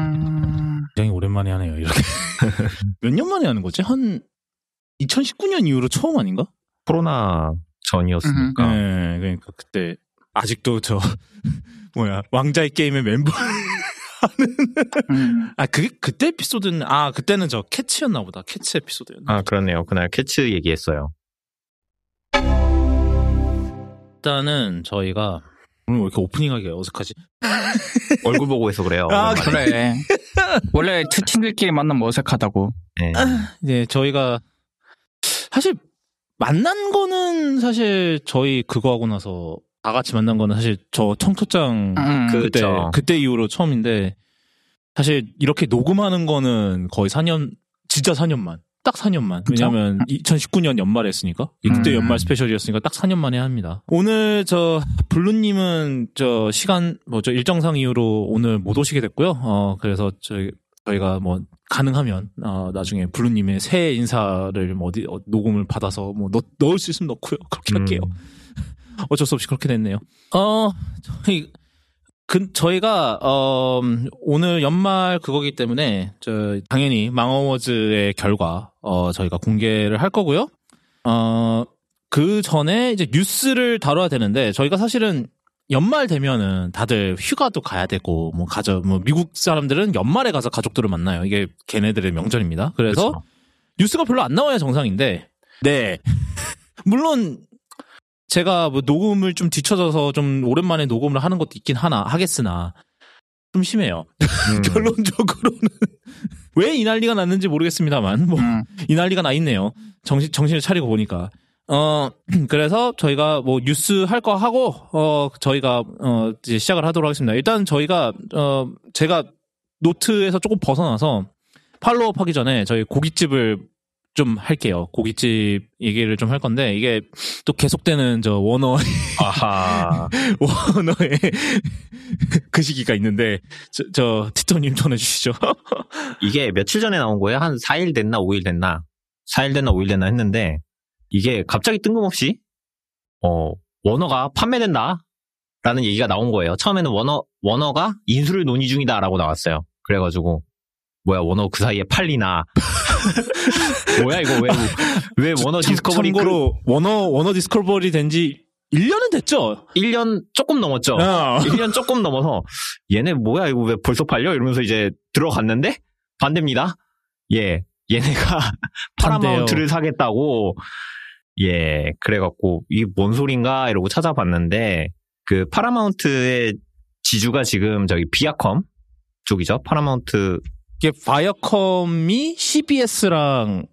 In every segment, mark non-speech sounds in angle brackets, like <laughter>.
음... 굉장히 오랜만에 하네요. 이렇게 <laughs> 몇 년 만에 하는 거지? 한 2019년 이후로 처음 아닌가? 코로나 전이었으니까. 네, 그러니까 그때 아직도 저 <laughs> 뭐야 왕자의 게임의 멤버 <laughs> 하는 음. 아 그게 그때 에피소드는 아 그때는 저 캐치였나 보다 캐치 에피소드였나 아 그렇네요. 그날 캐츠 얘기했어요. 일단은 저희가 오늘 왜 이렇게 오프닝하기 어색하지? <laughs> 얼굴 보고 해서 그래요. 아. 그래. 원래 투팀들끼리 만나면 어색하다고. 네. 네 저희가 사실 만난 거는 사실 저희 그거 하고 나서 다 같이 만난 거는 사실 저 청초장 음. 그- 그때 그쵸. 그때 이후로 처음인데 사실 이렇게 녹음하는 거는 거의 4년 진짜 4년만 딱 4년만. 그쵸? 왜냐면 2019년 연말에 했으니까. 이 그때 음. 연말 스페셜이었으니까 딱 4년 만에 합니다. 오늘 저 블루님은 저 시간 뭐 저 일정상 이유로 오늘 못 오시게 됐고요. 어 그래서 저희 저희가 뭐 가능하면 어 나중에 블루님의 새해 인사를 뭐 어디 어, 녹음을 받아서 뭐 넣, 넣을 수 있으면 넣고요. <laughs> 그렇게 할게요. 음, 어쩔 수 없이 그렇게 됐네요. 어, 저희, 그, 저희가, 어, 오늘 연말 그거기 때문에, 저, 당연히 망어워즈의 결과, 어, 저희가 공개를 할 거고요. 어, 그 전에 이제 뉴스를 다뤄야 되는데, 저희가 사실은 연말 되면은 다들 휴가도 가야 되고, 뭐, 가져, 뭐, 미국 사람들은 연말에 가서 가족들을 만나요. 이게 걔네들의 명절입니다. 그래서, 그쵸. 뉴스가 별로 안 나와야 정상인데, 네. <laughs> 물론, 제가 뭐 녹음을 좀 뒤쳐져서 좀 오랜만에 녹음을 하는 것도 있긴 하나, 하겠으나, 좀 심해요. 음. <laughs> 결론적으로는. 왜 이 난리가 났는지 모르겠습니다만, 뭐, 음. 이 난리가 나 있네요. 정신, 정신을 차리고 보니까. 어, <clears throat> 그래서 저희가 뭐 뉴스 할 거 하고, 어, 저희가, 어, 이제 시작을 하도록 하겠습니다. 일단 저희가, 어, 제가 노트에서 조금 벗어나서 팔로업 하기 전에 저희 고깃집을 좀 할게요. 고깃집 얘기를 좀 할 건데, 이게 또 계속되는 저 워너, 아하. <laughs> 워너의 그 시기가 있는데, 저, 저 티토님 전해주시죠. <laughs> 이게 며칠 전에 나온 거예요. 한 4일 됐나 5일 됐나. 4일 됐나 5일 됐나 했는데 이게 갑자기 뜬금없이 어, 워너가 판매된다. 라는 얘기가 나온 거예요. 처음에는 워너 워너가 인수를 논의 중이다라고 나왔어요. 그래가지고 뭐야 워너 그 사이에 팔리나 뭐야 이거 왜왜 워너 참- 디스커버리 그 참고로 워너 워너 디스커버리 된 지 1년은 됐죠. 1년 조금 넘었죠. 아. 1년 조금 넘어서 얘네 뭐야 이거 왜 벌써 팔려 이러면서 이제 들어갔는데 반대입니다. 예, 얘네가 <laughs> 파라마운트를 사겠다고 예 그래 갖고 이뭔 소린가 이러고 찾아봤는데 그 파라마운트의 지주가 지금 저기 Viacom 쪽이죠. 파라마운트 이게 Viacom이 CBS랑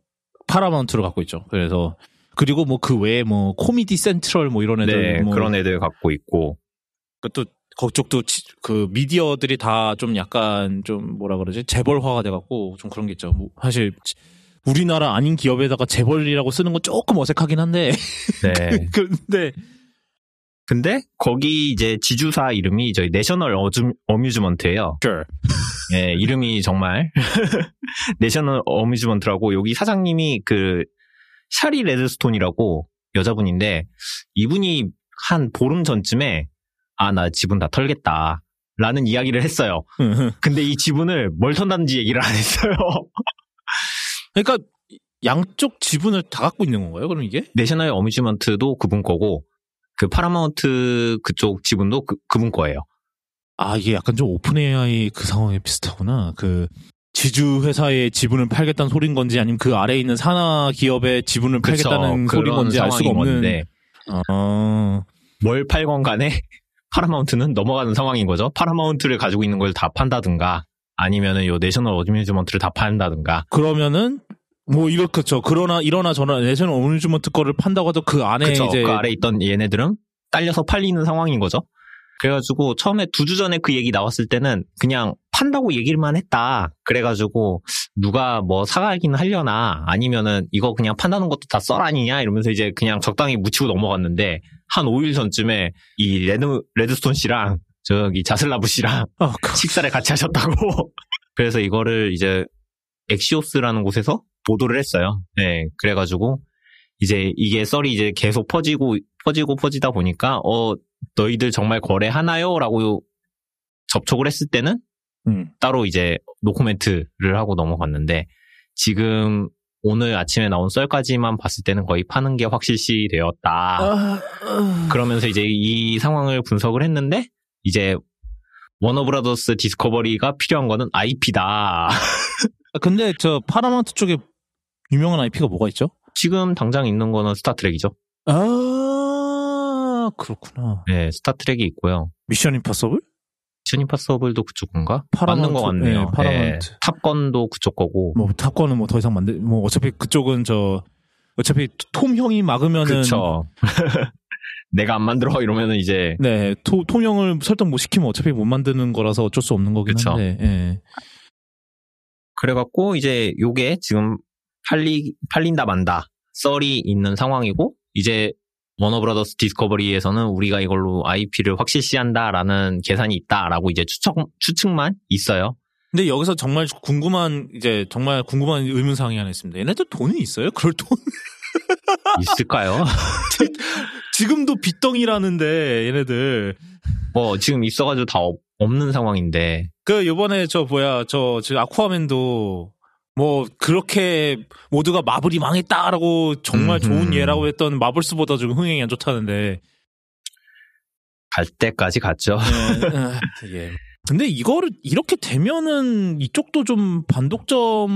파라마운트를 갖고 있죠. 그래서 그리고 뭐 그 외에 뭐 코미디 센트럴 뭐 이런 애들 네 뭐 그런 애들 갖고 있고 또 그쪽도 치- 그 미디어들이 다 좀 약간 좀 뭐라 그러지 재벌화가 돼갖고 좀 그런 게 있죠. 뭐 사실 지- 우리나라 아닌 기업에다가 재벌이라고 쓰는 건 조금 어색하긴 한데 네 <laughs> 근데 근데 거기 이제 지주사 이름이 저희 내셔널 어주, 어뮤즈먼트예요. sure. 예, 이름이 정말 <laughs> National Amusement라고 여기 사장님이 그 샤리 레드스톤이라고 여자분인데 이분이 한 보름 전쯤에 아 나 지분 다 털겠다 라는 이야기를 했어요. <laughs> 근데 이 지분을 뭘 턴다는지 얘기를 안 했어요. 그러니까 양쪽 지분을 다 갖고 있는 건가요? 그럼 이게? National Amusement도 그분 거고 그 파라마운트 그쪽 지분도 그, 그분 거예요. 아 이게 약간 좀 OpenAI 그 상황에 비슷하구나. 그 지주 회사의 지분을 팔겠다는 소린 건지 아니면 그 아래에 있는 산하 기업의 지분을 그쵸, 팔겠다는 소린 건지 알 수가 없는. 건데 아, 뭘 팔건 간에 <laughs> 파라마운트는 넘어가는 상황인 거죠. 파라마운트를 가지고 있는 걸 다 판다든가 아니면은 요 National Amusement를 다 판다든가 그러면은 뭐 이렇겠죠 그러나 이러나 저러나 National Amusement 거를 판다고 해도 그 안에 그쵸. 이제 그 아래 있던 얘네들은 딸려서 팔리는 상황인 거죠. 그래가지고 처음에 두 주 전에 그 얘기 나왔을 때는 그냥 판다고 얘기만 했다. 그래가지고 누가 뭐 사가긴 하려나 아니면은 이거 그냥 판다는 것도 다 썰 아니냐 이러면서 이제 그냥 적당히 묻히고 넘어갔는데 한 5일 전쯤에 이 레드 레드스톤 씨랑 저기 자슬라브 씨랑 어, 그- 식사를 같이 하셨다고. <laughs> 그래서 이거를 이제 Axios라는 곳에서 보도를 했어요. 네, 그래가지고 이제 이게 썰이 이제 계속 퍼지고 퍼지고 퍼지다 보니까 어 너희들 정말 거래하나요?라고 접촉을 했을 때는 음. 따로 이제 노코멘트를 하고 넘어갔는데 지금 오늘 아침에 나온 썰까지만 봤을 때는 거의 파는 게 확실시 되었다. 아, 그러면서 이제 이 상황을 분석을 했는데 이제 워너브라더스 디스커버리가 필요한 거는 IP다. 아, <laughs> 근데 저 파라마운트 쪽에 유명한 IP가 뭐가 있죠? 지금 당장 있는 거는 Star Trek이죠. 아 그렇구나. 네, Star Trek이 있고요. Mission Impossible? Mission Impossible도 그쪽 건가? 파라마운트, 맞는 것 같네요. 네, 파라마운트. 네, Top Gun도 그쪽 거고. 뭐 Top Gun은 뭐 더 이상 만들 뭐 어차피 그쪽은 저 어차피 톰 형이 막으면은 그쵸. <laughs> 내가 안 만들어 이러면은 이제 네, 토, 톰 형을 설득 못 시키면 어차피 못 만드는 거라서 어쩔 수 없는 거긴 그쵸. 한데. 예. 그래갖고 이제 요게 지금 팔리 팔린다 만다 썰이 있는 상황이고 이제 워너브라더스 디스커버리에서는 우리가 이걸로 IP를 확실시한다라는 계산이 있다라고 이제 추측 추측만 있어요. 근데 여기서 정말 궁금한 이제 정말 궁금한 의문사항이 하나 있습니다. 얘네들 돈이 있어요? 그럴 돈 <laughs> 있을까요? <laughs> 지금도 빚덩이라는데 얘네들 뭐 지금 있어가지고 다 없, 없는 상황인데 그 요번에 저 뭐야 저 지금 아쿠아맨도 뭐 그렇게 모두가 마블이 망했다라고 정말 좋은. 예라고 했던 마블스보다 지금 흥행이 안 좋다는데 갈 때까지 갔죠. 예, 예. 근데 이거를 이렇게 되면은 이쪽도 좀 반독점의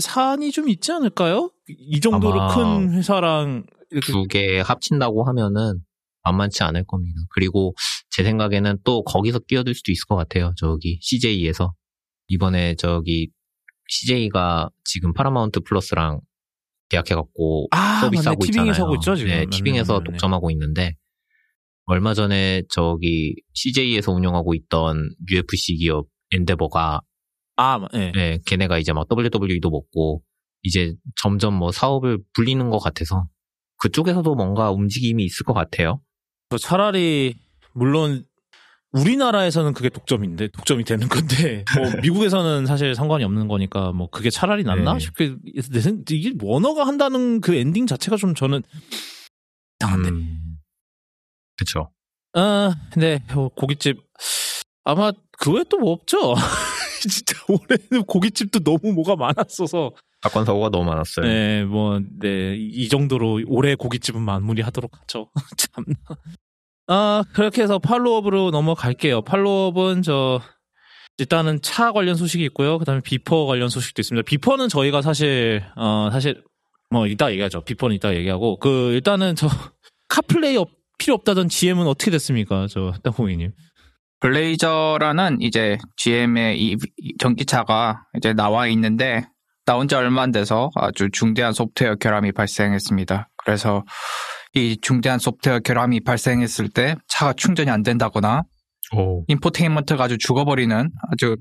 사안이 좀 있지 않을까요? 이 정도로 큰 회사랑 두 개 합친다고 하면은 만만치 않을 겁니다. 그리고 제 생각에는 또 거기서 끼어들 수도 있을 것 같아요. 저기 CJ에서 이번에 저기 CJ가 지금 파라마운트 플러스랑 계약해갖고 아, 서비스하고 있잖아요. 하고 있죠, 지금. 네, 티빙에서 맞네, 맞네. 독점하고 있는데 얼마 전에 저기 CJ에서 운영하고 있던 UFC 기업 엔데버가 아, 예. 네, 걔네가 이제 막 WWE도 먹고 이제 점점 뭐 사업을 불리는 것 같아서 그쪽에서도 뭔가 움직임이 있을 것 같아요. 저 차라리 물론 우리나라에서는 그게 독점인데 독점이 되는 건데 뭐 <laughs> 미국에서는 사실 상관이 없는 거니까 뭐 그게 차라리 낫나 네. 싶게 내 생, 이게 워너가 한다는 그 엔딩 자체가 좀 저는 이상한데. 음, 그쵸. 아, 네, 어, 고깃집. 아마 그 외에 또 뭐 없죠? <laughs> 진짜 올해는 고깃집도 너무 뭐가 많았어서. 사건 사고가 너무 많았어요. 네, 뭐, 네, 이- 이 정도로 올해 고깃집은 마무리하도록 하죠. <laughs> 참나. 아, 그렇게 해서 팔로업으로 넘어갈게요. 팔로업은 저, 일단은 차 관련 소식이 있고요. 그 다음에 비퍼 관련 소식도 있습니다. 비퍼는 저희가 사실, 어, 사실, 뭐, 이따 얘기하죠. 비퍼는 이따 얘기하고. 그, 일단은 저, <laughs> 카플레이 없- 필요 없다던 GM은 어떻게 됐습니까? 저, 땅콩이님. 블레이저라는 이제 GM의 이, 이 전기차가 이제 나와 있는데 나온 지 얼마 안 돼서 아주 중대한 소프트웨어 결함이 발생했습니다. 그래서 이 중대한 소프트웨어 결함이 발생했을 때 차가 충전이 안 된다거나 오. 인포테인먼트가 아주 죽어버리는 아주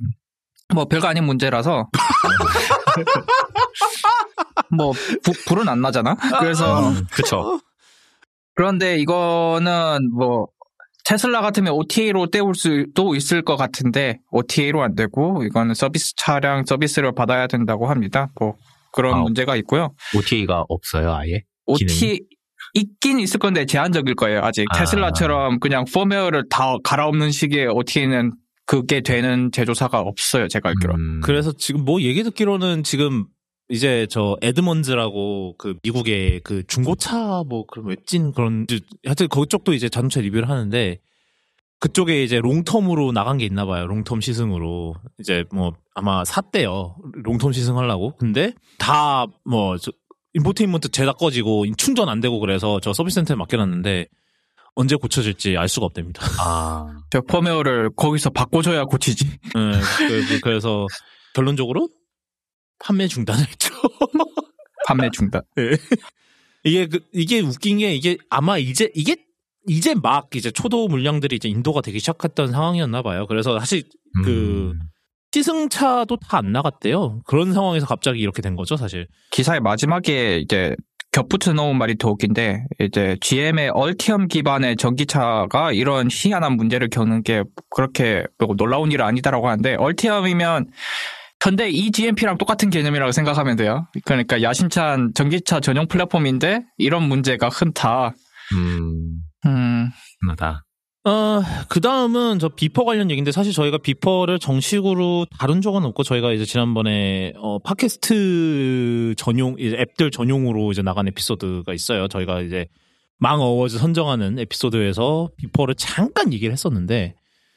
뭐 별거 아닌 문제라서 <laughs> 뭐 부- 불은 안 나잖아. 그래서 그쵸. 그런데 이거는 뭐 테슬라 같으면 OTA로 때울 수도 있을 것 같은데 OTA로 안 되고 이거는 서비스 차량 서비스를 받아야 된다고 합니다. 뭐 그런 아. 문제가 있고요. OTA가 없어요, 아예? OTA 있긴 있을 건데 제한적일 거예요. 아직 아. 테슬라처럼 그냥 펌웨어를 다 갈아엎는 식의 OTA는 그게 되는 제조사가 없어요. 제가 알기로. 는 음, 그래서 지금 뭐 얘기 듣기로는 지금 이제 저 에드먼즈라고 그 미국의 그 중고차 뭐 그런 웹진 그런 이제 하여튼 그쪽도 이제 자동차 리뷰를 하는데 그쪽에 이제 롱텀으로 나간 게 있나 봐요. 롱텀 시승으로 이제 뭐 아마 샀대요. long-term 시승하려고. 근데 다 뭐 인포테인먼트 죄다 꺼지고 충전 안 되고 그래서 저 서비스 센터에 맡겨놨는데 언제 고쳐질지 알 수가 없답니다. 아, 저 펌웨어를 거기서 바꿔줘야 고치지. <laughs> 네, 그- 그래서 결론적으로 판매 중단했죠. <laughs> 판매 중단. 이게 그, 이게 웃긴 게 이게 아마 이제 이게 이제 막 이제 초도 물량들이 이제 인도가 되기 시작했던 상황이었나 봐요. 그래서 사실 그 음, 시승차도 다 안 나갔대요. 그런 상황에서 갑자기 이렇게 된 거죠, 사실. 기사의 마지막에 이제 겹붙여 놓은 말이 더 웃긴데 이제 GM의 얼티엄 기반의 전기차가 이런 희한한 문제를 겪는 게 그렇게 뭐 놀라운 일은 아니다라고 하는데 얼티엄이면 현대 EGMP랑 똑같은 개념이라고 생각하면 돼요. 그러니까 야심찬 전기차 전용 플랫폼인데 이런 문제가 흔다. 음, 음, 하다. 어, 그 다음은 저 Beeper 관련 얘기인데 사실 저희가 Beeper를 정식으로 다룬 적은 없고 저희가 이제 지난번에 어, 팟캐스트 전용, 이제 앱들 전용으로 이제 나간 에피소드가 있어요. 저희가 이제 망 어워즈 선정하는 에피소드에서 Beeper를 잠깐 얘기를 했었는데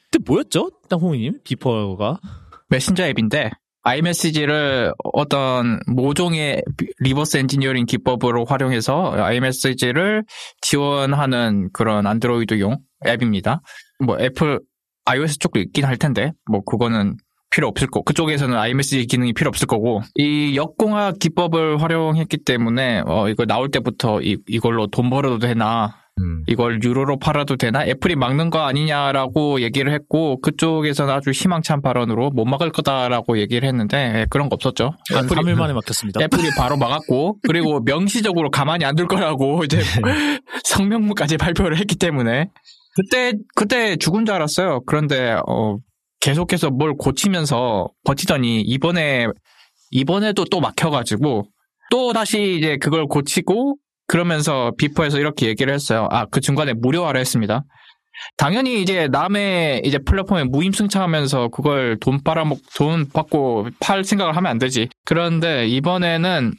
그때 뭐였죠? 땅콩이님? Beeper가? 메신저 앱인데 iMessage를 어떤 모종의 reverse engineering 기법으로 활용해서 iMessage를 지원하는 그런 안드로이드용 앱입니다. 뭐 애플 iOS 쪽도 있긴 할 텐데 뭐 그거는 필요 없을 거. 그쪽에서는 iMessage 기능이 필요 없을 거고 이 역공학 기법을 활용했기 때문에 어 이거 나올 때부터 이, 이걸로 돈 벌어도 되나 음. 이걸 유로로 팔아도 되나 애플이 막는 거 아니냐라고 얘기를 했고 그쪽에서는 아주 희망찬 발언으로 못 막을 거다라고 얘기를 했는데 예, 그런 거 없었죠. 한 애플이, 3일 만에 막혔습니다. 애플이 바로 막았고 그리고 <laughs> 명시적으로 가만히 안 둘 거라고 이제 <laughs> 성명문까지 발표를 했기 때문에 그때 그때 죽은 줄 알았어요. 그런데 어 계속해서 뭘 고치면서 버티더니 이번에 이번에도 또 막혀가지고 또 다시 이제 그걸 고치고 그러면서 비퍼에서 이렇게 얘기를 했어요. 아, 그 중간에 무료화를 했습니다. 당연히 이제 남의 이제 플랫폼에 무임승차하면서 그걸 돈 빨아먹, 돈 받고 팔 생각을 하면 안 되지. 그런데 이번에는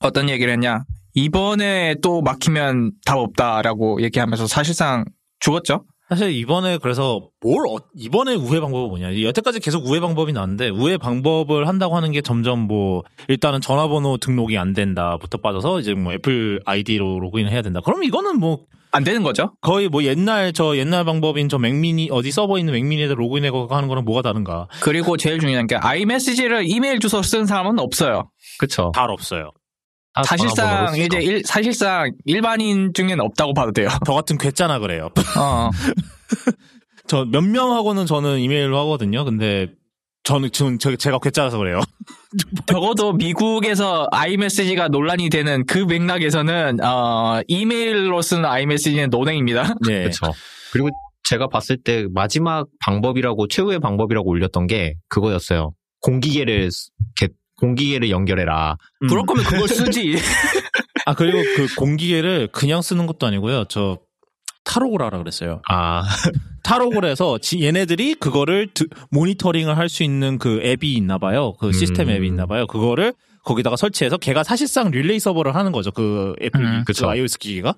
어떤 얘기를 했냐. 이번에 또 막히면 답 없다라고 얘기하면서 사실상 죽었죠. 사실 이번에 그래서 뭘 어- 이번에 우회 방법은 뭐냐 여태까지 계속 우회 방법이 나왔는데 우회 방법을 한다고 하는 게 점점 뭐 일단은 전화번호 등록이 안 된다부터 빠져서 이제 뭐 애플 아이디로 로그인을 해야 된다 그럼 이거는 뭐 안 되는 거죠. 거의 뭐 옛날 저 옛날 방법인 저 Mac mini 어디 서버 있는 Mac mini에다 로그인해고 하는 거랑 뭐가 다른가 그리고 제일 중요한 게 iMessage를 이메일 주소 쓴 사람은 없어요. 그쵸. 잘 없어요 다 사실상 전화번호로 쓸 이제 거. 일, 사실상 일반인 중에는 없다고 봐도 돼요. <laughs> 저 같은 괴짜나 그래요 어. <laughs> 저 몇 명하고는 저는 이메일로 하거든요 근데 저는 지금 저- 제가 괴짜라서 그래요 <laughs> 적어도 미국에서 아이메시지가 논란이 되는 그 맥락에서는 어, 이메일로 쓰는 아이메시지는 논행입니다. 네 그쵸. 그리고 제가 봤을 때 마지막 방법이라고 최후의 방법이라고 올렸던 게 그거였어요. 공기계를 쓰- 이렇게 공기계를 연결해라. 음. 그럴 거면 그걸 쓰지. <laughs> 아 그리고 그 공기계를 그냥 쓰는 것도 아니고요. 저 탈옥을 하라 그랬어요. 아 <laughs> 탈옥을 해서 지- 얘네들이 그거를 드- 모니터링을 할 수 있는 그 앱이 있나 봐요. 그 시스템 음. 앱이 있나 봐요. 그거를 거기다가 설치해서 걔가 사실상 릴레이 서버를 하는 거죠. 그 애플 음, 그 iOS 기기가.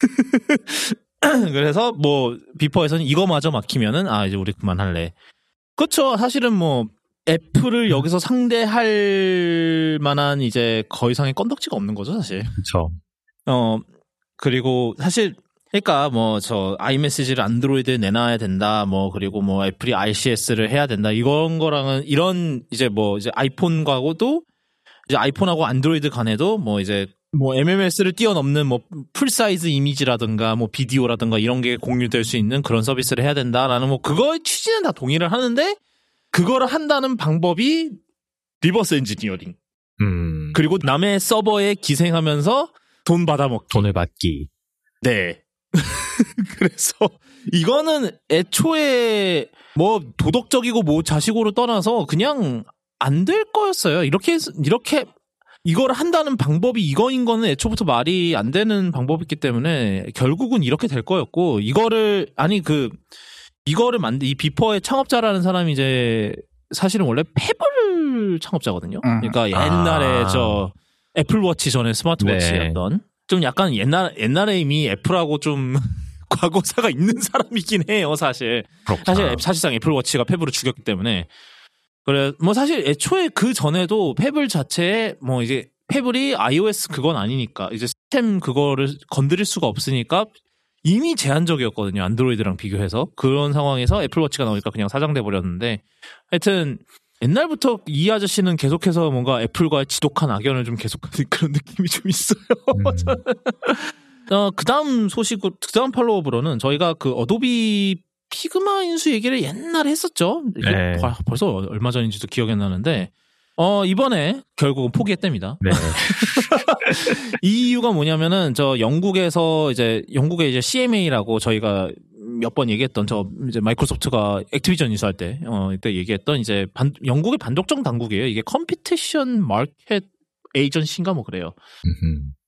<laughs> 그래서 뭐 Beeper에서는 이거마저 막히면은 아 이제 우리 그만할래. 그렇죠. 사실은 뭐 애플을 여기서 상대할 만한 이제 거 이상의 건덕지가 없는 거죠, 사실. 그쵸. 어, 그리고 사실, 그러니까 뭐 저 iMessage를 안드로이드에 내놔야 된다, 뭐 그리고 뭐 애플이 RCS를 해야 된다, 이런 거랑은 이런 이제 뭐 이제 아이폰과도 이제 아이폰하고 안드로이드 간에도 뭐 이제 뭐 MMS를 뛰어넘는 뭐 full-size 이미지라든가 뭐 비디오라든가 이런 게 공유될 수 있는 그런 서비스를 해야 된다라는 뭐 그거의 취지는 다 동의를 하는데 그거를 한다는 방법이 reverse engineering. 음. 그리고 남의 서버에 기생하면서 돈 받아먹기. 돈을 받기. 네. <laughs> 그래서 이거는 애초에 뭐 도덕적이고 뭐 자식으로 떠나서 그냥 안 될 거였어요. 이렇게 이렇게 이걸 한다는 방법이 이거인 거는 애초부터 말이 안 되는 방법이기 때문에 결국은 이렇게 될 거였고 이거를 아니 그 이거를 만든 이 비퍼의 창업자라는 사람이 이제 사실은 원래 페블 창업자거든요. 음. 그러니까 옛날에 아. 저 애플워치 전에 스마트워치였던 좀 약간 옛날 옛날에 이미 애플하고 좀 <laughs> 과거사가 있는 사람이긴 해요, 사실. 그렇구나. 사실 애- 사실상 애플워치가 페블을 죽였기 때문에 그래 뭐 사실 애초에 그 전에도 페블 자체에 뭐 이제 페블이 iOS 그건 아니니까 이제 시스템 그거를 건드릴 수가 없으니까 이미 제한적이었거든요 안드로이드랑 비교해서 그런 상황에서 애플워치가 나오니까 그냥 사장돼 버렸는데 하여튼 옛날부터 이 아저씨는 계속해서 뭔가 애플과의 지독한 악연을 좀 계속하는 <laughs> 그런 느낌이 좀 있어요. 음. <laughs> 어, 그 다음 소식, 그 다음 follow-up으로는 저희가 그 어도비 피그마 인수 얘기를 옛날에 했었죠. 네. 벌- 벌써 얼마 전인지도 기억이 안 나는데, 어, 이번에 결국은 포기했답니다. 네. <laughs> <laughs> 이 이유가 뭐냐면은 저 영국에서 이제 영국의 이제 CMA라고 저희가 몇 번 얘기했던 저 이제 마이크로소프트가 액티비전 인수할 때, 어, 이때 얘기했던 이제 반, 영국의 반독점 당국이에요. 이게 Competition Market Agency인가 뭐 그래요.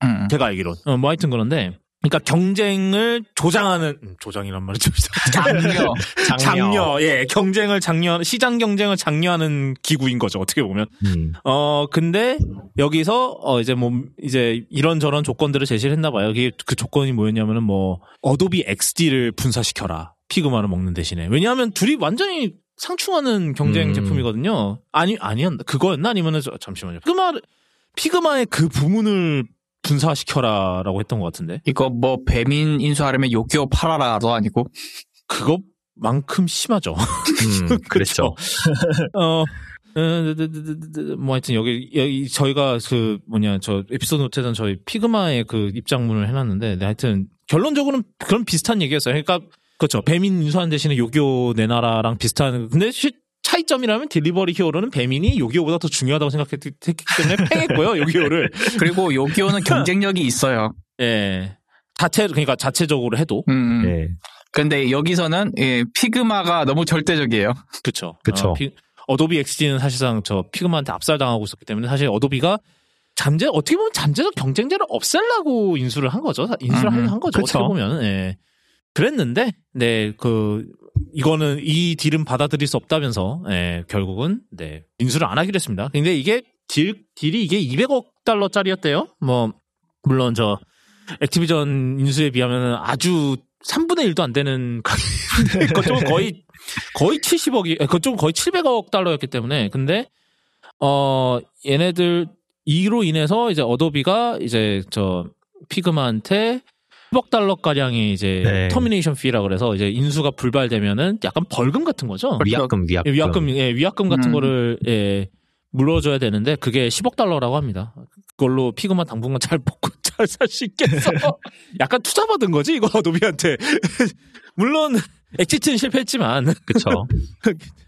음. 제가 알기론. 어, 뭐 하여튼 그런데 그러니까 경쟁을 조장하는 음, 조장이란 말이죠. <laughs> 장려. 장려, 예, 경쟁을 장려, 시장 경쟁을 장려하는 기구인 거죠. 어떻게 보면. 음. 어, 근데 여기서 어 이제 뭐 이제 이런 저런 조건들을 제시를 했나 봐요. 이게 그 조건이 뭐였냐면은 뭐 어도비 XD를 분사시켜라. 피그마를 먹는 대신에. 왜냐하면 둘이 완전히 상충하는 경쟁 음. 제품이거든요. 아니 아니었나? 그거였나? 아니면은 저- 잠시만요. 피그마 피그마의 그 부문을 분사시켜라라고 했던 것 같은데. 이거 뭐 배민 인수하려면 요기요 팔아라도 아니고. 그것만큼 심하죠. <laughs> 음, 그랬죠. <laughs> 어, 어, 뭐 하여튼 여기 여기 저희가 그 뭐냐 저 에피소드 노트에선 저희 피그마의 그 입장문을 해놨는데 네, 하여튼 결론적으로는 그런 비슷한 얘기였어요. 그러니까 그렇죠. 배민 인수한 대신에 요기요 내놔라랑 비슷한 근데 시- 차이점이라면 딜리버리 히어로는 배민이 요기요보다 더 중요하다고 생각했기 때문에 팽했고요. <laughs> 요기요를 그리고 요기요는 <laughs> 경쟁력이 있어요. 예 자체 그러니까 자체적으로 해도 음, 음. 예. 근데 여기서는 예, 피그마가 너무 절대적이에요. 그쵸. 그쵸. 어, 피- 어도비 XD는 사실상 저 피그마한테 압살당하고 있었기 때문에 사실 어도비가 잠재 어떻게 보면 잠재적 경쟁자를 없애려고 인수를 한 거죠. 사- 인수를 음, 하려고 한 거죠. 그쵸. 어떻게 보면 예. 그랬는데 네그 이거는 이 deal은 받아들일 수 없다면서 예, 결국은 네 인수를 안 하기로 했습니다. 근데 이게 deal deal이 이게 200억 달러짜리였대요. 뭐 물론 저 액티비전 인수에 비하면 아주 3분의 1도 안 되는 <laughs> 그쪽은 거의 거의 70억이 그쪽은 거의 700억 달러였기 때문에 근데 어 얘네들 이로 인해서 이제 어도비가 이제 저 피그마한테 10억 달러 가량의 이제 네. termination fee라 그래서 이제 인수가 불발되면은 약간 벌금 같은 거죠. 위약금, 위약금. 예, 위약금, 예, 위약금 같은 음. 거를 예, 물어줘야 되는데 그게 10억 달러라고 합니다. 그걸로 피그마 당분간 잘 먹고 <laughs> 잘 살 수 있겠어. <laughs> 약간 투자 받은 거지 어도비한테. <laughs> 물론 exit은 실패했지만 그쵸.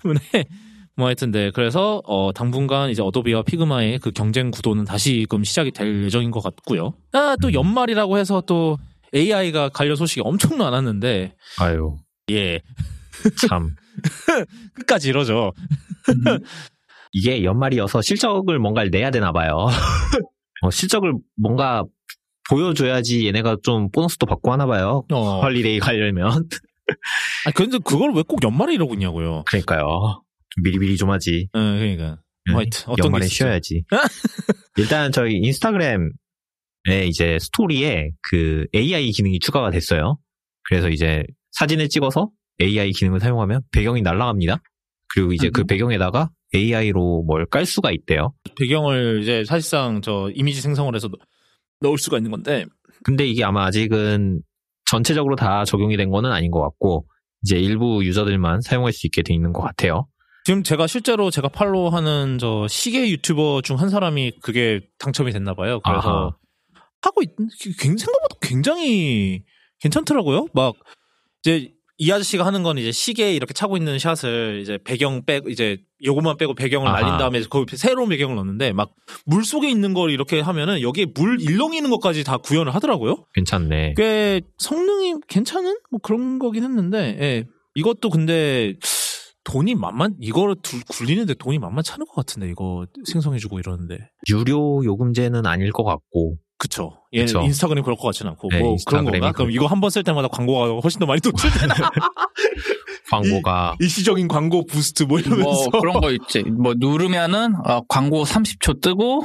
때문에 뭐 하여튼 네 그래서 어 당분간 이제 어도비와 피그마의 그 경쟁 구도는 다시금 시작이 될 예정인 것 같고요. 아또 연말이라고 해서 또 AI가 관련 소식이 엄청 많았는데 아유, 예 참. <laughs> 끝까지 이러죠. 이게 연말이어서 실적을 뭔가를 내야 되나 봐요. <laughs> 어, 실적을 뭔가 보여줘야지 얘네가 좀 보너스도 받고 하나 봐요. 어. 헐리데이 가려면. <laughs> 아 근데 그걸 왜 꼭 연말에 이러고 있냐고요. 그러니까요. 미리미리 좀 하지. 예, 그러니까. 응. 뭐 하여튼 어떤 연말에? 쉬어야지. 일단 저희 인스타그램에 이제 스토리에 그 AI 기능이 추가가 됐어요. 그래서 이제 사진을 찍어서 AI 기능을 사용하면 배경이 날아갑니다. 그리고 이제 그 음. 배경에다가 AI로 뭘 깔 수가 있대요. 배경을 이제 사실상 저 이미지 생성을 해서 넣- 넣을 수가 있는 건데 근데 이게 아마 아직은 전체적으로 다 적용이 된 거는 아닌 것 같고 이제 일부 유저들만 사용할 수 있게 돼 있는 것 같아요. 지금 제가 실제로 제가 팔로우하는 저 시계 유튜버 중 한 사람이 그게 당첨이 됐나 봐요. 그래서 아하. 하고 있, 굉- 생각보다 굉장히 괜찮더라고요. 막 이제 이 아저씨가 하는 건 이제 시계에 이렇게 차고 있는 샷을 이제 배경 빼고 이제 요것만 빼고 배경을 아하. 날린 다음에 거기 새로운 배경을 넣는데 막 물 속에 있는 걸 이렇게 하면은 여기에 물 일렁이는 것까지 다 구현을 하더라고요. 괜찮네. 꽤 성능이 괜찮은 뭐 그런 거긴 했는데 예. 이것도 근데 돈이 만만 이거를 둘 굴리는데 돈이 않을 것 같은데 이거 생성해주고 이러는데 유료 요금제는 아닐 것 같고 그쵸 얘 그쵸. 인스타그램이 그럴 것 같지는 않고 네, 뭐 그런 건가 그럼 이거 한 번 쓸 때마다 광고가 훨씬 더 많이 노출되나 <laughs> 광고가 일 시적인 광고 boost 뭐 이러면서 뭐 그런 거 있지. 뭐 누르면은 어, 광고 30초 뜨고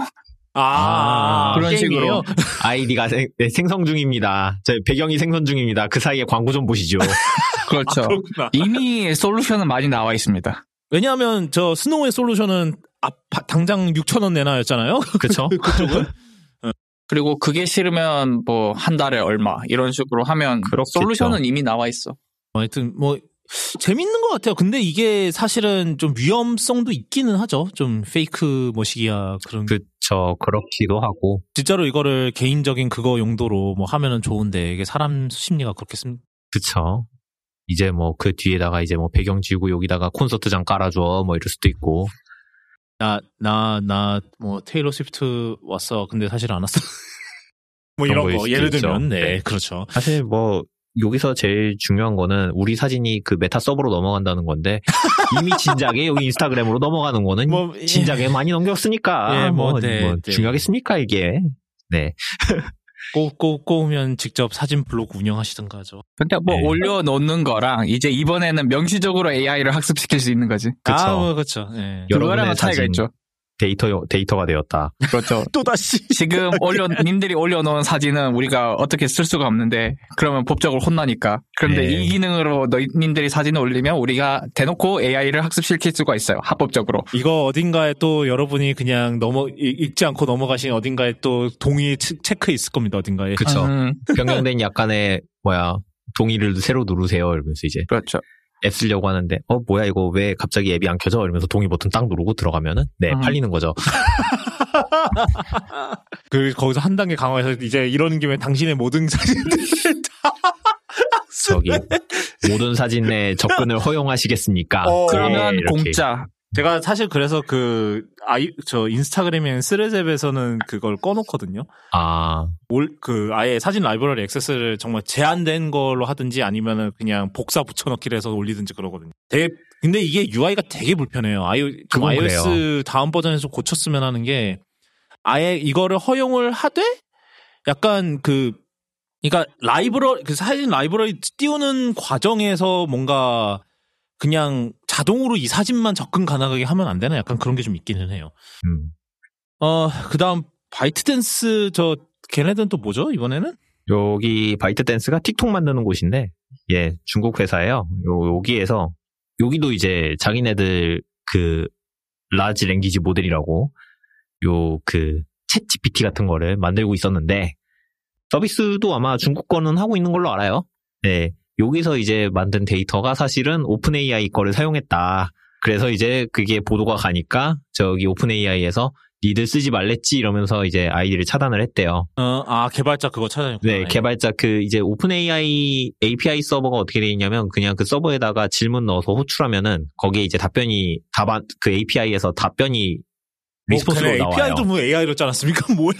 아, 그런 게임이에요? 식으로. 아이디가 생, 네, 생성 중입니다. 저 배경이 생성 중입니다. 그 사이에 광고 좀 보시죠. <laughs> 그렇죠. 그렇구나 이미 솔루션은 많이 나와 있습니다. 왜냐하면 저 스노우의 솔루션은 아, 바- 당장 6천 원 내놔였잖아요 그쵸? <laughs> 그쪽은 그리고 그게 싫으면 뭐 한 달에 얼마 이런 식으로 하면 그렇겠죠. 솔루션은 이미 나와 있어. 하여튼 뭐 재밌는 것 같아요. 근데 이게 사실은 좀 위험성도 있기는 하죠. 좀 페이크 뭐시기야 그런. 그쵸. 그렇기도 하고. 진짜로 이거를 개인적인 그거 용도로 뭐 하면은 좋은데 이게 사람 심리가 그렇게 씁. 그쵸. 이제 뭐 그 뒤에다가 이제 뭐 배경 지우고 여기다가 콘서트장 깔아줘 뭐 이럴 수도 있고. 나 나 나 뭐 테일러 스위프트 왔어. 근데 사실 안 왔어. <laughs> 뭐 이런 거 예를 있죠. 들면 네, 네. 그렇죠. 사실 뭐 여기서 제일 중요한 거는 우리 사진이 그 메타 서버로 넘어간다는 건데 <laughs> 이미 진작에 여기 인스타그램으로 넘어가는 거는 뭐, 진작에 많이 넘겼으니까 예, 뭐, 뭐, 네, 뭐 네. 중요하겠습니까 이게. 네. 꼬, 꼬, 꼬우면 직접 사진 블로그 운영하시던가 하죠. 근데 뭐 네. 올려놓는 거랑 이제 이번에는 명시적으로 AI를 학습시킬 수 있는 거지. 그쵸. 아, 뭐, 그쵸. 예. 그거랑은 여러분의 차이가 사진. 있죠. 데이터 데이터가 되었다. 그렇죠. <laughs> 또 다시. 지금 올려 님들이 올려놓은 사진은 우리가 어떻게 쓸 수가 없는데 그러면 법적으로 혼나니까. 그런데 네. 이 기능으로 너희 님들이 사진을 올리면 우리가 대놓고 AI를 학습시킬 수가 있어요. 합법적으로. 이거 어딘가에 또 여러분이 그냥 넘어, 이- 읽지 않고 넘어가신 어딘가에 또 동의 체- 체크 있을 겁니다, 어딘가에. 음, 변경된 약간의 뭐야 동의를 새로 누르세요. 이러면서 이제 그렇죠. 앱 쓰려고 하는데 어 뭐야 이거 왜 갑자기 앱이 안 켜져? 이러면서 동의 버튼 딱 누르고 들어가면은 네 음. 팔리는 거죠. <laughs> 그, 거기서 한 단계 강화해서 이제 이러는 김에 당신의 모든 사진들 다. 저기 모든 사진에 접근을 허용하시겠습니까? 어, 그러면 예, 이렇게. 공짜. 제가 사실 그래서 그, 아이, 저 인스타그램에 스레잽에서는 그걸 꺼놓거든요. 아 올, 그, 아예 사진 라이브러리 액세스를 정말 제한된 걸로 하든지 아니면은 그냥 복사 붙여넣기를 해서 올리든지 그러거든요. 되게, 근데 이게 UI가 되게 불편해요. 아이, 좀 iOS 그래요. 다음 버전에서 고쳤으면 하는 게, 아예 이거를 허용을 하되, 약간 그, 그러니까 라이브러리, 그 사진 라이브러리 띄우는 과정에서 뭔가 그냥 자동으로 이 사진만 접근 가능하게 하면 안 되나? 약간 그런 게 좀 있기는 해요. 음. 어, 그 다음, 바이트댄스, 저, 걔네들은 또 뭐죠, 이번에는? 여기 바이트 댄스가 틱톡 만드는 곳인데 예 중국 회사예요. 요 여기에서 여기도 이제 자기네들 그 large language model이라고 요 그 챗 GPT 같은 거를 만들고 있었는데 서비스도 아마 중국 거는 하고 있는 걸로 알아요. 네. 여기서 이제 만든 데이터가 사실은 오픈 AI 거를 사용했다. 그래서 이제 그게 보도가 가니까 저기 오픈 AI에서 니들 쓰지 말랬지 이러면서 이제 아이디를 차단을 했대요. 어, 아, 개발자 그거 찾아냈구나. 네, 개발자 그 이제 오픈 AI API 서버가 어떻게 돼 있냐면 그냥 그 서버에다가 질문 넣어서 호출하면은 거기에 이제 답변이 답안 그 API에서 답변이 response로 나와요. API도 뭐 AI로 짜놨습니까? <laughs> 뭐야?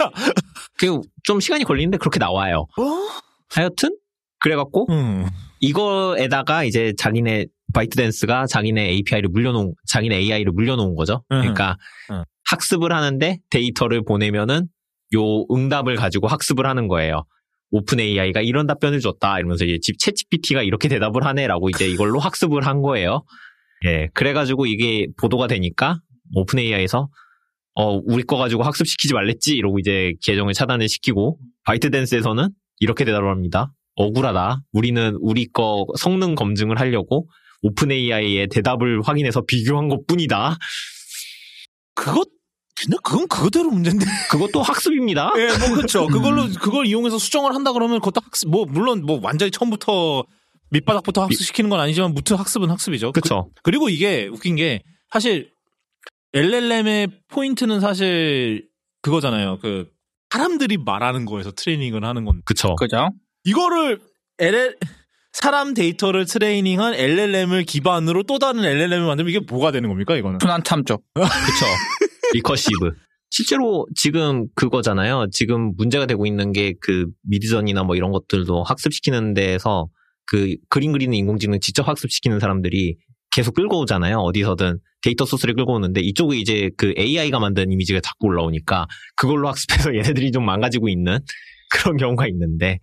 그 좀 시간이 걸리는데 그렇게 나와요. 하여튼 그래갖고 음. 이거에다가 이제 자기네 바이트댄스가 자기네 API를 물려놓은 자기네 AI를 물려놓은 거죠. 음. 그러니까 음. 학습을 하는데 데이터를 보내면은 요 응답을 가지고 학습을 하는 거예요. 오픈 AI가 이런 답변을 줬다 이러면서 이제 집 챗GPT가 이렇게 대답을 하네라고 이제 이걸로 <laughs> 학습을 한 거예요. 예, 그래가지고 이게 보도가 되니까 오픈 AI에서 어 우리 거 가지고 학습시키지 말랬지 이러고 이제 계정을 차단을 시키고 바이트댄스에서는 이렇게 대답을 합니다. 억울하다. 우리는 우리 거 성능 검증을 하려고 오픈 AI의 대답을 확인해서 비교한 것 뿐이다. 그것, 근데 그건 그거대로 문제인데. 그것도 학습입니다. 예, 뭐, <laughs> 그쵸. 그걸로, 그걸 이용해서 수정을 한다 그러면 그것도 학습, 뭐, 물론, 뭐, 완전히 처음부터 밑바닥부터 학습시키는 건 아니지만, 무튼 학습은 학습이죠. 그쵸. 그, 리고 이게 웃긴 게, 사실, LLM의 포인트는 사실, 그거잖아요. 그, 사람들이 말하는 거에서 트레이닝을 하는 건데. 그쵸. 그죠? 이거를 LL 사람 데이터를 트레이닝한 LLM을 기반으로 또 다른 LLM을 만들면 이게 뭐가 되는 겁니까 이거는? 순환 참조. <laughs> 그쵸. recursive. 실제로 지금 그거잖아요. 지금 문제가 되고 있는 게 그 미드저니나 뭐 이런 것들도 학습시키는 데에서 그 그림 그리는 인공지능 직접 학습시키는 사람들이 계속 끌고 오잖아요. 어디서든 데이터 소스를 끌고 오는데 이쪽에 이제 그 AI가 만든 이미지가 자꾸 올라오니까 그걸로 학습해서 <laughs> 얘네들이 좀 망가지고 있는 그런 경우가 있는데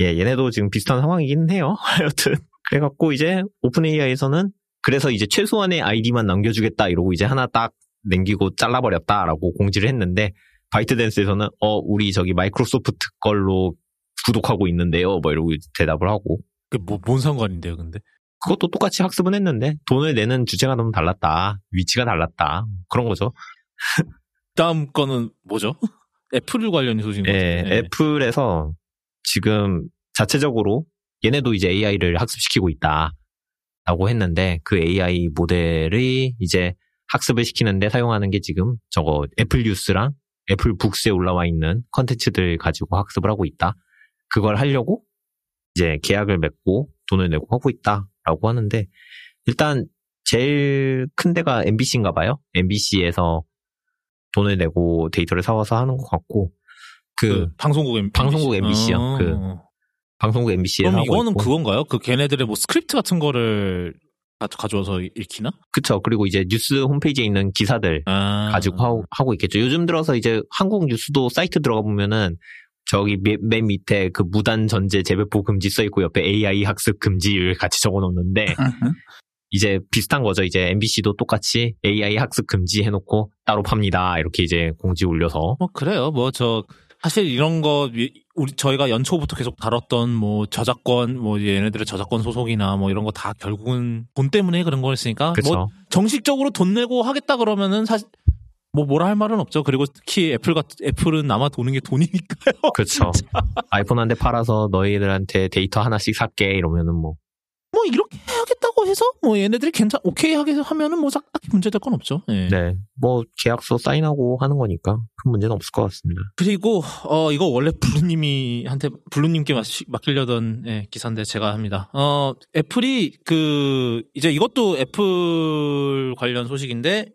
예, 얘네도 지금 비슷한 상황이긴 해요. <laughs> 하여튼 그래갖고 이제 오픈 AI에서는 그래서 이제 최소한의 아이디만 남겨주겠다 이러고 이제 하나 딱 남기고 잘라버렸다라고 공지를 했는데 바이트댄스에서는 어 우리 저기 마이크로소프트 걸로 구독하고 있는데요 뭐 이러고 대답을 하고 그 뭐, 뭔 상관인데요, 근데? 그것도 똑같이 학습은 했는데 돈을 내는 주체가 너무 달랐다 위치가 달랐다 그런 거죠 <laughs> 다음 거는 뭐죠? 애플 관련 소식인 것 예, 같은데. 애플에서 지금 자체적으로 얘네도 이제 AI를 학습시키고 있다 라고 했는데 그 AI 모델이 이제 학습을 시키는데 사용하는 게 지금 저거 애플 뉴스랑 애플 북스에 올라와 있는 컨텐츠들 가지고 학습을 하고 있다. 그걸 하려고 이제 계약을 맺고 돈을 내고 하고 있다라고 하는데 일단 제일 큰 데가 NBC인가 봐요. NBC에서 돈을 내고 데이터를 사와서 하는 것 같고 그, 그, 방송국 NBC. 방송국 NBC 요. 어. 그 방송국 NBC에서 그럼 이거는 있고. 그건가요? 그 걔네들의 뭐 스크립트 같은 거를 가- 가져와서 읽히나? 그쵸. 그리고 이제 뉴스 홈페이지에 있는 기사들 아. 가지고 하고, 하고 있겠죠. 요즘 들어서 이제 한국 뉴스도 사이트 들어가 보면은 저기 맨, 맨 밑에 그 무단 전제 재배포 금지 써 있고 옆에 AI 학습 금지를 같이 적어 놓는데 이제 비슷한 거죠. 이제 MBC도 똑같이 AI 학습 금지 해놓고 따로 팝니다. 이렇게 이제 공지 올려서 뭐 그래요. 뭐 저 사실 이런 거 위- 우리 저희가 연초부터 계속 다뤘던 뭐 저작권 뭐 얘네들의 저작권 소속이나 뭐 이런 거 다 결국은 돈 때문에 그런 거였으니까 그렇죠. 뭐 정식적으로 돈 내고 하겠다 그러면은 사실 뭐 뭐라 할 말은 없죠. 그리고 특히 애플 같 애플은 아마 도는 게 돈이니까요. <laughs> 그렇죠. 아이폰 한 대 팔아서 너희들한테 데이터 하나씩 살게 이러면은 뭐뭐 이렇게 하겠다고 해서 뭐 얘네들이 괜찮 오케이 하게 하면은 뭐 싹- 딱히 문제될 건 없죠. 예. 네. 뭐 계약서 사인하고 하는 거니까 큰 문제는 없을 것 같습니다. 그리고 어 이거 원래 블루님이 한테 블루님께 맡- 맡기려던 예, 기사인데 제가 합니다. 어 애플이 그 이제 이것도 애플 관련 소식인데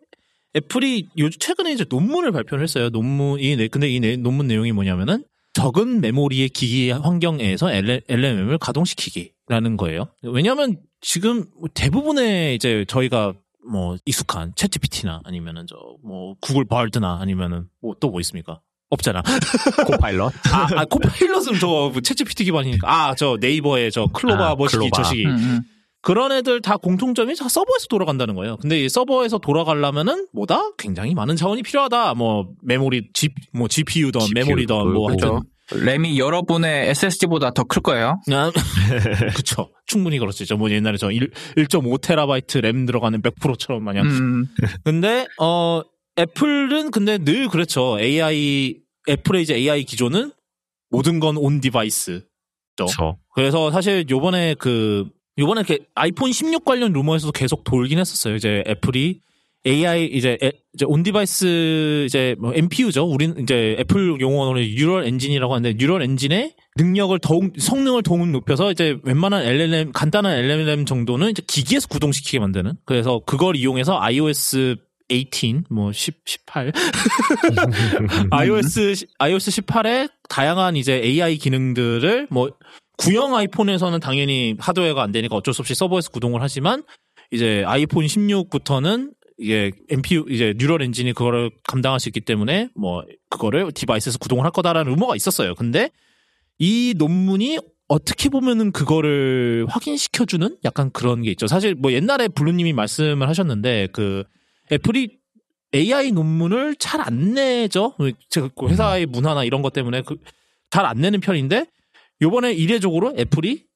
애플이 요즘 최근에 이제 논문을 발표를 했어요. 논문 이 내- 근데 이 내- 논문 내용이 뭐냐면은 적은 메모리의 기기 환경에서 LLM을 가동시키기 라는 거예요. 왜냐하면 지금 대부분의 이제 저희가 뭐 익숙한 챗GPT나 아니면은 저 뭐 구글 바드나 아니면은 뭐 또 뭐 있습니까? 없잖아. <laughs> 코파일럿? 아, 아 코파일럿은 저뭐 챗GPT 기반이니까. 아, 저 네이버의 저 클로바 아, 머시기 클로바. 저시기. 음. 그런 애들 다 공통점이 다 서버에서 돌아간다는 거예요. 근데 이 서버에서 돌아가려면은 뭐다? 굉장히 많은 자원이 필요하다. 뭐 메모리 G 뭐 GPU든 GPU, 메모리든 뭐 그렇죠. 하여튼 램이 여러분의 SSD보다 더 클 거예요. 아, <laughs> 그쵸. 충분히 그렇죠. 뭐 옛날에 저 1, 1.5테라바이트 램 들어가는 맥 프로처럼 마냥. 음, <laughs> 근데, 어, 애플은 근데 늘 그렇죠. AI, 애플의 이제 AI 기조는 모든 건 on device. 그렇죠. 그래서 사실 요번에 그, 요번에 이렇게 아이폰 16 관련 루머에서도 계속 돌긴 했었어요. 이제 애플이 AI 이제 에- 이제 on device 이제 뭐 NPU죠. 우린 이제 애플 용어로 neural engine이라고 하는데 neural engine의 능력을 더욱 성능을 더욱 높여서 이제 웬만한 LLM 간단한 LLM 정도는 이제 기기에서 구동시키게 만드는. 그래서 그걸 이용해서 iOS 18, 뭐 10, 18, <laughs> iOS 시- iOS 18에 다양한 이제 AI 기능들을 뭐 구형 아이폰에서는 당연히 하드웨어가 안 되니까 어쩔 수 없이 서버에서 구동을 하지만 이제 아이폰 16부터는 이게 NPU 이제 neural engine이 그거를 감당할 수 있기 때문에 뭐 그거를 device에서 구동을 할 거다라는 루머가 있었어요. 근데 이 논문이 어떻게 보면은 그거를 확인시켜주는 약간 그런 게 있죠. 사실 뭐 옛날에 블루님이 말씀을 하셨는데 그 애플이 AI 논문을 잘 안 내죠. 제가 그 회사의 문화나 이런 것 때문에 그 잘 안 내는 편인데 요번에 이례적으로 애플이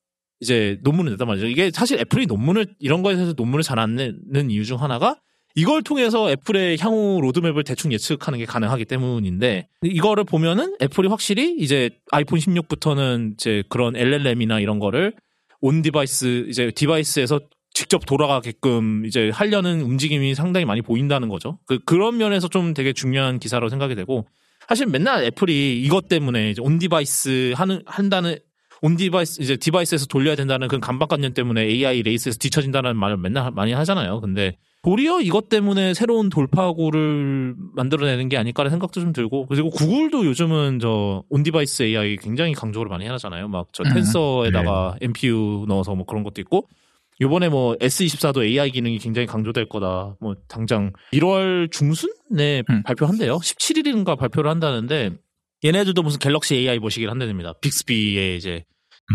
이제 논문을 냈단 말이죠. 이게 사실 애플이 논문을 이런 거에 대해서 논문을 잘 안 내는 이유 중 하나가 이걸 통해서 애플의 향후 로드맵을 대충 예측하는 게 가능하기 때문인데 이거를 보면은 애플이 확실히 이제 아이폰 16부터는 이제 그런 LLM이나 이런 거를 on device 이제 device에서 직접 돌아가게끔 이제 하려는 움직임이 상당히 많이 보인다는 거죠. 그 그런 면에서 좀 되게 중요한 기사로 생각이 되고 사실 맨날 애플이 이것 때문에 on device 하는 한다는 on device 이제 device에서 돌려야 된다는 그 강박관념 때문에 AI 레이스에서 뒤처진다는 말을 맨날 많이 하잖아요. 근데 도리어 이것 때문에 새로운 돌파구를 만들어내는 게 아닐까라는 생각도 좀 들고 그리고 구글도 요즘은 저 on-device AI 굉장히 강조를 많이 하잖아요. 막저 음. 텐서에다가 NPU 넣어서 뭐 그런 것도 있고 요번에 뭐 S24도 AI 기능이 굉장히 강조될 거다. 뭐 당장 1월 중순에 음. 발표한대요. 17일인가 발표를 한다는데 얘네들도 무슨 갤럭시 AI 모시기를 한다입니다. 빅스비의 이제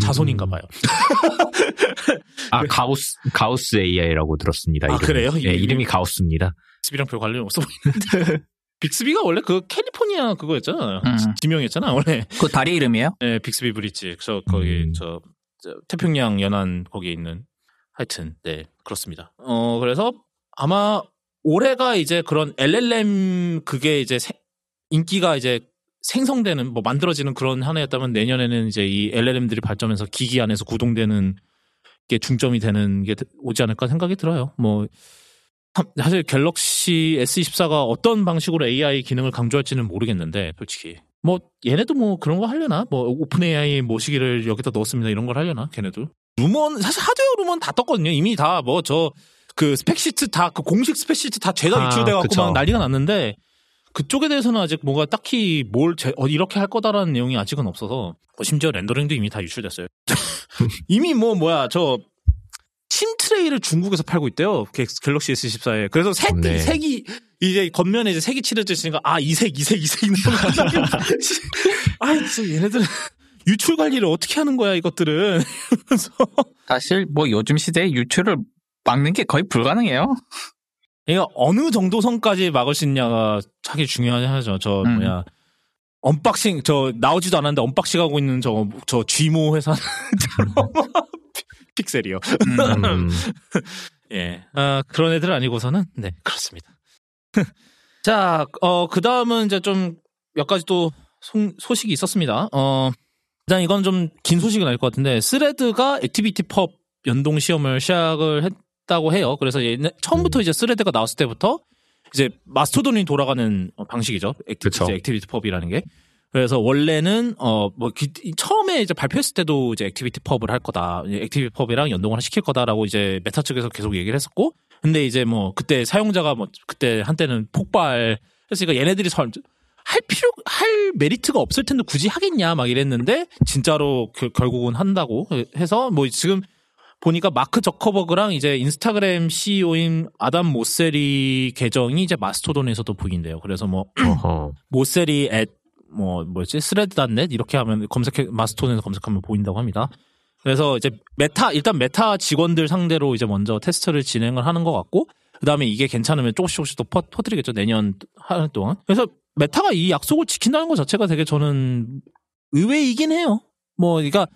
자손인가 봐요. <laughs> 아, 가우스, 가우스 AI라고 들었습니다. 아, 이름이. 그래요? 네, 이름이? 가우스입니다. 빅스비랑 별 관련이 없어 보이는데. <laughs> 빅스비가 원래 그 캘리포니아 그거였잖아. 음. 지명이었잖아, 원래. 그 다리 이름이에요? 네, 빅스비 브릿지. 저, 거기, 음. 저, 저, 태평양 연안 거기에 있는. 하여튼, 네, 그렇습니다. 어, 그래서 아마 올해가 이제 그런 LLM 그게 이제 세- 인기가 이제 생성되는, 뭐 만들어지는 그런 한 해였다면 내년에는 이제 이 LLM들이 발전해서 기기 안에서 구동되는 게 중점이 되는 게 오지 않을까 생각이 들어요. 뭐, 참, 사실 갤럭시 S24가 어떤 방식으로 AI 기능을 강조할지는 모르겠는데, 솔직히. 뭐, 얘네도 뭐 그런 거 하려나? 뭐, 오픈 AI 모시기를 여기다 넣었습니다. 이런 걸 하려나? 걔네도. 루먼, 사실 하드웨어 루먼 다 떴거든요. 이미 다 뭐, 저, 그 spec sheet 다, 그 공식 spec sheet 다 죄다 아, 유출돼 갖고 그쵸. 막 난리가 났는데, 그쪽에 대해서는 아직 뭐가 딱히 뭘, 제- 어, 이렇게 할 거다라는 내용이 아직은 없어서, 뭐 심지어 렌더링도 이미 다 유출됐어요. <laughs> 이미 뭐, 뭐야, 저, 심 트레이를 중국에서 팔고 있대요. 갤- 갤럭시 S24에. 그래서 색이, 네. 색이, 이제 겉면에 이제 색이 칠해졌으니까 아 이 색 이 색 이 색 있는 거 <laughs> 아 진짜 얘네들은 유출 관리를 어떻게 하는 거야 이것들은 <laughs> 사실 뭐 요즘 시대에 유출을 막는 게 거의 불가능해요. 이거 어느 정도 선까지 막을 수 있냐가 차기 중요하죠. 저 음. 뭐야 unboxing 저 나오지도 않았는데 unboxing 하고 있는 저저 G모 회사 <laughs> 픽셀이요. 음. <laughs> 예, 아, 그런 애들 아니고서는 네 그렇습니다. <laughs> 자, 어, 그 다음은 이제 좀 몇 가지 또 소, 소식이 있었습니다. 어, 일단 이건 좀 긴 소식은 아닐 것 같은데 스레드가 ActivityPub 연동 시험을 시작을 했다고 해요. 그래서 옛날, 처음부터 이제 스레드가 나왔을 때부터 이제 마스토돈이 돌아가는 어, 방식이죠. 액티, 그쵸. 이제 ActivityPub이라는 게. 그래서 원래는 어뭐 처음에 이제 발표했을 때도 이제 ActivityPub을 할 거다. ActivityPub이랑 연동을 시킬 거다라고 이제 메타 측에서 계속 얘기를 했었고 근데 이제 뭐 그때 사용자가 뭐 그때 한때는 폭발했으니까 얘네들이 설- 할 필요 할 메리트가 없을 텐데 굳이 하겠냐 막 이랬는데 진짜로 그- 결국은 한다고 해서 뭐 지금 보니까 마크 저커버그랑 이제 인스타그램 CEO인 아담 모세리 계정이 이제 마스토돈에서도 보인대요. 그래서 뭐. <clears throat> 모세리 앳뭐 뭐였지 스레드.net 이렇게 하면 검색해 마스토돈에서 검색하면 보인다고 합니다. 그래서 이제 메타 일단 메타 직원들 상대로 이제 먼저 테스트를 진행을 하는 것 같고 그다음에 이게 괜찮으면 조금씩 조금씩 또 퍼, 퍼뜨리겠죠 내년 하는 동안. 그래서 메타가 이 약속을 지킨다는 것 자체가 되게 저는 의외이긴 해요. 뭐 그러니까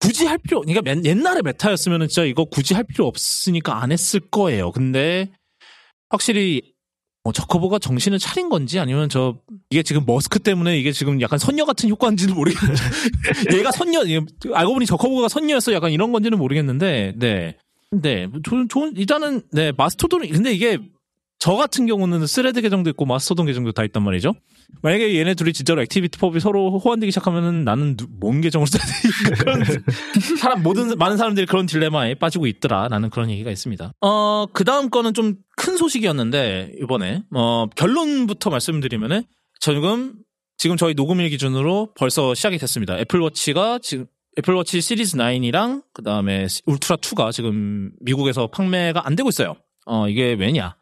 굳이 할 필요 그러니까 맨- 옛날에 메타였으면은 진짜 이거 굳이 할 필요 없으니까 안 했을 거예요. 근데 확실히 뭐 저커버가 정신을 차린 건지 아니면 저 이게 지금 머스크 때문에 이게 지금 약간 선녀 같은 효과인지는 모르겠는데 <laughs> 얘가 선녀 알고 보니 저커버가 선녀였어 약간 이런 건지는 모르겠는데 네. 네. 좋은 일단은 네, 마스토돈 근데 이게 저 같은 경우는 스레드 계정도 있고 마스토돈 계정도 다 있단 말이죠. 만약에 얘네 둘이 진짜로 ActivityPub이 서로 호환되기 시작하면은 나는 누- 뭔 계정을 써야 되니까 <laughs> 그런 사람 모든 많은 사람들이 그런 딜레마에 빠지고 있더라라는 그런 얘기가 있습니다. 어 그다음 거는 좀 큰 소식이었는데 이번에 어 결론부터 말씀드리면은 지금 지금 저희 녹음일 기준으로 벌써 시작이 됐습니다. 애플워치가 지금 애플워치 시리즈 9이랑 그다음에 울트라 2가 지금 미국에서 판매가 안 되고 있어요. 어 이게 왜냐?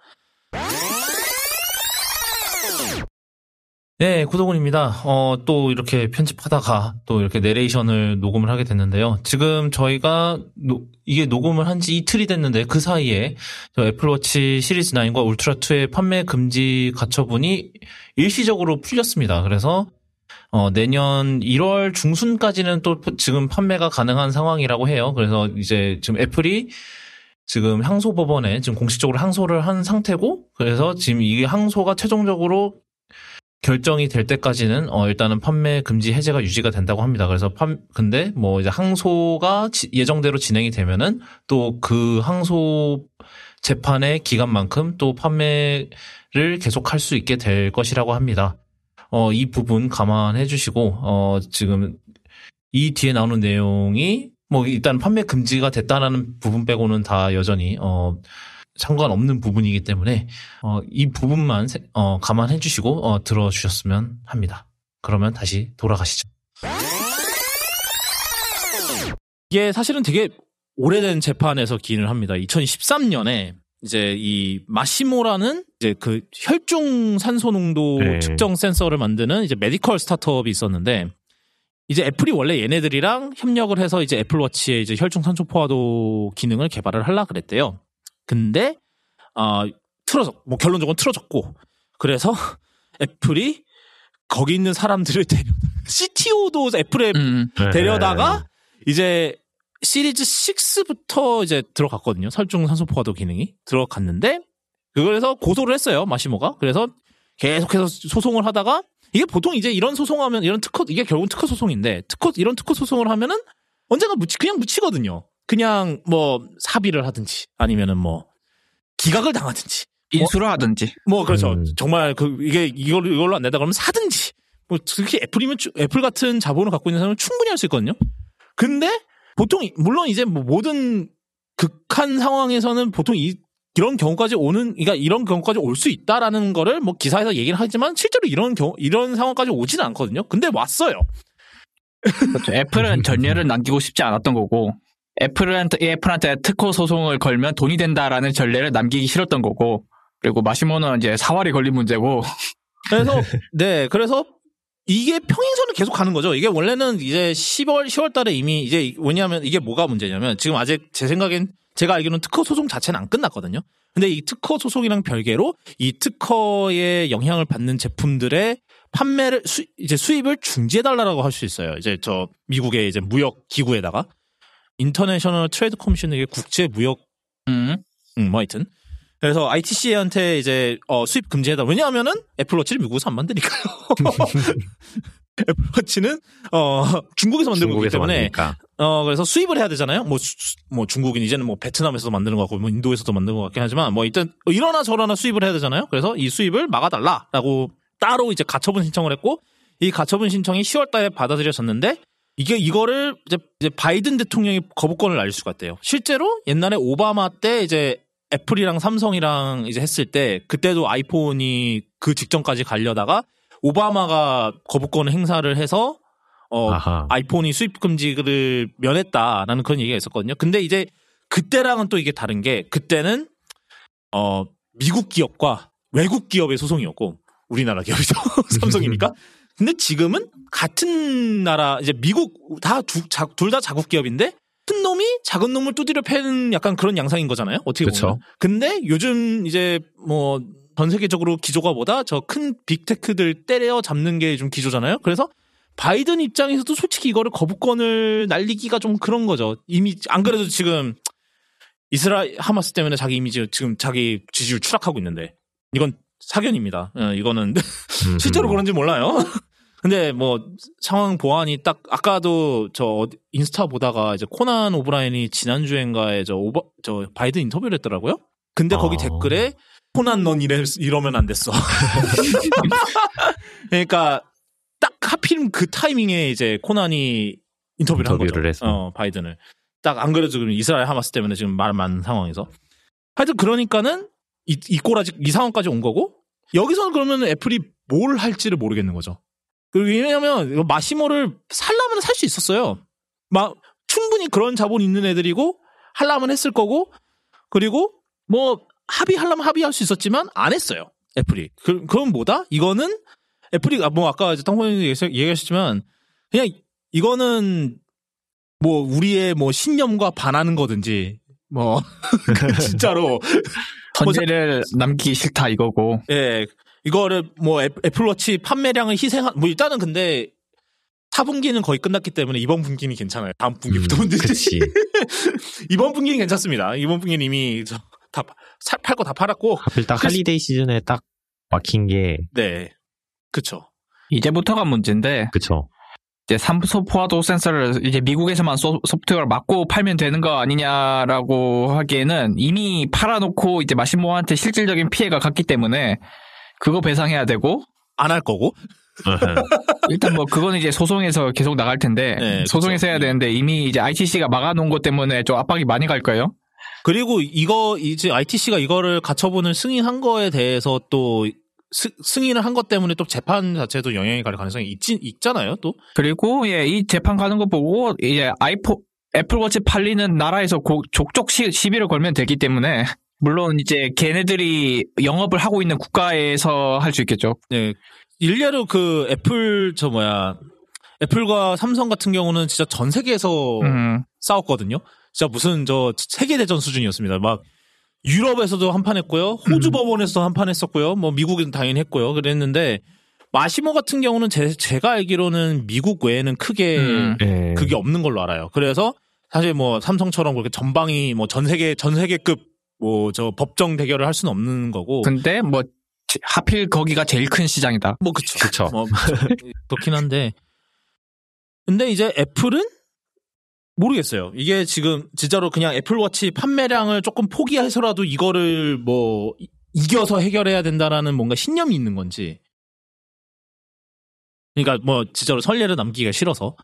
네, 쿠도군입니다. 어, 또 이렇게 편집하다가 또 이렇게 내레이션을 녹음을 하게 됐는데요. 지금 저희가 노- 이게 녹음을 한 지 이틀이 됐는데 그 사이에 저 애플워치 시리즈 9과 울트라 2의 판매 금지 가처분이 일시적으로 풀렸습니다. 그래서 어, 내년 1월 중순까지는 또 지금 판매가 가능한 상황이라고 해요. 그래서 이제 지금 애플이 지금 항소 법원에 지금 공식적으로 항소를 한 상태고 그래서 지금 이 항소가 최종적으로 결정이 될 때까지는 어 일단은 판매 금지 해제가 유지가 된다고 합니다. 그래서 판 근데 뭐 이제 항소가 지- 예정대로 진행이 되면은 또 그 항소 재판의 기간만큼 또 판매를 계속할 수 있게 될 것이라고 합니다. 어 이 부분 감안해 주시고 어 지금 이 뒤에 나오는 내용이 뭐 일단 판매 금지가 됐다라는 부분 빼고는 다 여전히 어 상관없는 부분이기 때문에 어, 이 부분만 세- 어, 감안해 주시고 어, 들어주셨으면 합니다. 그러면 다시 돌아가시죠. 이게 사실은 되게 오래된 재판에서 기인을 합니다. 2013년에 이제 이 마시모라는 이제 그 혈중 산소 농도 네. 측정 센서를 만드는 이제 메디컬 스타트업이 있었는데 이제 애플이 원래 얘네들이랑 협력을 해서 이제 애플워치의 이제 혈중 산소 포화도 기능을 개발을 하려 그랬대요. 근데 아 틀어졌 뭐 결론적으로 틀어졌고 그래서 <laughs> 애플이 거기 있는 사람들을 <laughs> 데려 CTO도 애플에 음. 데려다가 이제 시리즈 6부터 이제 들어갔거든요. 설중 산소 포화도 기능이 들어갔는데 그래서 고소를 했어요. 마시모가. 그래서 계속해서 소송을 하다가 이게 보통 이제 이런 소송하면 이런 특허 이게 결국 특허 소송인데 특허 이런 특허 소송을 하면은 언젠가 묻히 그냥 묻히거든요. 그냥 뭐 사비를 하든지 아니면은 뭐 기각을 당하든지 인수를 하든지. 뭐 그렇죠. 음. 정말 그 이게 이걸 이걸로 안 된다 그러면 사든지 뭐 특히 애플이면 추- 애플 같은 자본을 갖고 있는 사람은 충분히 할 수 있거든요. 근데 보통 이- 물론 이제 뭐 모든 극한 상황에서는 보통 이 이런 경우까지 오는 그러니까 이런 경우까지 올 수 있다라는 거를 뭐 기사에서 얘기를 하지만 실제로 이런 경우 이런 상황까지 오지는 않거든요. 근데 왔어요. 그렇죠. 애플은 전례를 남기고 싶지 않았던 거고, 애플한테, 애플한테 특허 소송을 걸면 돈이 된다라는 전례를 남기기 싫었던 거고, 그리고 마시모는 이제 사활이 걸린 문제고 <laughs> 그래서 네 그래서 이게 평행선을 계속 가는 거죠. 이게 원래는 이제 10월 10월 달에 이미 이제 뭐냐면 이게 뭐가 문제냐면 지금 아직 제 생각엔 제가 알기로는 특허 소송 자체는 안 끝났거든요. 근데 이 특허 소송이랑 별개로 이 특허의 영향을 받는 제품들의 판매를 수, 이제 수입을 중지해 달라고 할 수 있어요. 이제 저 미국의 이제 무역 기구에다가 International Trade Commission 이게 국제 무역 음. 음, 뭐 하여튼. 그래서 ITC한테 이제 어, 수입 금지해다. 왜냐하면은 애플워치를 미국에서 안 만드니까요. <laughs> 애플워치는 어, 중국에서 만들고 있기 중국에서 때문에 만드니까. 어 그래서 수입을 해야 되잖아요. 뭐, 수- 뭐 중국인 이제는 뭐 베트남에서도 만드는 것 같고 뭐 인도에서도 만드는 것 같긴 하지만 뭐 일단 이러나 저러나 수입을 해야 되잖아요. 그래서 이 수입을 막아달라라고 따로 이제 가처분 신청을 했고 이 가처분 신청이 10월 달에 받아들여졌는데 이게 이거를 이제, 바이든 대통령이 거부권을 날릴 수가 있대요. 실제로 옛날에 오바마 때 이제 애플이랑 삼성이랑 이제 했을 때 그때도 아이폰이 그 직전까지 가려다가 오바마가 거부권 행사를 해서 어 아하. 아이폰이 수입 금지를 면했다라는 그런 얘기가 있었거든요. 근데 이제 그때랑은 또 이게 다른 게 그때는 어 미국 기업과 외국 기업의 소송이었고 우리나라 기업이죠 <laughs> 삼성이니까. 근데 지금은 같은 나라 이제 미국 다 둘 다 자국 기업인데 큰 놈이 작은 놈을 두드려 패는 약간 그런 양상인 거잖아요. 어떻게 보면. 그쵸. 근데 요즘 이제 뭐 전 세계적으로 기조가 뭐다? 저 큰 빅테크들 때려 잡는 게 좀 기조잖아요. 그래서 바이든 입장에서도 솔직히 이거를 거부권을 날리기가 좀 그런 거죠. 이미 안 그래도 지금 이스라엘 하마스 때문에 자기 이미지 지금 자기 지지율 추락하고 있는데 이건 사견입니다. 어, 이거는 <laughs> 음, 실제로 음. 그런지 몰라요. <laughs> 근데 뭐 상황 보안이 딱 아까도 저 어디- 인스타 보다가 이제 코난 오브라인이 지난주엔가에 저 오버 저 바이든 인터뷰를 했더라고요. 근데 거기 어. 댓글에 코난 넌 이래 이러면 안 됐어. <laughs> 그러니까 딱 하필 그 타이밍에 이제 코난이 인터뷰를, 한 인터뷰를 거죠. 해서. 어, 바이든을. 딱 안 그래도 지금 이스라엘 하마스 때문에 지금 말 많은 상황에서. 하여튼 그러니까는 이, 이 꼬라지 이 상황까지 온 거고 여기서는 그러면 애플이 뭘 할지를 모르겠는 거죠. 왜냐하면 마시모를 살라면 살 수 있었어요. 막 충분히 그런 자본 있는 애들이고 할라면 했을 거고 그리고 뭐 합의하려면 합의할 수 있었지만 안 했어요. 애플이. 그, 그럼 뭐다? 이거는 애플이 아, 뭐 아까 땅콩님 얘기하셨지만 그냥 이거는 뭐 우리의 뭐 신념과 반하는 거든지 뭐 <laughs> 진짜로 선례를 남기기 싫다 이거고. 예, 이거를 뭐 애- 애플워치 판매량을 희생한 뭐 일단은 근데 4분기는 거의 끝났기 때문에 이번 분기는 괜찮아요. 다음 분기부터 음, 문제지. <laughs> 이번 분기는 괜찮습니다. 이번 분기는 이미 다팔 거 다 팔았고 하필 딱 그래서- holiday 시즌에 딱 막힌 게 네. 그쵸. 이제부터가 문제인데 그쵸. 이제 삼소 포화도 센서를 이제 미국에서만 소, 소프트웨어를 맞고 팔면 되는 거 아니냐라고 하기에는 이미 팔아놓고 이제 마시모한테 실질적인 피해가 갔기 때문에 그거 배상해야 되고 안 할 거고. <laughs> 일단 뭐 그거는 이제 소송에서 계속 나갈 텐데 네, 소송에서 그쵸. 해야 되는데 이미 이제 ITC가 막아놓은 것 때문에 좀 압박이 많이 갈 거예요. 그리고 이거 이제 ITC가 이거를 가처분을 승인한 거에 대해서 또 스- 승인을 한 것 때문에 또 재판 자체도 영향이 갈 가능성이 있지, 있잖아요, 또. 그리고 예, 이 재판 가는 거 보고 이제 아이폰 애플워치 팔리는 나라에서 고- 족족 시, 시비를 걸면 되기 때문에 물론 이제 걔네들이 영업을 하고 있는 국가에서 할 수 있겠죠. 네. 일례로 그 애플, 저 뭐야, 애플과 삼성 같은 경우는 진짜 전 세계에서 음. 싸웠거든요. 진짜 무슨 저 세계 대전 수준이었습니다. 막 유럽에서도 한판 했고요. 호주 음. 법원에서도 한판 했었고요. 뭐 미국은 당연히 했고요. 그랬는데 마시모 같은 경우는 제, 제가 알기로는 미국 외에는 크게 음. 예. 그게 없는 걸로 알아요. 그래서 사실 뭐 삼성처럼 그렇게 전방이 뭐 전 세계 전 세계급 뭐 저 법정 대결을 할 수는 없는 거고. 근데 뭐 제- 하필 거기가 제일 큰 시장이다. 뭐 그쵸. 그쵸. 뭐, 그렇긴 한데. 근데 이제 애플은 모르겠어요. 이게 지금 진짜로 그냥 애플워치 판매량을 조금 포기해서라도 이거를 뭐 이- 이겨서 해결해야 된다라는 뭔가 신념이 있는 건지. 그러니까 뭐 진짜로 선례를 남기기가 싫어서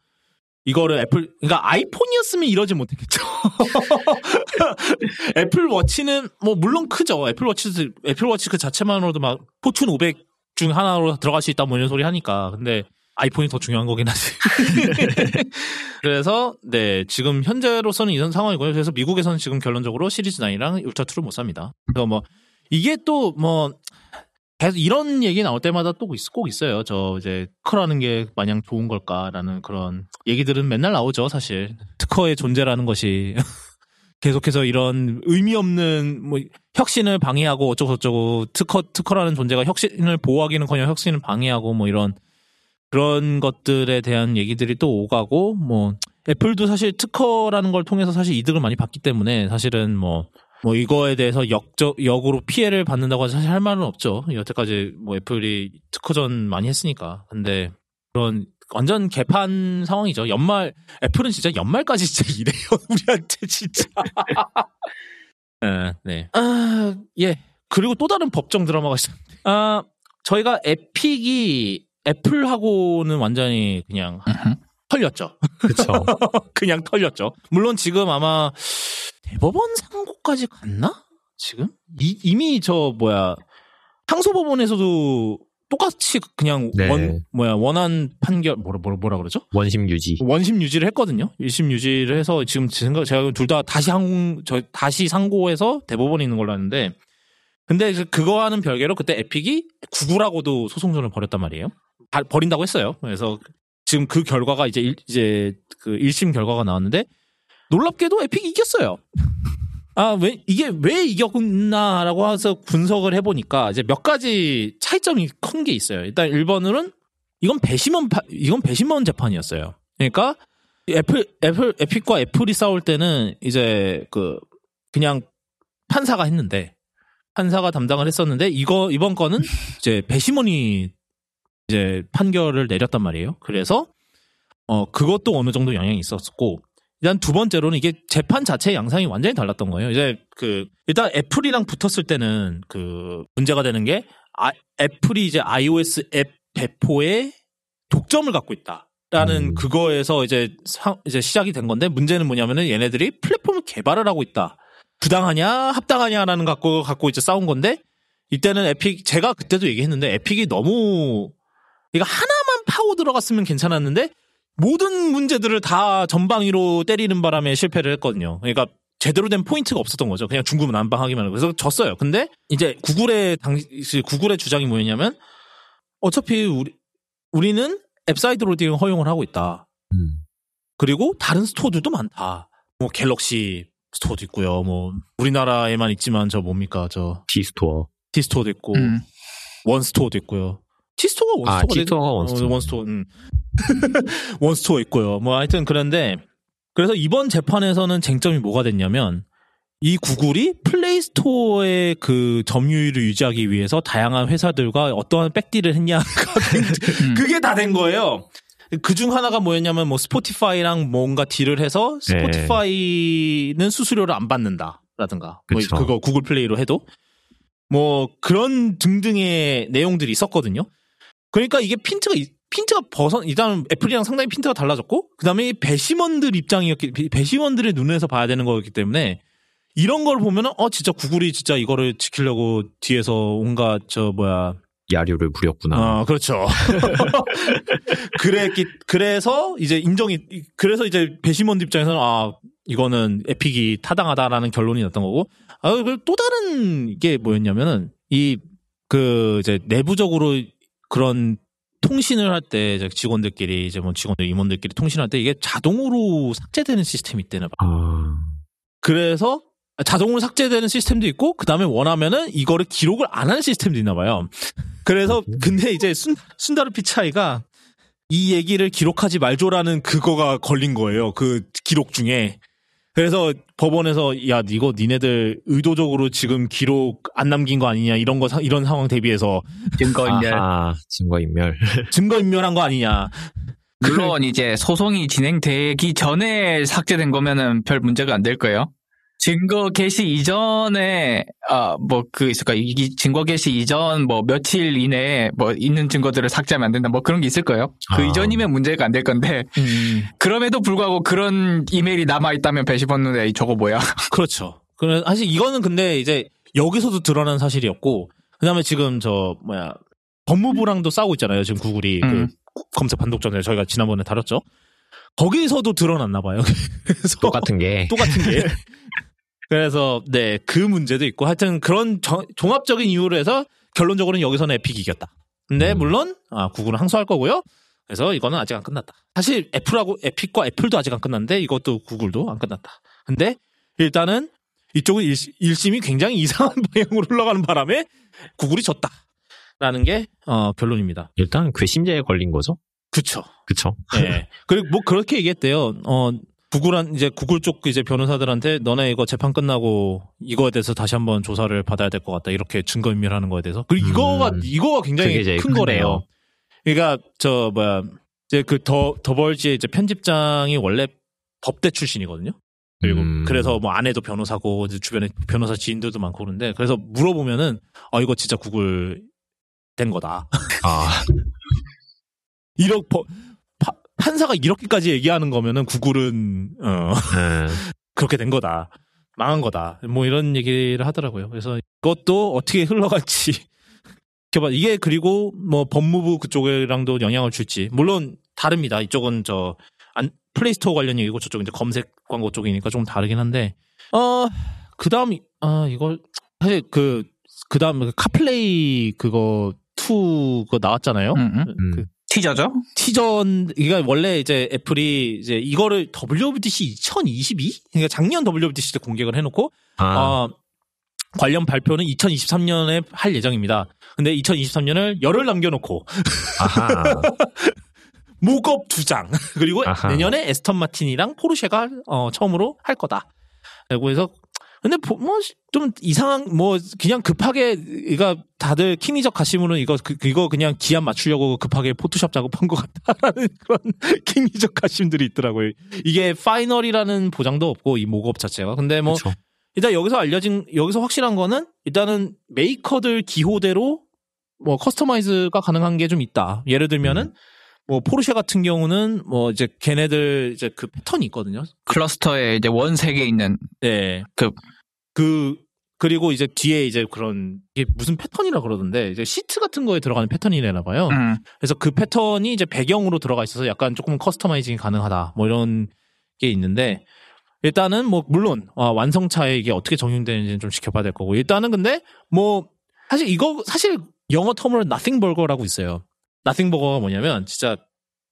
이거를 애플 그러니까 아이폰이었으면 이러지 못했겠죠. <laughs> 애플 워치는 뭐 물론 크죠. 애플 워치 애플 워치 그 자체만으로도 막 포춘 500 중 하나로 들어갈 수 있다 뭐 이런 소리 하니까 근데 아이폰이 더 중요한 거긴 하지. <laughs> 그래서 네 지금 현재로서는 이런 상황이고요. 그래서 미국에서는 지금 결론적으로 시리즈 9이랑 울트라 2를 못 삽니다. 그래서 뭐 이게 또 뭐 계속 이런 얘기 나올 때마다 또 있- 꼭 있어요. 저 이제 특허라는 게 마냥 좋은 걸까라는 그런 얘기들은 맨날 나오죠, 사실. 특허의 존재라는 것이 <laughs> 계속해서 이런 의미 없는 뭐 혁신을 방해하고 어쩌고 저쩌고 특허 특허라는 존재가 혁신을 보호하기는커녕 혁신을 방해하고 뭐 이런 그런 것들에 대한 얘기들이 또 오가고 뭐 애플도 사실 특허라는 걸 통해서 사실 이득을 많이 받기 때문에 사실은 뭐뭐 이거에 대해서 역적 역으로 피해를 받는다고 해서 사실 할 말은 없죠. 여태까지 뭐 애플이 특허전 많이 했으니까. 근데 그런 완전 개판 상황이죠. 연말 애플은 진짜 연말까지 진짜 <laughs> 이래요. 우리한테 진짜. 네, <laughs> 네. 아, 예. 그리고 또 다른 법정 드라마가 있습니다. 아, 저희가 에픽이 애플하고는 완전히 그냥 털렸죠. 그쵸. <laughs> 그냥 털렸죠. 물론 지금 아마 대법원 상고까지 갔나? 지금? 이, 이미 저 뭐야 항소법원에서도 똑같이 그냥 네. 원 뭐야 원한 판결 뭐라 뭐라 뭐라 그러죠? 원심 유지. 원심 유지를 했거든요. 1심 유지를 해서 지금 제 생각 제가 둘 다 다시 항, 저 다시 상고해서 대법원에 있는 걸로 아는데 근데 그- 그거와는 별개로 그때 에픽이 구글하고도 소송전을 벌였단 말이에요. 바- 버린다고 했어요. 그래서 지금 그 결과가 이제 일, 이제 그 1심 결과가 나왔는데 놀랍게도 에픽이 이겼어요. 아, 왜, 이게 왜 이겼나라고 해서 분석을 해보니까 이제 몇 가지 차이점이 큰 게 있어요. 일단 1번은 이건 배심원, 파- 이건 배심원 재판이었어요. 그러니까 애플, 애플, 에픽과 애플이 싸울 때는 이제 그, 그냥 판사가 했는데, 판사가 담당을 했었는데, 이거, 이번 거는 이제 배심원이 이제 판결을 내렸단 말이에요. 그래서, 어, 그것도 어느 정도 영향이 있었고, 일단 두 번째로는 이게 재판 자체의 양상이 완전히 달랐던 거예요. 이제 그 일단 애플이랑 붙었을 때는 그 문제가 되는 게 아, 애플이 이제 iOS 앱 배포에 독점을 갖고 있다라는 음. 그거에서 이제 상- 이제 시작이 된 건데 문제는 뭐냐면은 얘네들이 플랫폼을 개발을 하고 있다. 부당하냐 합당하냐라는 갖고 갖고 이제 싸운 건데 이때는 에픽 제가 그때도 얘기했는데 에픽이 너무 이거 하나만 파고 들어갔으면 괜찮았는데 모든 문제들을 다 전방위로 때리는 바람에 실패를 했거든요. 그러니까 제대로 된 포인트가 없었던 거죠. 그냥 중구난방하기만 하고. 그래서 졌어요. 근데 이제 구글의 당시 구글의 주장이 뭐였냐면 어차피 우리 우리는 앱 sideloading 허용을 하고 있다. 음. 그리고 다른 스토어들도 많다. 뭐 갤럭시 스토어도 있고요. 뭐 우리나라에만 있지만 저 뭡니까 저 D스토어. T스토어도 있고 음. 원 스토어도 있고요. T스토어가 아, 원스토어가 T스토어가 원스토어. 어, 원스토어. 음. <laughs> 원스토어 있고요. 뭐 하여튼 그런데 그래서 이번 재판에서는 쟁점이 뭐가 됐냐면 이 구글이 플레이스토어의 그 점유율을 유지하기 위해서 다양한 회사들과 어떠한 back deal을 했냐가 <laughs> 음. 그게 다 된 거예요. 그 중 하나가 뭐였냐면 뭐 스포티파이랑 뭔가 deal을 해서 네. 스포티파이는 수수료를 안 받는다라든가 뭐. 그거 구글 플레이로 해도 뭐 그런 등등의 내용들이 있었거든요. 그러니까 이게 핀트가 이- 핀트가 벗어 일단 애플이랑 상당히 핀트가 달라졌고 그다음에 배심원들 입장이었기 배심원들의 눈에서 봐야 되는 거였기 때문에 이런 걸 보면은 어 진짜 구글이 진짜 이거를 지키려고 뒤에서 온갖 저 뭐야 야료를 부렸구나. 어, 그렇죠. <laughs> 그랬기, 그래서 이제 인정이, 그래서 이제 배심원 입장에서는 아, 이거는 에픽이 타당하다라는 결론이 났던 거고, 아, 그리고 또 다른 게 뭐였냐면은, 이, 그, 이제 내부적으로 그런 통신을 할 때, 직원들끼리, 이제 뭐 직원들, 임원들끼리 통신할 때 이게 자동으로 삭제되는 시스템이 있대나 봐. 아. 그래서 자동으로 삭제되는 시스템도 있고 그 다음에 원하면은 이거를 기록을 안 하는 시스템도 있나 봐요. 그래서 근데 이제 순 순다르 피차이가 이 얘기를 기록하지 말조라는 그거가 걸린 거예요. 그 기록 중에. 그래서 법원에서 야 이거 니네들 의도적으로 지금 기록 안 남긴 거 아니냐 이런 거 사- 이런 상황 대비해서 증거 인멸. 아, 증거 인멸. <laughs> 증거 인멸한 거 아니냐. 물론 이제 소송이 진행되기 전에 삭제된 거면은 별 문제가 안 될 거예요. 증거 개시 이전에 아 뭐 그 있을까 이 증거 개시 이전 뭐 며칠 이내에 뭐 있는 증거들을 삭제하면 안 된다 뭐 그런 게 있을 거예요. 그 아. 이전이면 문제가 안 될 건데 음. 그럼에도 불구하고 그런 이메일이 남아 있다면 이 저거 뭐야? <laughs> 그렇죠. 그래 사실 이거는 근데 이제 여기서도 드러난 사실이었고 그다음에 지금 저 뭐야 법무부랑도 싸우고 있잖아요. 지금 구글이 음. 그 검색 판독전에 저희가 지난번에 다뤘죠. 거기서도 드러났나 봐요. <laughs> 그래서 똑같은 게. 똑같은 게 <laughs> 그래서 네 그 문제도 있고 하여튼 그런 저- 종합적인 이유로 해서 결론적으로는 여기서는 에픽이 이겼다. 근데 음. 물론 아, 구글은 항소할 거고요. 그래서 이거는 아직 안 끝났다. 사실 애플하고 에픽과 애플도 아직 안 끝났는데 이것도 구글도 안 끝났다. 근데 일단은 이쪽은 일, 심이 굉장히 <laughs> 이상한 방향으로 흘러가는 바람에 구글이 졌다 라는 게 어, 결론입니다. 일단 괘씸죄에 걸린 거죠. 그쵸. 그쵸. 예. 그리고 뭐 그렇게 얘기했대요. 어, 구글한 이제 구글 쪽 이제 변호사들한테 너네 이거 재판 끝나고 이거에 대해서 다시 한번 조사를 받아야 될 것 같다. 이렇게 증거 인멸하는 거에 대해서. 그리고 이거가 음. 이거가 굉장히 큰 거래요. 크네요. 그러니까 저 뭐야 이제 그 더 더벌지의 이제 편집장이 원래 법대 출신이거든요. 그리고 음. 그래서 뭐 아내도 변호사고 주변에 변호사 지인들도 많고 그런데 그래서 물어보면은 아 이거 진짜 구글 된 거다. 아, <laughs> 이렇게 법- 파- 판사가 이렇게까지 얘기하는 거면은 구글은 어 네. <laughs> 그렇게 된 거다. 망한 거다. 뭐 이런 얘기를 하더라고요. 그래서 이것도 어떻게 흘러갈지 <laughs> 지켜봐. 이게 그리고 뭐 법무부 그쪽이랑도 영향을 줄지. 물론 다릅니다. 이쪽은 저 안, 플레이스토어 관련 얘기고 저쪽은 이제 검색 광고 쪽이니까 좀 다르긴 한데 어 그다음 아 이걸 사실 그 그다음 그 카플레이 그거 2 그거 나왔잖아요. 음, 음. 음. 그 티저죠? 티전 이게 원래 이제 애플이 이제 이거를 WWDC 2022 그러니까 작년 WWDC 때 공개를 해놓고 아, 어, 관련 발표는 2023년에 할 예정입니다. 근데 2023년을 열흘 남겨놓고. mockup <laughs> 두 장 그리고 아하. 내년에 애스턴 마틴이랑 포르쉐가 어, 처음으로 할 거다. 그리고 해서 근데 뭐 좀 이상한 뭐 그냥 급하게 이거 다들 킹리적 가심으로 이거 그, 이거 그냥 기한 맞추려고 급하게 포토샵 작업한 것 같다라는 <laughs> 그런 킹리적 가심들이 있더라고요. 이게 final이라는 보장도 없고 이 mockup 자체가 근데 뭐 그쵸. 일단 여기서 알려진 여기서 확실한 거는 일단은 메이커들 기호대로 뭐 customize가 가능한 게 좀 있다. 예를 들면은 뭐 포르쉐 같은 경우는 뭐 이제 걔네들 이제 그 패턴이 있거든요. cluster에 이제 원색에 있는 네. 그- 그 그리고 이제 뒤에 이제 그런 이게 무슨 패턴이라 그러던데 이제 시트 같은 거에 들어가는 패턴이래나 봐요. 음, 그래서 그 패턴이 이제 배경으로 들어가 있어서 약간 조금 customizing이 가능하다. 뭐 이런 게 있는데 일단은 뭐 물론 어, 완성차에 이게 어떻게 적용되는지는 좀 지켜봐야 될 거고 일단은 근데 뭐 사실 이거 사실 영어 term으로 nothing burger라고 있어요. Burger가 뭐냐면 진짜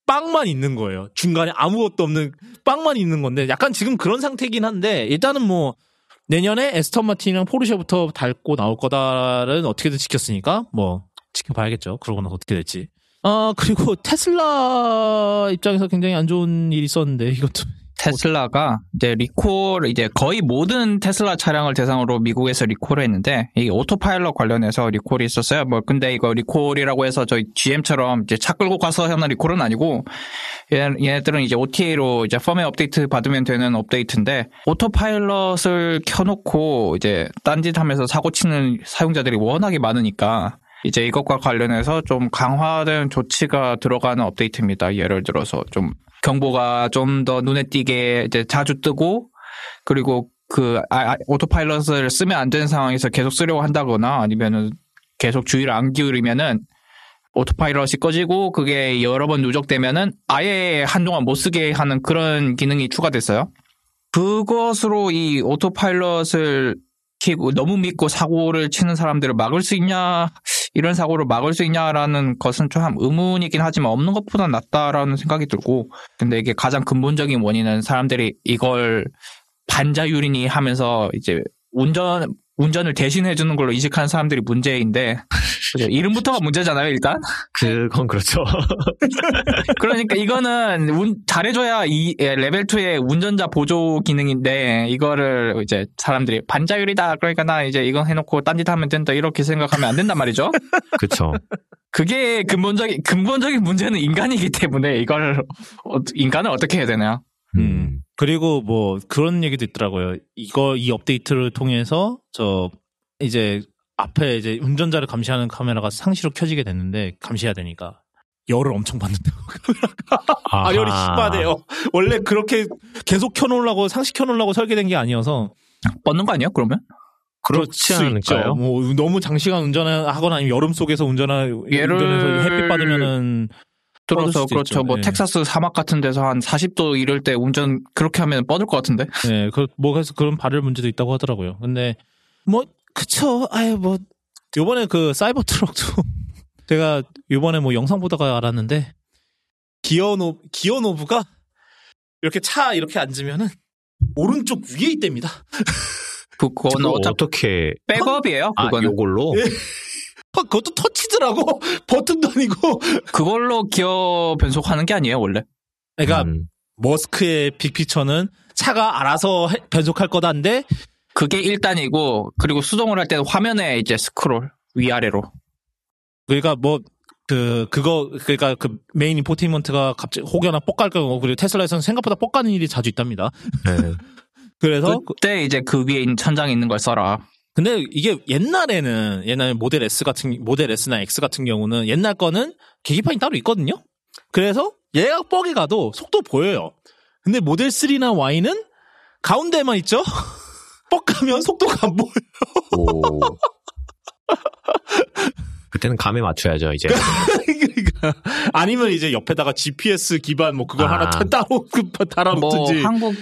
빵만 있는 거예요. 중간에 아무것도 없는 빵만 있는 건데 약간 지금 그런 상태긴 한데 일단은 뭐 내년에 애스턴 마틴이랑 포르쉐부터 달고 나올 거다는 어떻게든 지켰으니까 뭐 지켜봐야겠죠. 그러고 나서 어떻게 될지. 아 그리고 테슬라 입장에서 굉장히 안 좋은 일이 있었는데 이것도 테슬라가 이제 리콜 이제 거의 모든 테슬라 차량을 대상으로 미국에서 리콜을 했는데 이게 오토파일럿 관련해서 리콜이 있었어요. 뭐 근데 이거 리콜이라고 해서 저희 GM처럼 이제 차 끌고 가서 하는 리콜은 아니고 얘- 얘네들은 이제 OTA로 이제 펌웨어 업데이트 받으면 되는 업데이트인데 오토파일럿을 켜놓고 이제 딴짓하면서 사고 치는 사용자들이 워낙에 많으니까 이제 이것과 관련해서 좀 강화된 조치가 들어가는 업데이트입니다. 예를 들어서 좀 경보가 좀 더 눈에 띄게 이제 자주 뜨고 그리고 그 아- 아- 오토파일럿을 쓰면 안 되는 상황에서 계속 쓰려고 한다거나 아니면은 계속 주의를 안 기울이면은 오토파일럿이 꺼지고 그게 여러 번 누적되면은 아예 한동안 못 쓰게 하는 그런 기능이 추가됐어요. 그것으로 이 오토파일럿을 키고 너무 믿고 사고를 치는 사람들을 막을 수 있냐 이런 사고를 막을 수 있냐라는 것은 좀 의문이긴 하지만 없는 것보다 낫다라는 생각이 들고 근데 이게 가장 근본적인 원인은 사람들이 이걸 반자율이니 하면서 이제 운전 운전을 대신해 주는 걸로 인식하는 사람들이 문제인데 <laughs> 그죠? 이름부터가 문제잖아요 일단 그건 그렇죠. <laughs> 그러니까 이거는 운- 잘해줘야 이 예, 레벨 2의 운전자 보조 기능인데 이거를 이제 사람들이 반자율이다 그러니까 나 이제 이건 해놓고 딴짓 하면 된다 이렇게 생각하면 안 된단 말이죠. <laughs> 그렇죠. 그게 근본적인 근본적인 문제는 인간이기 때문에 이걸 어- 인간을 어떻게 해야 되나요? 음. 그리고 뭐 그런 얘기도 있더라고요. 이거 이 업데이트를 통해서 저 이제 앞에 이제 운전자를 감시하는 카메라가 상시로 켜지게 됐는데 감시해야 되니까 열을 엄청 받는다고 <laughs> 아, 열이 심하대요. 원래 그렇게 계속 켜놓으려고 상시 켜놓으려고 설계된 게 아니어서 뻗는 거 아니에요? 그러면? 그렇지. 않을까요? 뭐 너무 장시간 운전하거나 아니면 여름 속에서 운전하 얘를- 운전해서 햇빛 받으면은 들어서 그렇죠. 있죠. 뭐 예. 텍사스 사막 같은 데서 한 40도 이럴 때 운전 그렇게 하면 뻗을 것 같은데. 네, 그, 뭐, 그래서 그런 발열 문제도 있다고 하더라고요. 근데, 뭐, 그쵸. 아유, 뭐, 요번에 그 사이버 트럭도, <laughs> 제가 요번에 뭐 영상 보다가 알았는데, 기어노, 기어노브가, 이렇게 차 이렇게 앉으면은, 오른쪽 위에 있답니다. 그- 그거는 어떻게 백업이에요. 아 그거는 요걸로 예. 어, 그것도 터치더라고. <laughs> 버튼도 아니고. 그걸로 기어 변속하는 게 아니에요 원래. 그러니까, 음. 머스크의 빅피처는 차가 알아서 해- 변속할 거다인데, 그게 1단이고 그리고 수동을 할 때는 화면에 이제 스크롤 위아래로. 그러니까 뭐, 그, 그거, 그러니까 그 main infotainment가 갑자기 혹여나 뻑갈 경우, 그리고 테슬라에서는 생각보다 뻑가는 일이 자주 있답니다. 네. <laughs> 그래서, 그때 이제 그 위에 있는 천장에 있는 걸 써라. 근데 이게 옛날에는, 옛날 모델 S 같은, 모델 S나 X 같은 경우는 옛날 거는 계기판이 따로 있거든요? 그래서 얘가 뻑이 가도 속도 보여요. 근데 모델 3나 Y는 가운데만 있죠? <laughs> 뻑 가면 속도가 안 보여. 오. <laughs> 그때는 감에 맞춰야죠 이제. <laughs> 그러니까. 아니면 이제 옆에다가 GPS 기반 뭐 그걸 아. 하나 타- 따로 그뭐 달아놓든지. 한국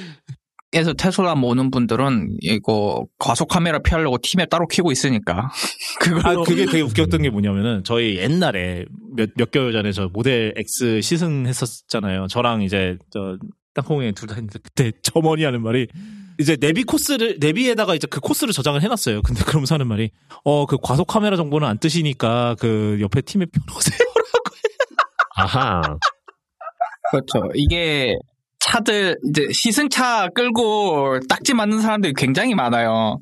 에서 테슬라 모는 분들은 이거 과속 카메라 피하려고 팀에 따로 키고 있으니까 <laughs> 그걸로 아, 그게 되게 웃겼던 게 뭐냐면은, 저희 옛날에 몇, 몇 개월 전에 저 모델 X 시승했었잖아요. 저랑 이제, 저, 땅콩에 둘다 있는데, 그때 <laughs> 점원이 하는 말이, 이제 내비 코스를, 내비에다가 이제 그 코스를 저장을 해놨어요. 근데 그러면서 하는 말이, 어, 그 과속 카메라 정보는 안 뜨시니까, 그 옆에 팀에 <laughs> 펴놓으세요. 아하. 그렇죠. 이게 차들 이제 시승차 끌고 딱지 맞는 사람들이 굉장히 많아요.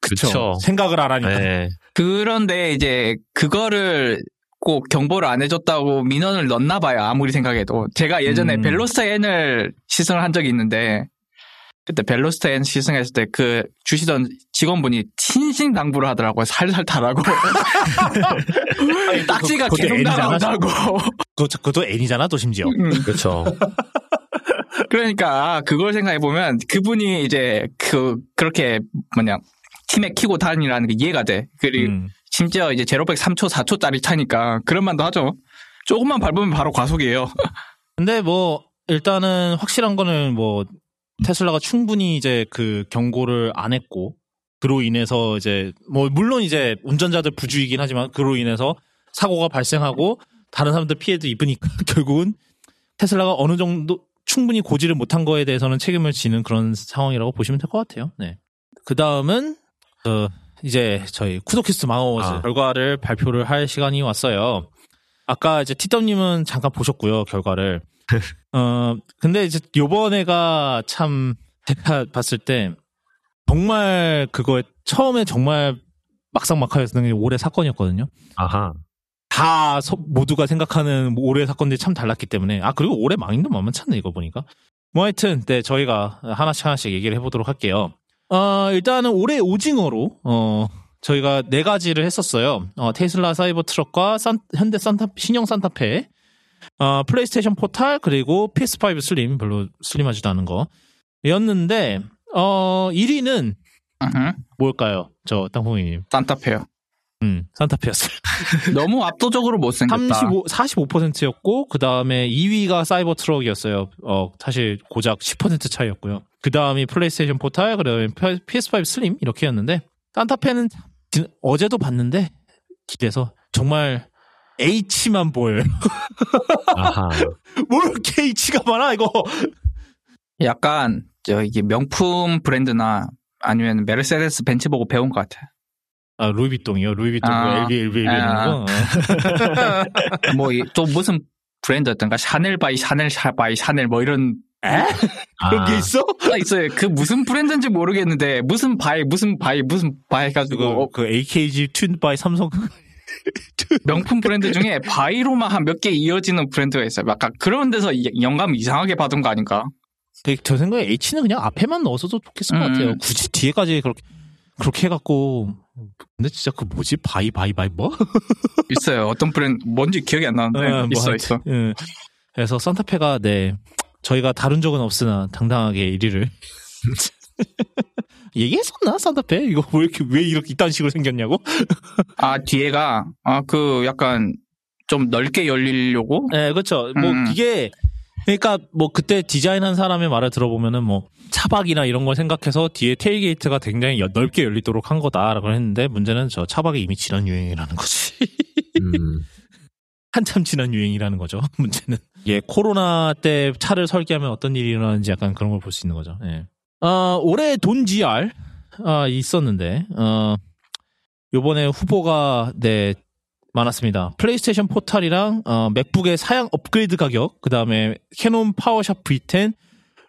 그쵸. 생각을 안 하니까. 네. 그런데 이제 그거를 꼭 경보를 안 해줬다고 민원을 넣나 봐요. 아무리 생각해도. 제가 예전에 음. 벨로스터 N을 시승을 한 적이 있는데 그때 벨로스터 N 시승했을 때 그 주시던 직원분이 신신당부를 하더라고요. 살살 타라고. <laughs> 딱지가 계속. 날아온다고. 그거, 그것도 N이잖아, 또 심지어. 그렇죠. 그러니까 그걸 생각해 보면 그분이 이제 그 그렇게 뭐냐 팀에 키고 다니라는 게 이해가 돼. 그리고 음. 심지어 이제 제로백 3초 4초짜리 차니까 그런 만도 하죠. 조금만 밟으면 바로 과속이에요. <laughs> 근데 뭐 일단은 확실한 거는 뭐 테슬라가 충분히 이제 그 경고를 안 했고 그로 인해서 이제 뭐 물론 이제 운전자들 부주이긴 하지만 그로 인해서 사고가 발생하고 다른 사람들 피해도 입으니까 <laughs> 결국은 테슬라가 어느 정도 충분히 고지를 못한 거에 대해서는 책임을 지는 그런 상황이라고 보시면 될 것 같아요. 네. 그 다음은 어 이제 저희 쿠도키스 망어워즈 아. 결과를 발표를 할 시간이 왔어요. 아까 이제 티덤님은 잠깐 보셨고요 결과를. <laughs> 어 근데 이제 요번에가 참 제가 봤을 때 정말 그거에 처음에 정말 막상 막하였던 게 올해 사건이었거든요. 아하. 다 서- 모두가 생각하는 올해 사건들이 참 달랐기 때문에. 아 그리고 올해 망인도 만만찮네 이거 보니까. 뭐 하여튼 네 저희가 하나씩 하나씩 얘기를 해보도록 할게요. 어 일단은 올해 오징어로 어 저희가 네 가지를 했었어요. 어 테슬라 사이버 트럭과 산- 현대 산타 신형 산타페. 어 플레이스테이션 포탈 그리고 PS5 슬림 별로 슬림하지도 않은 거였는데 어 1위는 으흠. 뭘까요? 저 땅콩이님. 산타페요. 음 산타페였어요 <laughs> 너무 압도적으로 못생겼다. 35, 45%였고, 그 다음에 2위가 사이버 트럭이었어요. 어, 사실 고작 10% 차이였고요. 그 다음이 플레이스테이션 포탈, 그 다음에 PS5 슬림, 이렇게였는데, 산타페는 어제도 봤는데, 뒤에서 정말 H만 보여요. <laughs> 아하. <laughs> 뭘 이렇게 H가 많아, 이거. 약간 저 이게 명품 브랜드나 아니면 메르세데스 벤츠 보고 배운 것 같아. 아, 루이비통이요. 루이비통, 아. LV, LV, LV 아. 이런 거. 어. <laughs> 뭐또 무슨 브랜드였던가 샤넬 by 샤넬 샤 by 샤넬 뭐 이런 그런 게 아, 있어? 가 있어요. 그 무슨 브랜드인지 모르겠는데 무슨 by 무슨 by 무슨 by 해가지고 어, 그 AKG tune by 삼성. 명품 브랜드 중에 by로만 한 몇 개 이어지는 브랜드가 있어요. 약간 그런 데서 이- 영감 이상하게 받은 거 아닌가? 근데 저 생각에 H는 그냥 앞에만 넣었어도 좋겠을 것 음. 같아요. 굳이 뒤에까지 그렇게 그렇게 해갖고 근데 진짜 그 뭐지 by by by 뭐? <laughs> 있어요. 어떤 브랜드 뭔지 기억이 안 나는데 어, 뭐 있어 있어. 예. 그래서 산타페가 네 저희가 다룬 적은 없으나 당당하게 1위를 <laughs> 얘기했었나 산타페 이거 왜 이렇게 왜 이렇게 이딴 식으로 생겼냐고? <laughs> 아 뒤에가 아 그 약간 좀 넓게 열리려고. 네, 그렇죠. 뭐 음. 이게 그러니까 뭐 그때 디자인한 사람의 말을 들어보면은 뭐 차박이나 이런 걸 생각해서 뒤에 테일게이트가 굉장히 여- 넓게 열리도록 한 거다라고 했는데 문제는 저 차박이 이미 지난 유행이라는 거지. <laughs> 음. <laughs> 한참 지난 유행이라는 거죠. <laughs> 문제는 예 코로나 때 차를 설계하면 어떤 일이 일어나는지 약간 그런 걸 볼 수 있는 거죠. 예. 어, 올해 돈 GR 아, 있었는데 어 요번에 후보가 네 많았습니다. PlayStation Portal이랑 어, 맥북의 사양 업그레이드 가격, 그 다음에 Canon PowerShot V10,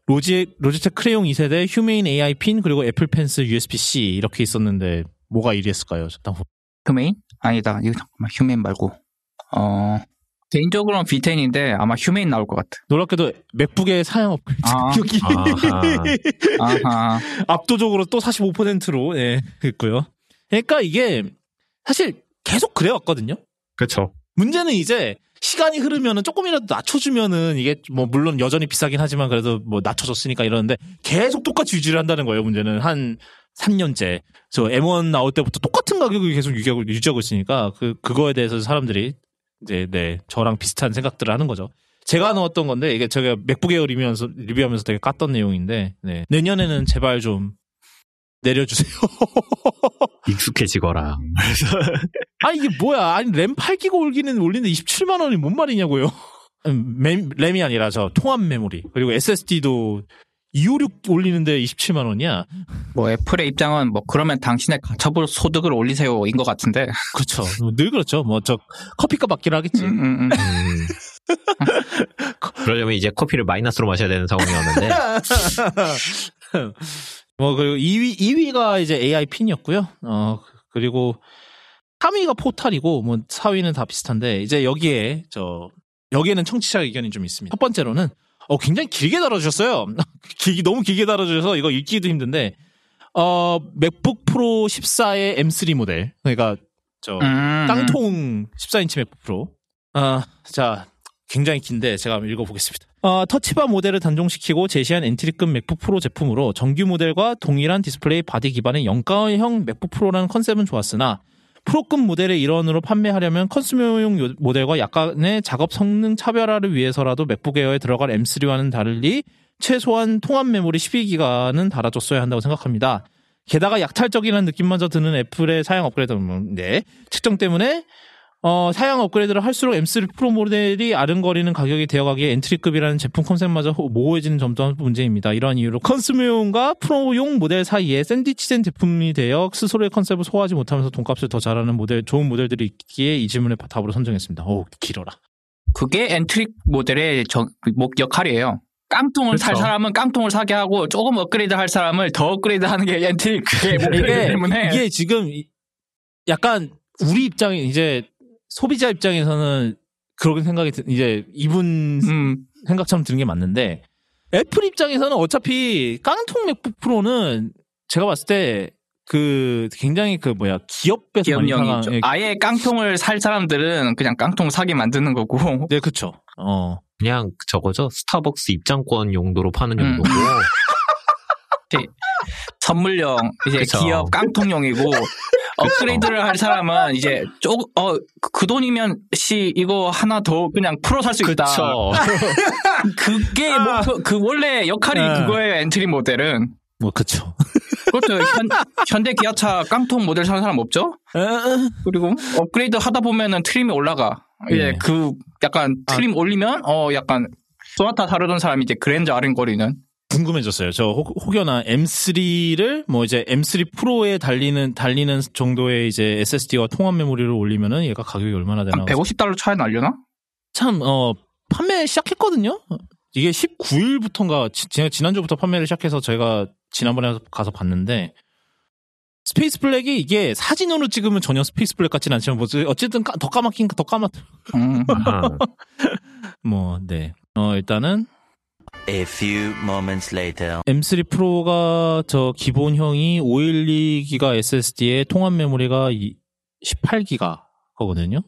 Logi, Logitech Crayon 2세대, Humane AI Pin, 그리고 애플 펜슬 USB-C 이렇게 있었는데 뭐가 1위 했을까요? 잠깐 휴메인? 아니다. 이거 잠깐만 휴메인 말고. 어 개인적으로는 V10인데 아마 휴메인 나올 것 같아. 놀랍게도 맥북의 사양 업그레이드 아. 가격이. <laughs> 압도적으로 또 45%로 예, 했고요. 그러니까 이게 사실 계속 그래왔거든요. 그렇죠. 문제는 이제 시간이 흐르면은 조금이라도 낮춰주면은 이게 뭐 물론 여전히 비싸긴 하지만 그래도 뭐 낮춰줬으니까 이러는데 계속 똑같이 유지를 한다는 거예요. 문제는 한 3년째 저 M1 나올 때부터 똑같은 가격을 계속 유지하고 유지하고 있으니까 그 그거에 대해서 사람들이 이제 네 저랑 비슷한 생각들을 하는 거죠. 제가 넣었던 건데 이게 제가 맥북 에어 리뷰하면서 리뷰하면서 되게 깠던 내용인데 네. 내년에는 제발 좀 내려주세요. <laughs> 익숙해지거라. 아 이게 뭐야? 아니 램 8기가 올기는 올리는데 27만 원이 뭔 말이냐고요? 음, 램, 램이 아니라 저 통합 메모리 그리고 SSD도 256 올리는데 27만 원이야? 뭐 애플의 입장은 뭐 그러면 당신의 가처분 소득을 올리세요인 것 같은데. 그렇죠. 늘 그렇죠. 뭐 저 커피값 받기로 하겠지. 음, 음, 음. 음. <laughs> 그러려면 이제 커피를 마이너스로 마셔야 되는 상황이었는데. <laughs> 뭐 그리고 2위 2위가 이제 AI 핀이었고요. 어 그리고 3위가 포탈이고 뭐 4위는 다 비슷한데 이제 여기에 저 여기에는 청취자 의견이 좀 있습니다. 첫 번째로는 어 굉장히 길게 달아주셨어요. <laughs> 길 너무 길게 달아주셔서 이거 읽기도 힘든데 어 맥북 프로 14의 M3 모델 그러니까 저 음, 땅통 14인치 맥북 프로. 아, 자, 굉장히 긴데 제가 한번 읽어보겠습니다. 어, Touch Bar 모델을 단종시키고 제시한 entry급 맥북 프로 제품으로 정규 모델과 동일한 디스플레이 바디 기반의 염가형 맥북 프로라는 컨셉은 좋았으나 프로급 모델의 일원으로 판매하려면 consumer용 요- 모델과 약간의 작업 성능 차별화를 위해서라도 맥북 에어에 들어갈 M3와는 다르게 최소한 통합 메모리 12기가는 달아줬어야 한다고 생각합니다. 게다가 약탈적이라는 느낌마저 드는 애플의 사양 업그레이드인데 책정 때문에 어, 사양 업그레이드를 할수록 M3 프로 모델이 아른거리는 가격이 되어가기에 entry급이라는 제품 컨셉마저 호- 모호해지는 점도 문제입니다. 이러한 이유로 consumer용과 프로용 모델 사이에 샌드위치된 제품이 되어 스스로의 컨셉을 소화하지 못하면서 돈값을 더 잘하는 모델, 좋은 모델들이 있기에 이 질문의 답으로 선정했습니다. 오, 길어라. 그게 entry 모델의 저, 목 역할이에요. 깡통을 살 그렇죠. 사람은 깡통을 사게 하고 조금 업그레이드 할 사람을 더 업그레이드 하는 게 entry 그게 이게, 때문에 이게 지금 이- 약간 우리 입장에 이제 소비자 입장에서는 그런 생각이 드, 이제 이분 음, 생각처럼 드는 게 맞는데 애플 입장에서는 어차피 깡통 맥북 프로는 제가 봤을 때 그 굉장히 그 뭐야 기업에서 사가- 죠 예, 아예 깡통을 살 사람들은 그냥 깡통 사게 만드는 거고 네 그쵸 어 그냥 저거죠. 스타벅스 입장권 용도로 파는 음. 용도고. <laughs> 선물용 이제 그쵸. 기업 깡통용이고 <laughs> 업그레이드를 할 사람은 이제 쪽어그 돈이면 씨 이거 하나 더 그냥 프로 살 수 있다. <laughs> 그게 아. 목표 그 원래 역할이 아. 그거예요 entry 모델은. 뭐 그쵸 그렇죠. 현, 현대 기아차 깡통 모델 사는 사람 없죠? 그리고 업그레이드 하다 보면은 trim이 올라가. 이제 네. 그 약간 trim 올리면 어 약간 소나타 다루던 사람이 이제 그랜저 아른거리는 궁금해졌어요 저 혹, 혹여나 M3를 뭐 이제 M3 프로에 달리는 달리는 정도의 이제 SSD와 통합 메모리를 올리면은 얘가 가격이 얼마나 되나 한 150달러 차이 날려나? 참, 어, 판매 시작했거든요? 이게 19일부터인가, 지 난주부터 판매를 시작해서 저희가 지난번에 가서 봤는데, Space Black이 이게 사진으로 찍으면 전혀 Space Black 같진 않지만, 뭐, 어쨌든 까- 더 까맣긴 더 까맣, 음. 아하. <laughs> 뭐, 네. 어, 일단은, A few moments later. M3 프로가 저 기본형이 512기가 SSD에 통합 메모리가 18기가 거거든요.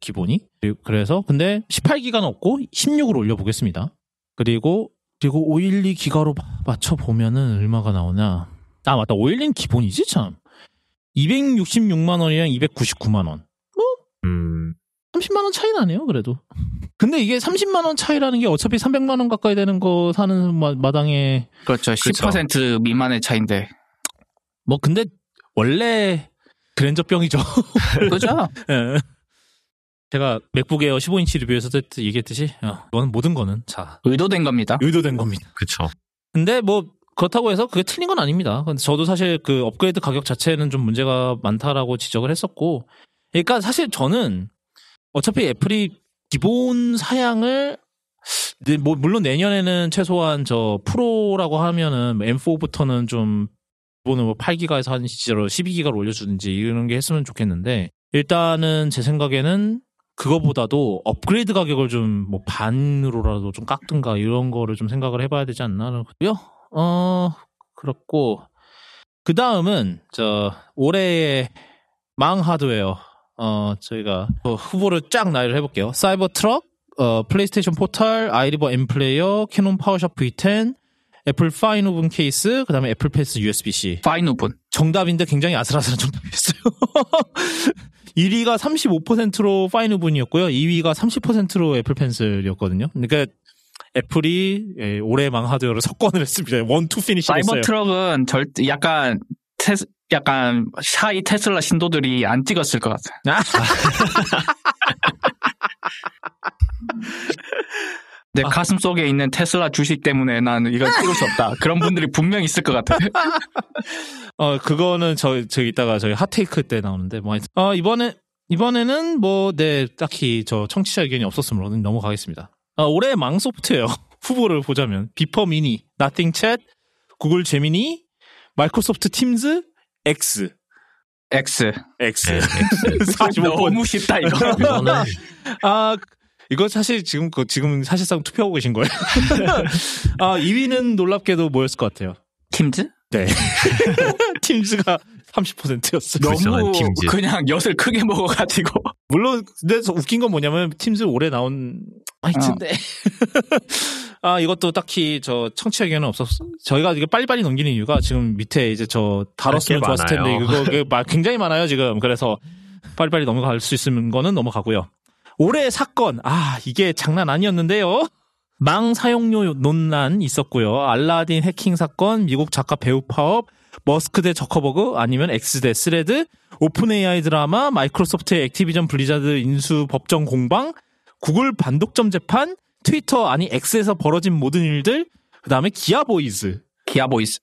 기본이. 그래서 근데 18기가는 없고 16으로 올려 보겠습니다. 그리고 그리고 512 기가로 맞춰 보면은 얼마가 나오냐? 아 맞다. 512는 기본이지 참. 266만 원이랑 299만 원. 음. 30만 원 차이 나네요, 그래도. 근데 이게 30만 원 차이라는 게 어차피 300만 원 가까이 되는 거 사는 마, 마당에 그렇죠. 10% 미만의 차인데. 뭐 근데 원래 그랜저병이죠. <laughs> 그죠? 예. 제가 맥북 에어 15인치 리뷰에서 얘기했듯이 어, 이거는 모든 거는 자 의도된 겁니다. 의도된 겁니다. 그쵸. 근데 뭐 그렇다고 해서 그게 틀린 건 아닙니다. 근데 저도 사실 그 업그레이드 가격 자체는 좀 문제가 많다라고 지적을 했었고, 그러니까 사실 저는 어차피 애플이 기본 사양을 네, 뭐 물론 내년에는 최소한 저 프로라고 하면은 M4부터는 좀 기본은 뭐 8기가에서 한 시절 12기가로 올려주든지 이런 게 했으면 좋겠는데 일단은 제 생각에는 그거보다도 업그레이드 가격을 좀 뭐 반으로라도 좀 깎든가 이런 거를 좀 생각을 해봐야 되지 않나 고요. 어 그렇고 그 다음은 저 올해의 망 하드웨어 어 저희가 어, 후보를 쫙 나열을 해볼게요. 사이버 트럭, 어 PlayStation Portal, 아이리버 M 플레이어, Canon PowerShot V10, 애플 FineWoven 케이스, 그 다음에 애플 펜슬 USB-C. FineWoven. 정답인데 굉장히 아슬아슬한 정답이었어요. 1위가 35%로 FineWoven이었고요. 2위가 30%로 애플 펜슬이었거든요. 그러니까 애플이 예, 올해 망 하드웨어를 석권을 했습니다. one-two finish 했어요. 사이버 트럭은 절 약간 테스, 약간 shy 테슬라 신도들이 안 찍었을 것 같아. <laughs> 내 가슴 속에 있는 테슬라 주식 때문에 나는 이걸 찍을 수 없다. 그런 분들이 분명 있을 것 같아. <laughs> 어, 그거는 저, 저 이따가 저희 hot take 때 나오는데, 뭐. 어, 이번에, 이번에는 뭐, 네, 딱히 저 청취자 의견이 없었으므로 넘어가겠습니다. 어, 올해 망 소프트웨어 <laughs> 후보를 보자면, 비퍼 미니, 나띵 챗, 구글 제미니, 마이크로소프트 팀즈, X. X. X. 네, 45번. <laughs> 너무 쉽다, 이거. <laughs> 아, 이거 사실 지금, 그, 지금 사실상 투표하고 계신 거예요. <laughs> 아, 2위는 놀랍게도 뭐였을 것 같아요? 팀즈? 네. 팀즈가 30%였어요. 불쌍한 너무 팀즈. 그냥 엿을 크게 먹어가지고. 물론 근데 저 웃긴 건 뭐냐면 팀즈 올해 나온 아이트인데. <laughs> 아 이것도 딱히 저 청취 의견은 없었 저희가 이게 빨리빨리 넘기는 이유가 지금 밑에 이제 저 다뤘으면 좋았을 텐데 많아요. 그거 막 <laughs> 굉장히 많아요 지금. 그래서 빨리빨리 넘어갈 수 있는 거는 넘어가고요. 올해 사건. 아 이게 장난 아니었는데요. 망 사용료 논란 있었고요. 알라딘 해킹 사건 미국 작가 배우 파업 머스크 대 저커버그 아니면 X 대 Threads OpenAI 드라마, 마이크로소프트의 액티비전 블리자드 인수 법정 공방, 구글 반독점 재판, 트위터 아니 X에서 벌어진 모든 일들, 그 다음에 기아 보이즈. 기아 보이스.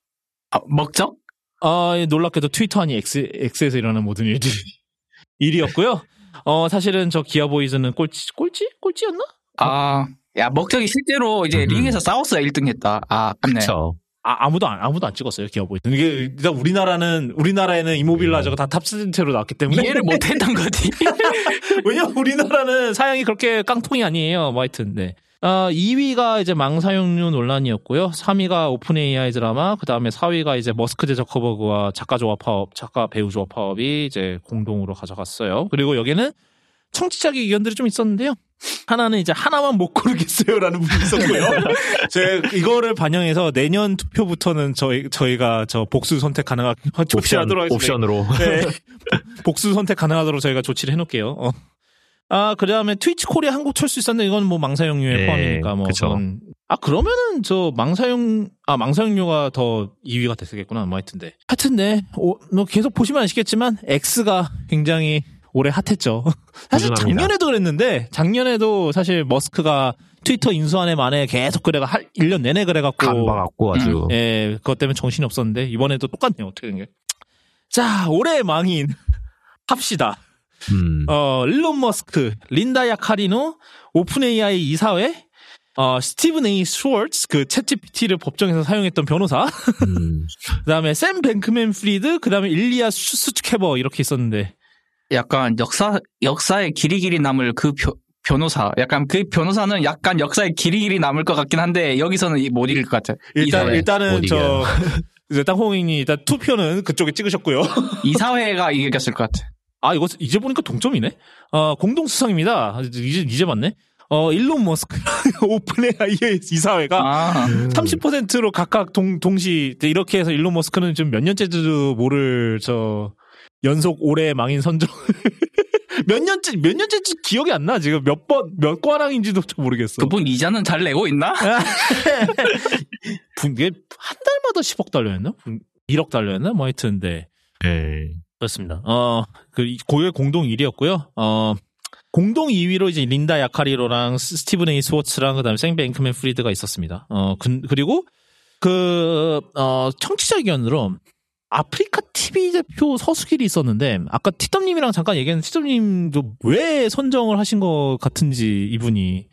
아, 먹적? 아, 놀랍게도 트위터 아니 X, X에서 일어나는 모든 일들이 <laughs> 1위였고요. 어, 사실은 저 Kia Boys는 꼴찌, 꼴찌? 꼴찌였나? 아, 야, 먹적이 실제로 이제 음. 링에서 싸웠어야 1등 했다. 아. 그쵸. 아, 아무도 안, 아무도 안 찍었어요, Kia Boys. 이게, 일단 우리나라는, 우리나라에는 immobilizer가 다 탑재된 채로 나왔기 때문에. 이해를 <laughs> 못 했던 거지. <laughs> 왜냐면 우리나라는 사양이 그렇게 깡통이 아니에요. 뭐 하여튼, 네. 어, 2위가 이제 망사용료 논란이었고요. 3위가 OpenAI 드라마, 그 다음에 4위가 이제 머스크 대 저커버그와 작가 조합 파업, 작가 배우 조합 파업이 이제 공동으로 가져갔어요. 그리고 여기는 청취자 의견들이 좀 있었는데요. 하나는 이제 하나만 못 고르겠어요라는 분이 있었고요. <laughs> 제 이거를 반영해서 내년 투표부터는 저희 저희가 저 복수 선택 가능하 옵션, 조치하도록 하겠습니다. 옵션으로. 네. <laughs> 복수 선택 가능하도록 저희가 조치를 해놓을게요. 어. 아, 그 다음에 트위치 코리아 한국 철수 있었는데 이건 뭐 망사용료에 네, 포함이니까 뭐. 그쵸. 그건- 아, 그러면은 저 망사용, 아, 망사용료가 더 2위가 됐겠구나. 뭐 하여튼데. 하여튼데, 오, 뭐 계속 보시면 아시겠지만 X가 굉장히 올해 핫했죠. <laughs> 사실 꾸준합니다. 작년에도 그랬는데, 작년에도 사실 머스크가 트위터 인수한 해 만에 계속 그래가 할 1년 내내 그래갖고. 간봐갖고 아주. 예, 그것 때문에 정신이 없었는데 이번에도 똑같네요. 어떻게 된 게. 자, 올해 망인 <laughs> 합시다. 음. 어, 일론 머스크, 린다 야카리노, 오픈 AI 이사회, 어, 스티븐 A. 스월츠, 그 챗GPT를 법정에서 사용했던 변호사, <laughs> 음. 그 다음에 샘 뱅크맨 프리드, 그 다음에 일리아 수츠케버 이렇게 있었는데 약간 역사, 역사에 길이 길이 남을 그 벼- 변호사. 약간 그 변호사는 약간 역사에 길이 길이 남을 것 같긴 한데 여기서는 이- 못 이길 것 같아. 일단. 일단은 못 저. <laughs> 이제 땅콩이니 일단 투표는 그쪽에 찍으셨고요. 이사회가 이겼을 것 같아. <laughs> 아, 이거 이제 보니까 동점이네. 어, 공동 수상입니다. 이제 이제 맞네. 어, 일론 머스크 오픈 AI의 이사회가 아, 30%로 각각 동, 동시 이렇게 해서 일론 머스크는 지금 몇 년째도 모를 저 연속 올해 망인 선정을 <laughs> 몇 년째 몇 년째인지 기억이 안 나. 지금 몇 번 몇 과랑인지도 좀 모르겠어. 그분 이자는 잘 내고 있나? <laughs> 분게 한 달마다 10억 달러였나? 1억 달러였나? 뭐 하여튼 네. 네. 그렇습니다. 어, 그, 그 외 공동 1위였고요. 어, 공동 2위로 이제 린다 야카리노랑 스- 스티븐 에이 스워츠랑 그다음에 샘 뱅크맨 프리드가 있었습니다. 어, 그, 그리고 그, 어, 청취자 의견으로 아프리카 TV 대표 서수길이 있었는데 아까 티덤님이랑 잠깐 얘기했는데 티덤님도 왜 선정을 하신 것 같은지 이분이.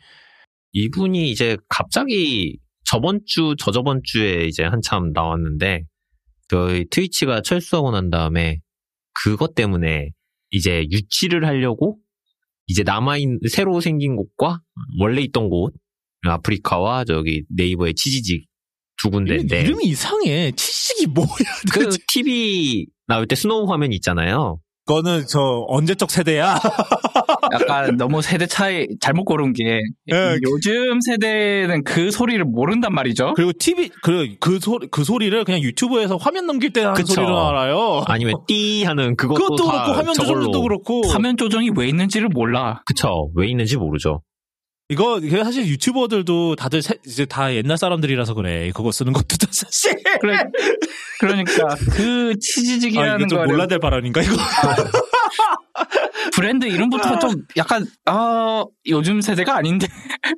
이분이 이제 갑자기 저번 주, 저저번 주에 이제 한참 나왔는데, 저희 트위치가 철수하고 난 다음에 그것 때문에 이제 유치를 하려고 이제 남아있는, 새로 생긴 곳과 원래 있던 곳, 아프리카와 저기 네이버의 치지직 두 군데인데, 이름이 이상해. 치지직이 뭐야? <laughs> 그 TV 나올 때 snow 화면 있잖아요. 그거는 저 언제적 세대야? <laughs> 약간 너무 세대 차이 잘못 고른 게 예. 요즘 세대는 그 소리를 모른단 말이죠. 그리고 TV 그그 소리 그 소리를 그냥 유튜브에서 화면 넘길 때 하는. 소리로 알아요. 아니면 띠 하는 그것도, 그것도 다 그렇고 화면 저걸로. 조정도 그렇고 화면 조정이 왜 있는지를 몰라. 그쵸. 왜 있는지 모르죠. 이거 이게 사실 유튜버들도 다들 세- 이제 다 옛날 사람들이라서 그래. 그거 쓰는 것도 다 사실. 그래, 그러니까 그 아, 이거 치지직이라는 좀 거를 몰라야 될 발언인가 이거? 브랜드 이름부터 좀 약간 아 요즘 세대가 아닌데.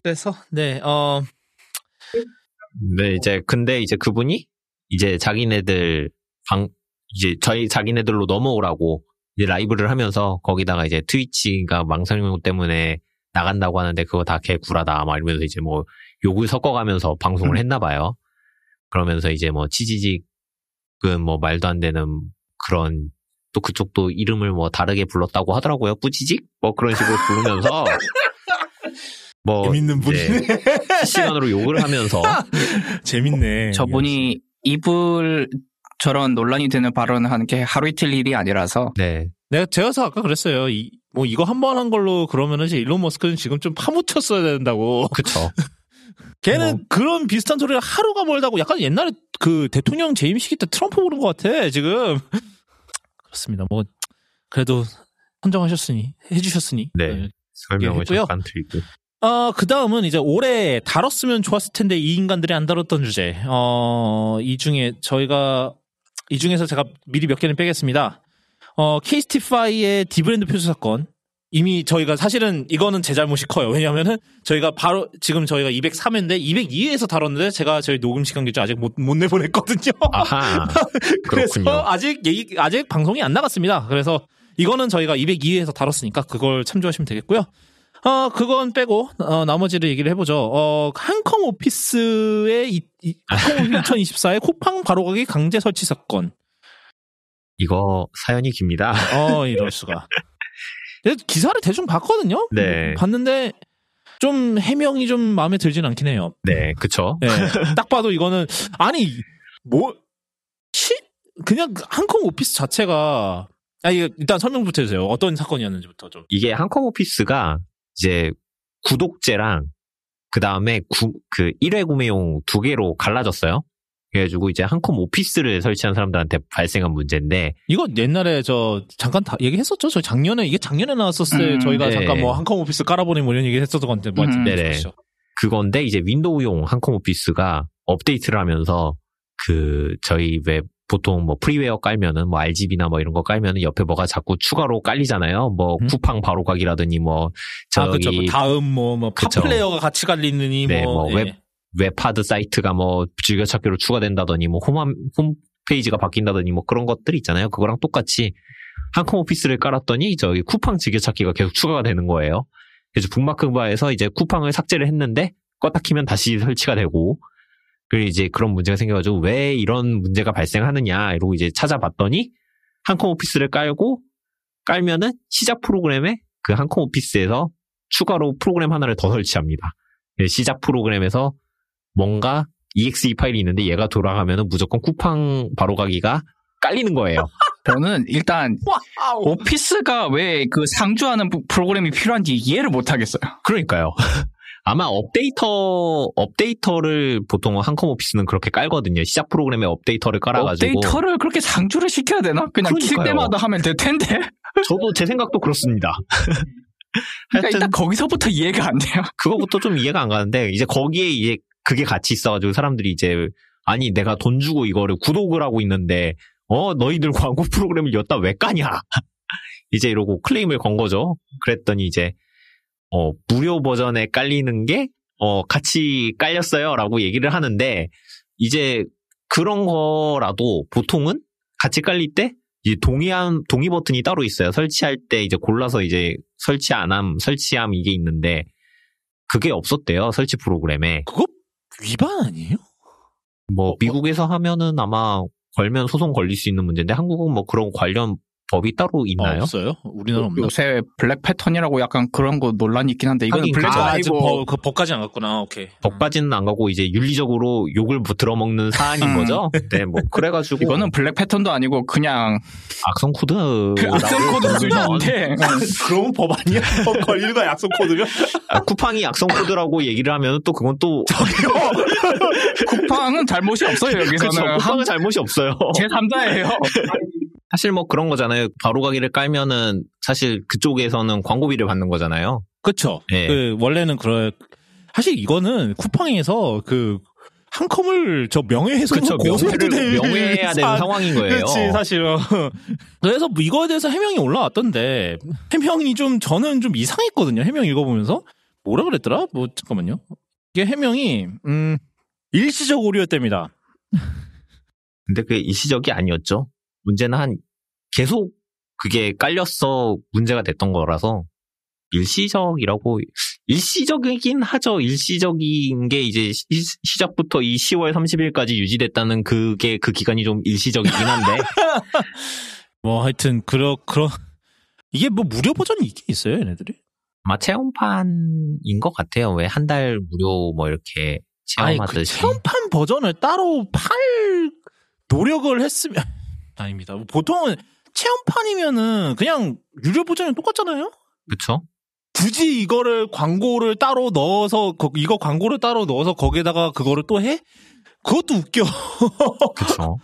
그래서 네, 어 네, 이제, 근데 이제 그분이 이제 자기네들 방, 이제 저희 자기네들로 넘어오라고 이제 라이브를 하면서 거기다가 이제 트위치가 망상용 때문에 나간다고 하는데 그거 다 개구라다 막 이러면서 이제 뭐 욕을 섞어가면서 방송을 했나 봐요. 그러면서 이제 뭐 치지직은 뭐 말도 안 되는 그런 또 그쪽도 이름을 뭐 다르게 불렀다고 하더라고요. 뿌지직? 뭐 그런 식으로 부르면서 <laughs> 뭐 재밌는 분이네. 실시간으로 욕을 하면서 <laughs> 재밌네. 저분이 입을 저런 논란이 되는 발언을 하는 게 하루 이틀 일이 아니라서 네. 내가 제가 서 아까 그랬어요. 이, 뭐 이거 한 번 한 걸로 그러면은 이제 일론 머스크는 지금 좀 파묻혔어야 된다고. <laughs> 그쵸. 걔는 뭐. 그런 비슷한 소리를 하루가 멀다고 약간 옛날에 그 대통령 재임 시기 때 트럼프 보는 것 같아 지금. 그렇습니다. 뭐 그래도 선정하셨으니 해주셨으니. 네. 설명을 했고요. 잠깐 드리고. 어, 그 다음은 이제 올해 다뤘으면 좋았을 텐데 이 인간들이 안 다뤘던 주제. 어, 이 중에 저희가, 이 중에서 제가 미리 몇 개는 빼겠습니다. 어, 케이스티파이의 디브랜드 표수 사건. 이미 저희가 사실은 이거는 제 잘못이 커요. 왜냐면은 저희가 바로 지금 저희가 203회인데 202회에서 다뤘는데 제가 저희 녹음 시간 기준 아직 못, 못 내보냈거든요. 아하. <laughs> 그래서 그렇군요. 아직 얘기, 아직 방송이 안 나갔습니다. 그래서 이거는 저희가 202회에서 다뤘으니까 그걸 참조하시면 되겠고요. 어, 그건 빼고, 어, 나머지를 얘기를 해보죠. 어, 한컴 오피스의, 이, 이, 한컴 2024의 <laughs> 쿠팡 바로가기 강제 설치 사건. 이거 사연이 깁니다. 어, 이럴 수가. 기사를 대충 봤거든요? 네. 봤는데, 좀 해명이 좀 마음에 들진 않긴 해요. 네, 그쵸. 예. 딱 봐도 이거는 아니 뭐 시, 그냥 한컴 오피스 자체가 아 이거 일단 설명부터 해주세요. 어떤 사건이었는지부터 좀. 이게 한컴 오피스가 이제 구독제랑 그 다음에 그 1회 구매용 두 개로 갈라졌어요. 그래가지고 이제 한컴 오피스를 설치한 사람들한테 발생한 문제인데 이거 옛날에 저 잠깐 다 얘기했었죠. 저 작년에 이게 작년에 나왔었을 때 음, 저희가 네. 잠깐 뭐 한컴 오피스 깔아보니 뭐 이런 얘기 했었던 건데 뭐 음, 네네. 그렇죠. 그건데 이제 윈도우용 한컴 오피스가 업데이트를 하면서 그 저희 왜 보통 뭐 freeware 깔면은 뭐 알집이나 뭐 이런 거 깔면은 옆에 뭐가 자꾸 추가로 깔리잖아요. 뭐 음? 쿠팡 바로 가기라더니 뭐 아 그렇죠. 저기 뭐 다음 뭐뭐 그쵸. 팟플레이어가 같이 깔리느니 네, 뭐, 뭐 예. 웹 웹하드 사이트가 뭐 즐겨찾기로 추가된다더니 뭐 홈, 홈페이지가 바뀐다더니 뭐 그런 것들이 있잖아요. 그거랑 똑같이 한컴 오피스를 깔았더니 저기 쿠팡 즐겨찾기가 계속 추가가 되는 거예요. 그래서 북마크바에서 이제 쿠팡을 삭제를 했는데 껐다 키면 다시 설치가 되고 그리고 이제 그런 문제가 생겨가지고 왜 이런 문제가 발생하느냐 이러고 이제 찾아봤더니 한컴 오피스를 깔고 깔면은 시작 프로그램에 그 한컴 오피스에서 추가로 프로그램 하나를 더 설치합니다. 네, 시작 프로그램에서 뭔가 exe 파일이 있는데 얘가 돌아가면은 무조건 쿠팡 바로 가기가 깔리는 거예요. <laughs> 저는 일단 Wow. 오피스가 왜 그 상주하는 프- 프로그램이 필요한지 이해를 못 하겠어요. 그러니까요. <laughs> 아마 updater updater를 보통 한컴 오피스는 그렇게 깔거든요. 시작 프로그램에 updater를 깔아가지고. updater를 그렇게 상주를 시켜야 되나? 그냥 킬 그러니까요. 때마다 하면 될 텐데. <laughs> 저도 제 생각도 그렇습니다. 그러니까 일단 거기서부터 이해가 안 돼요. 그거부터 좀 이해가 안 가는데 이제 거기에 이제 그게 같이 있어가지고 사람들이 이제 아니 내가 돈 주고 이거를 구독을 하고 있는데 어 너희들 광고 <laughs> 프로그램을 였다 왜 까냐 <laughs> 이제 이러고 클레임을 건 거죠. 그랬더니 이제 어 무료 버전에 깔리는 게 어 같이 깔렸어요라고 얘기를 하는데 이제 그런 거라도 보통은 같이 깔릴 때 이제 동의함 동의 버튼이 따로 있어요. 설치할 때 이제 골라서 이제 설치 안함 설치함 이게 있는데 그게 없었대요 설치 프로그램에 그거 위반 아니에요? 뭐 미국에서 하면은 아마 걸면 소송 걸릴 수 있는 문제인데 한국은 뭐 그런 관련 법이 따로 있나요? 어, 없어요? 우리나라 없나? 요새 black pattern이라고 약간 그런 거 논란이 있긴 한데 이거는 black. 아, 아니고 법, 그 법까지 안 갔구나. 오케이. 법까지는 안 가고 이제 윤리적으로 욕을 들어먹는 사안인 음. 거죠. 네, 뭐 그래가지고 이거는 black pattern도 아니고 그냥 악성 코드 악성 코드 수준인데 그럼 법 아니야? <laughs> 법 걸리는 약속 코드면? 아, 쿠팡이 악성 코드라고 얘기를 하면 또 그건 또 쿠팡은 잘못이 없어요 <laughs> 그쵸, 여기서는 쿠팡은 잘못이 없어요. 제 3자예요. <laughs> 사실 뭐 그런 거잖아요. 바로 가기를 깔면은 사실 그쪽에서는 광고비를 받는 거잖아요. 그쵸. 예. 그, 원래는 그럴, 사실 이거는 쿠팡에서 그, 한 컴을 저 명예훼손으로 그쵸 명예를 될 명예해야 되는 사- 상황인 거예요. 그렇지 사실 어. 그래서 뭐 이거에 대해서 해명이 올라왔던데 해명이 좀 저는 좀 이상했거든요 해명 읽어보면서 뭐라 그랬더라 뭐 잠깐만요 이게 해명이 음 일시적 오류였답니다 근데 그게 일시적이 아니었죠. 문제는 한 계속 그게 깔렸어 문제가 됐던 거라서 일시적이라고 일시적이긴 하죠. 일시적인 게 이제 시, 시작부터 이 10월 30일까지 유지됐다는 그게 그 기간이 좀 일시적이긴 한데 <laughs> 뭐 하여튼 그러 그러 이게 뭐 무료 버전이 있긴 있어요 얘네들이 아마 체험판인 것 같아요. 왜 한 달 무료 뭐 이렇게 아니 그 체험하듯이 체험판 버전을 따로 팔 노력을 했으면 아닙니다 보통은 체험판이면은 그냥 유료 버전이 똑같잖아요 그쵸? 굳이 이거를 광고를 따로 넣어서 거- 이거 광고를 따로 넣어서 거기에다가 그거를 또 해? 그것도 웃겨. <laughs> 그쵸?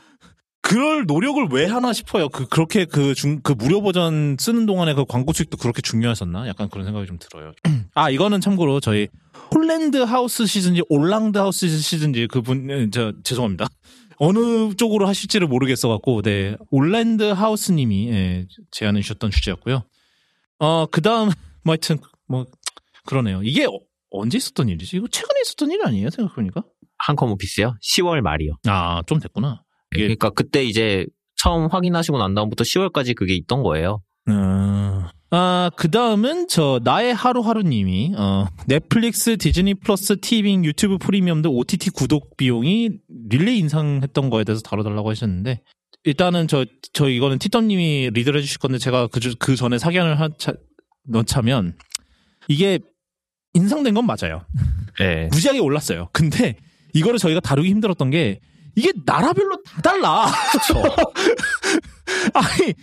그럴 노력을 왜 하나 싶어요. 그 그렇게 그 중 그 무료 버전 쓰는 동안에 그 광고 수익도 그렇게 중요했었나? 약간 그런 생각이 좀 들어요. <clears throat> 아 이거는 참고로 저희 홀랜드 하우스신지 올랑드 하우스신지 그분 저 죄송합니다. 어느 쪽으로 하실지를 모르겠어 갖고 네 올랜드 하우스님이 예, 제안해 주셨던 주제였고요. 어 그다음 뭐 하여튼 뭐 그러네요. 이게 어- 언제 있었던 일이지? 이거 최근에 있었던 일 아니에요? 생각해보니까. 한컴 오피스요? 10월 말이요. 아 좀 됐구나. 이게- 그러니까 그때 이제 처음 확인하시고 난 다음부터 10월까지 그게 있던 거예요. 음. 아, 그 다음은 저, 나의 하루하루님이, 어, 넷플릭스, 디즈니 플러스, 티빙, 유튜브 프리미엄 등 OTT 구독 비용이 릴레이 인상했던 거에 대해서 다뤄달라고 하셨는데, 일단은 저, 저 이거는 티덤님이 리드를 해주실 건데, 제가 그, 주- 그 전에 사견을 하, 차, 넣자면, 이게 인상된 건 맞아요. <laughs> 네. 무지하게 올랐어요. 근데, 이거를 저희가 다루기 힘들었던 게, 이게 나라별로 다 달라. <laughs> 아니,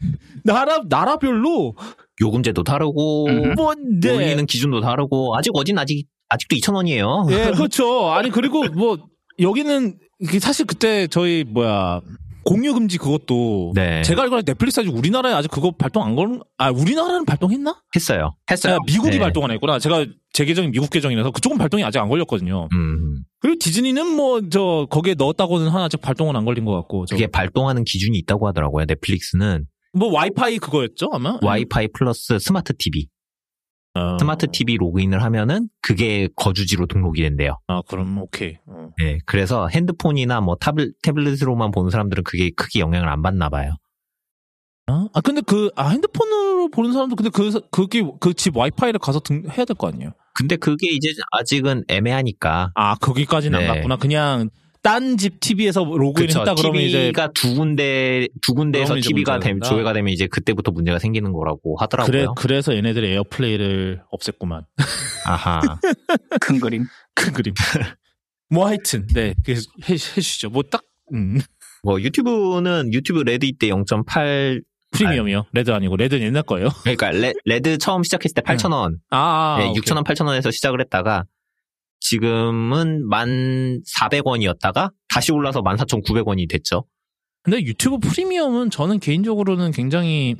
<laughs> 나라, 나라별로, 요금제도 다르고 음. 뭐, 네. 올리는 기준도 다르고 아직 어딘 아직 아직도 2,000원이에요. 예, <laughs> 그렇죠. 아니, 그리고 뭐, 여기는, 사실 그때 저희, 뭐야, 공유 금지 그것도. 네. 제가 알기로 넷플릭스 아직 우리나라에 아직 그거 발동 안 걸, 아, 우리나라는 발동했나? 했어요. 했어요. 아, 미국이 네. 발동 안 했구나. 제가 제 계정이 미국 계정이라서 그쪽은 발동이 아직 안 걸렸거든요. 음. 그리고 디즈니는 뭐, 저, 거기에 넣었다고는 하나 아직 발동은 안 걸린 것 같고. 저, 그게 발동하는 기준이 있다고 하더라고요. 넷플릭스는 뭐, 와이파이 그거였죠, 아마? 와이파이 플러스 스마트 TV. 어. 스마트 TV 로그인을 하면은 그게 거주지로 등록이 된대요. 아, 그럼, 오케이. 어. 네. 그래서 핸드폰이나 뭐 타블, 태블릿으로만 보는 사람들은 그게 크게 영향을 안 받나 봐요. 아, 아, 근데 그, 아, 핸드폰으로 보는 사람도 근데 그, 그게, 그 집 와이파이를 가서 등, 해야 될 거 아니에요? 근데 그게 이제 아직은 애매하니까. 아, 거기까지는 네. 안 갔구나. 그냥, 딴 집 TV에서 로그인. 했다 그러면 이제. TV가 두 군데, 두 군데에서 TV가 되. 조회가 되면 이제 그때부터 문제가 생기는 거라고 그래, 하더라고요. 그래 서 얘네들이 AirPlay를 없앴구만. 아하. <laughs> 큰 그림. 큰 그림. 뭐 하여튼, 네. 그래서 해, 해주시죠. 뭐 딱, 음. 뭐 유튜브는 유튜브 레드 이때 0.8 프리미엄이요. 레드 아니고 레드는 옛날 거예요. 그러니까 레, 드 처음 시작했을 때 8,000원, 아, 네, 오케이. 6,000원, 8,000원에서 시작을 했다가 지금은 1,400원이었다가 다시 올라서 14,900원이 됐죠. 근데 유튜브 프리미엄은 저는 개인적으로는 굉장히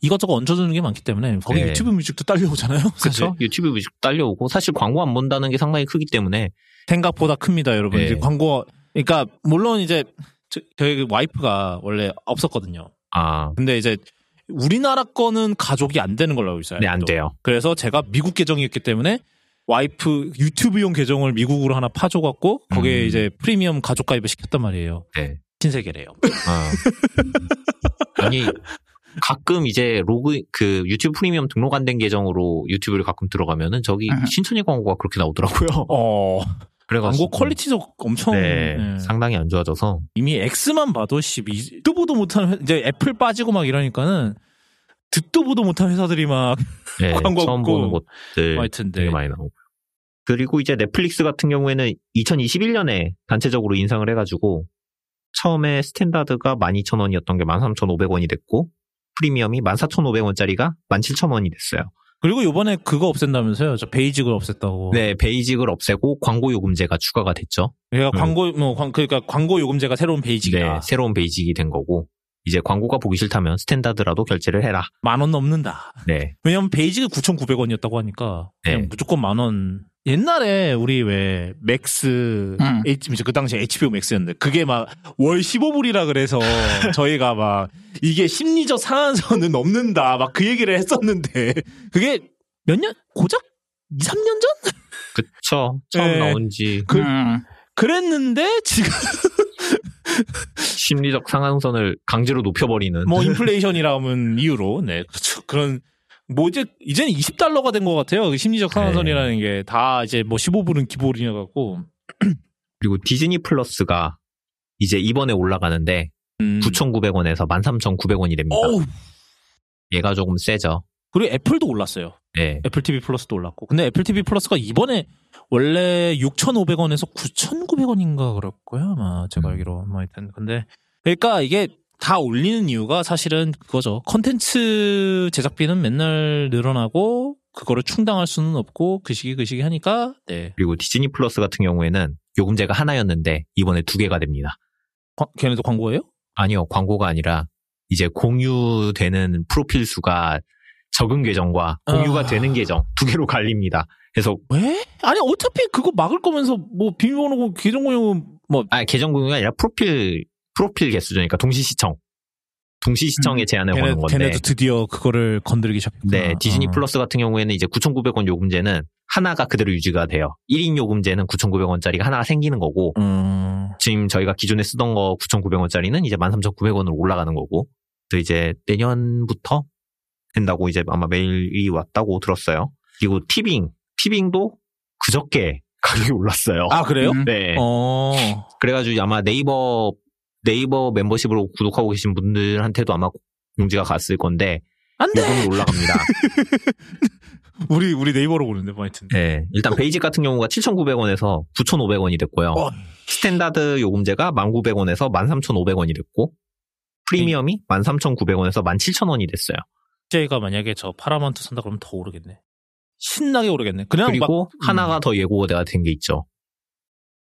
이것저것 얹어주는 게 많기 때문에 거기 네. 유튜브 뮤직도 딸려오잖아요. 그렇죠. 유튜브 뮤직 딸려오고 사실 광고 안 본다는 게 상당히 크기 때문에 생각보다 큽니다, 여러분. 네. 이제 광고, 그러니까 물론 이제 저, 저희 그 와이프가 원래 없었거든요. 아, 근데 이제 우리나라 거는 가족이 안 되는 걸로 알고 있어요. 네, 안. 돼요. 그래서 제가 미국 계정이었기 때문에 와이프 유튜브용 계정을 미국으로 하나 파줘갖고 거기에 음. 이제 프리미엄 가족 가입을 시켰단 말이에요. 네. 신세계래요. 어. <laughs> 아니 가끔 이제 로그 그 유튜브 프리미엄 등록 안 된 계정으로 유튜브를 가끔 들어가면은 저기 음. 신천지 광고가 그렇게 나오더라고요. <laughs> 어, 그래가지고 광고 퀄리티도 엄청 네, 네. 상당히 안 좋아져서 이미지만 봐도 씨 듣도 보도 못하는 회- 이제 애플 빠지고 막 이러니까는 듣도 보도 못한 회사들이 막 네, <laughs> 광고 처음. 보는 곳들 하여튼 되게 네. 많이 나오고. 그리고 이제 넷플릭스 같은 경우에는 2021년에 단체적으로 인상을 해가지고 처음에 standard가 12,000원이었던 게 13,500원이 됐고 프리미엄이 14,500원짜리가 17,000원이 됐어요. 그리고 요번에 그거 없앤다면서요? 저 basic을 없앴다고. 네, basic을 없애고 광고 요금제가 추가가 됐죠. 그러니까 음. 광고 뭐 광- 그러니까 광고 요금제가 새로운 basic이다. 네, 새로운 basic이 된 거고 이제 광고가 보기 싫다면 standard라도 결제를 해라. 만 원 넘는다. 네, 왜냐면 basic이 9,900원이었다고 하니까 그냥 네. 무조건 만 원. 옛날에 우리 왜 맥스 음. H, 그 당시에 HBO 맥스였는데 그게 막 월 15불이라 그래서 <laughs> 저희가 막 이게 심리적 상한선은 넘는다 막 그 얘기를 했었는데 그게 몇 년? 고작 2, 3년 전? 그쵸. 처음 네. 나온 지 그- 음. 그랬는데 지금 심리적 상한선을 강제로 높여버리는. 뭐 인플레이션이라는 이유로 네 그렇죠. 그런 뭐 이제 이제는 20달러가 된 것 같아요. 그 심리적 상한선이라는 게 다 이제 뭐 15불은 기본이어 갖고 <clears throat> 그리고 디즈니 플러스가 이제 이번에 올라가는데 음. 9,900원에서 13,900원이 됩니다. 어우. 얘가 조금 세죠. 그리고 애플도 올랐어요. 네. 애플 TV 플러스도 올랐고. 근데 애플 TV 플러스가 이번에 원래 6,500원에서 9,900원인가 그럴 거야, 아마 제가 음. 알기로. 뭐 하여튼. 근데 그러니까 이게 다 올리는 이유가 사실은 그거죠. 컨텐츠 제작비는 맨날 늘어나고 그거를 충당할 수는 없고 그 시기 그 시기 하니까 네. 그리고 디즈니 플러스 같은 경우에는 요금제가 하나였는데 이번에 두 개가 됩니다. 과- 걔네도 광고예요? 아니요, 광고가 아니라 이제 공유되는 프로필 수가 적은 계정과 공유가 아. 되는 계정 두 개로 갈립니다. 그래서 왜? 아니 어차피 그거 막을 거면서 뭐 비밀번호고 계정 공유 뭐아 계정 공유가 아니라 프로필 프로필 개수죠니까 동시 시청 동시 시청에 음, 제한을 걔네, 거는 건데 걔네도 드디어 그거를 건드리기 시작했구나. 네, 디즈니 어. 플러스 같은 경우에는 이제 9,900원 요금제는 하나가 그대로 유지가 돼요. 1인 요금제는 9,900원짜리가 하나가 생기는 거고, 음. 지금 저희가 기존에 쓰던 거 9,900원짜리는 이제 13,900원으로 올라가는 거고, 또 이제 내년부터 된다고 이제 아마 메일이 왔다고 들었어요. 그리고 티빙, 티빙도 그저께 가격이 올랐어요. 아 그래요? 음. 네. 어. 그래가지고 아마 네이버, 네이버 멤버십으로 구독하고 계신 분들한테도 아마 공지가 갔을 건데, 안 돼. 요금이 올라갑니다. <laughs> 우리 우리 네이버로 보는데 뭐 하여튼. 네. 일단 basic 같은 경우가 7,900원에서 9,500원이 됐고요. 어. standard 요금제가 1,900원에서 13,500원이 됐고, 프리미엄이 13,900원에서 17,000원이 됐어요. 제가 만약에 저 파라마운트 산다 그러면 더 오르겠네. 신나게 오르겠네. 그냥 그리고 막, 음. 하나가 더 예고가 된 게 있죠.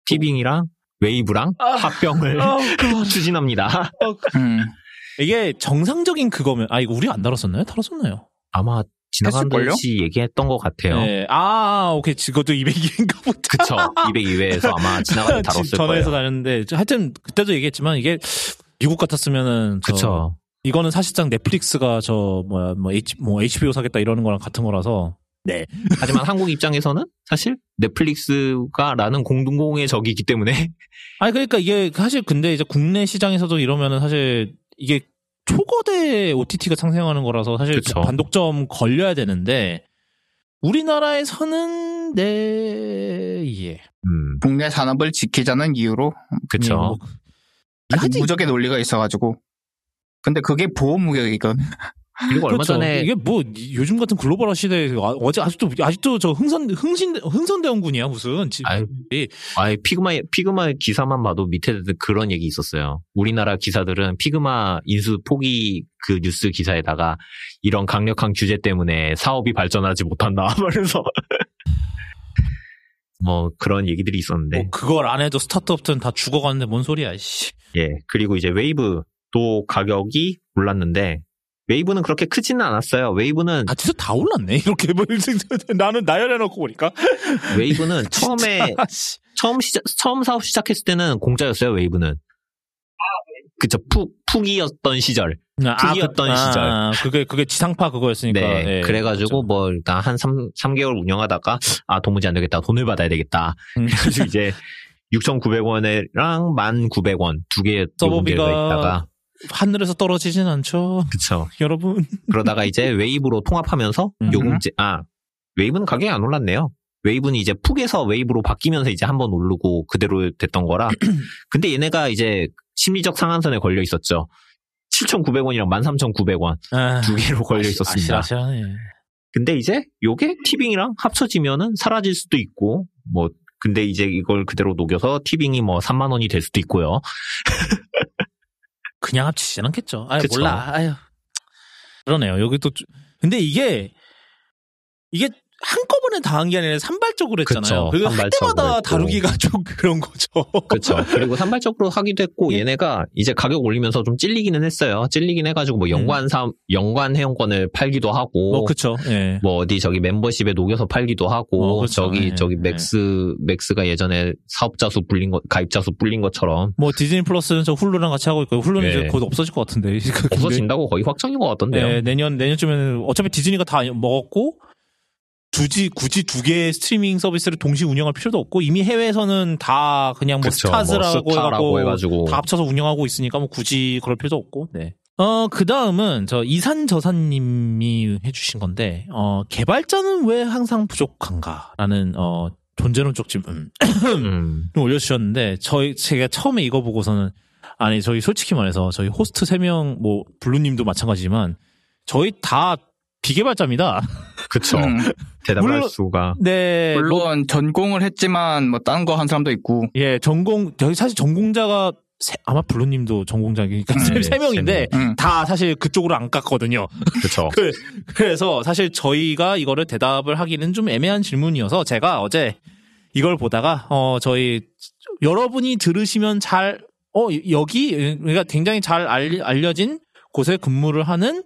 티빙이랑 웨이브랑 아. 합병을 아, <laughs> 추진합니다. 음. 이게 정상적인 그거면 아 이거 우리 안 다뤘었나요? 다뤘었나요? 아마 지나간? 듯이 얘기했던 것 같아요. 네. 아 오케이 그것도 200인가 보다. 그쵸. <laughs> 202회에서 아마 지나가게 다뤘을 전화해서 거예요. 다녔는데 저 하여튼 그때도 얘기했지만 이게 미국 같았으면은 저 그쵸. 이거는 사실상 넷플릭스가 저 뭐야 뭐, H, 뭐 HBO 사겠다 이러는 거랑 같은 거라서 네. 하지만 한국 입장에서는 사실 넷플릭스가 라는 공동공의 적이기 때문에 아니 그러니까 이게 사실 근데 이제 국내 시장에서도 이러면은 사실 이게 초거대 OTT가 상생하는 거라서 사실 그쵸. 반독점 걸려야 되는데 우리나라에서는 네 예. 음, 국내 산업을 지키자는 이유로 그쵸. 뭐. 무적의 논리가 있어가지고. 근데 그게 보호 무역이건. 그리고 얼마 그렇죠. 전에 이게 뭐 요즘 같은 글로벌화 시대에 아- 어제 아직도 아직도 저 흥선 흥신 흥선대원군이야 무슨 지- 아유, 아예 피그마 피그마 기사만 봐도 밑에 그런 얘기 있었어요. 우리나라 기사들은 피그마 인수 포기 그 뉴스 기사에다가 이런 강력한 규제 때문에 사업이 발전하지 못한다 <laughs> 말해서 뭐 그런 얘기들이 있었는데 뭐 그걸 안 해도 스타트업들은 다 죽어가는데 뭔 소리야 씨. 예 그리고 이제 웨이브도 가격이 올랐는데 웨이브는 그렇게 크지는 않았어요. 웨이브는 아 진짜 다 올랐네 이렇게 뭐 <laughs> 나는 나열해놓고 보니까 <laughs> 웨이브는 처음에 아, 씨. 처음 시작, 처음 사업 시작했을 때는 공짜였어요, 웨이브는. 그쵸, 푹, 푹이었던 시절. 아, 푹이었던 그- 시절. 아, 그게 그게 지상파 그거였으니까 네. 예, 그래가지고 그렇죠. 뭐 일단 한 3, 삼개월 운영하다가, 아, 도무지 안 되겠다. 돈을 받아야 되겠다. 음. 그래서 이제 6,900원이랑 1,900원 두 개 서버비가- 있다가, 하늘에서 떨어지진 않죠 그쵸. <laughs> 여러분 그러다가 이제 웨이브로 통합하면서 음. 요금제, 아, 웨이브는 가격이 안 올랐네요. 웨이브는 이제 푹에서 웨이브로 바뀌면서 이제 한 번 오르고 그대로 됐던 거라. <clears throat> 근데 얘네가 이제 심리적 상한선에 걸려 있었죠. 7,900원이랑 13,900원 아, 두 개로 걸려 있었습니다. 아시 아시아네 근데 이제 요게 티빙이랑 합쳐지면은 사라질 수도 있고 뭐 근데 이제 이걸 그대로 녹여서 티빙이 뭐 3만 원이 될 수도 있고요. <laughs> 그냥 합치진 않겠죠. 아유, 그쵸. 몰라. 아유. 그러네요. 여기 또, 주- 근데 이게, 이게 한꺼번에 다한게 아니라 산발적으로 했잖아요. 그쵸. 그리고 때마다 했고. 다루기가 <laughs> 좀 그런 거죠. 그렇죠. <laughs> 그리고 산발적으로 하기도 했고 예. 얘네가 이제 가격 올리면서 좀 찔리기는 했어요. 찔리긴 해가지고 뭐 연관 사 연관 회원권을 팔기도 하고 뭐, 그쵸. 예. 뭐 어디 저기 멤버십에 녹여서 팔기도 하고 어, 그쵸. 저기 예, 저기 예. 맥스 맥스가 예전에 사업자 수 불린 거 가입자 수 불린 것처럼 뭐 디즈니 플러스는 저 훌루랑 같이 하고 있고 훌루는 예. 이제 곧 없어질 것 같은데. 없어진다고 거의 확정인 것 같던데요. 네, 내년 내년쯤에는 어차피 디즈니가 다 먹었고 굳이 굳이 두 개의 스트리밍 서비스를 동시 운영할 필요도 없고 이미 해외에서는 다 그냥 뭐 그쵸. 스타즈라고 뭐 스타라고 해가지고. 다 합쳐서 운영하고 있으니까 뭐 굳이 그럴 필요도 없고. 네. 어, 그 다음은 저 이산 저사님이 해주신 건데, 어, 개발자는 왜 항상 부족한가 라는, 어, 존재론적 질문 음. <clears throat> 좀 올려주셨는데, 저희, 제가 처음에 이거 보고서는, 아니, 저희 솔직히 말해서, 저희 호스트 3명, 뭐, 블루님도 마찬가지지만, 저희 다 비개발자입니다. <laughs> 그쵸. 음, <laughs> 대답할 물론- 수가 네. 뭐, 물론 전공을 했지만 뭐딴거한 사람도 있고 예, 전공, 여기 사실 전공자가, 세- 아마 블루님도 전공자니까 네, 세 명인데, 음. 다 사실 그쪽으로 안 갔거든요. 그쵸. <laughs> 그, 그래서 사실 저희가 이거를 대답을 하기는 좀 애매한 질문이어서 제가 어제 이걸 보다가 어 저희 여러분이 들으시면 잘 어 여기 그러니까 굉장히 잘 알, 알려진 곳에 근무를 하는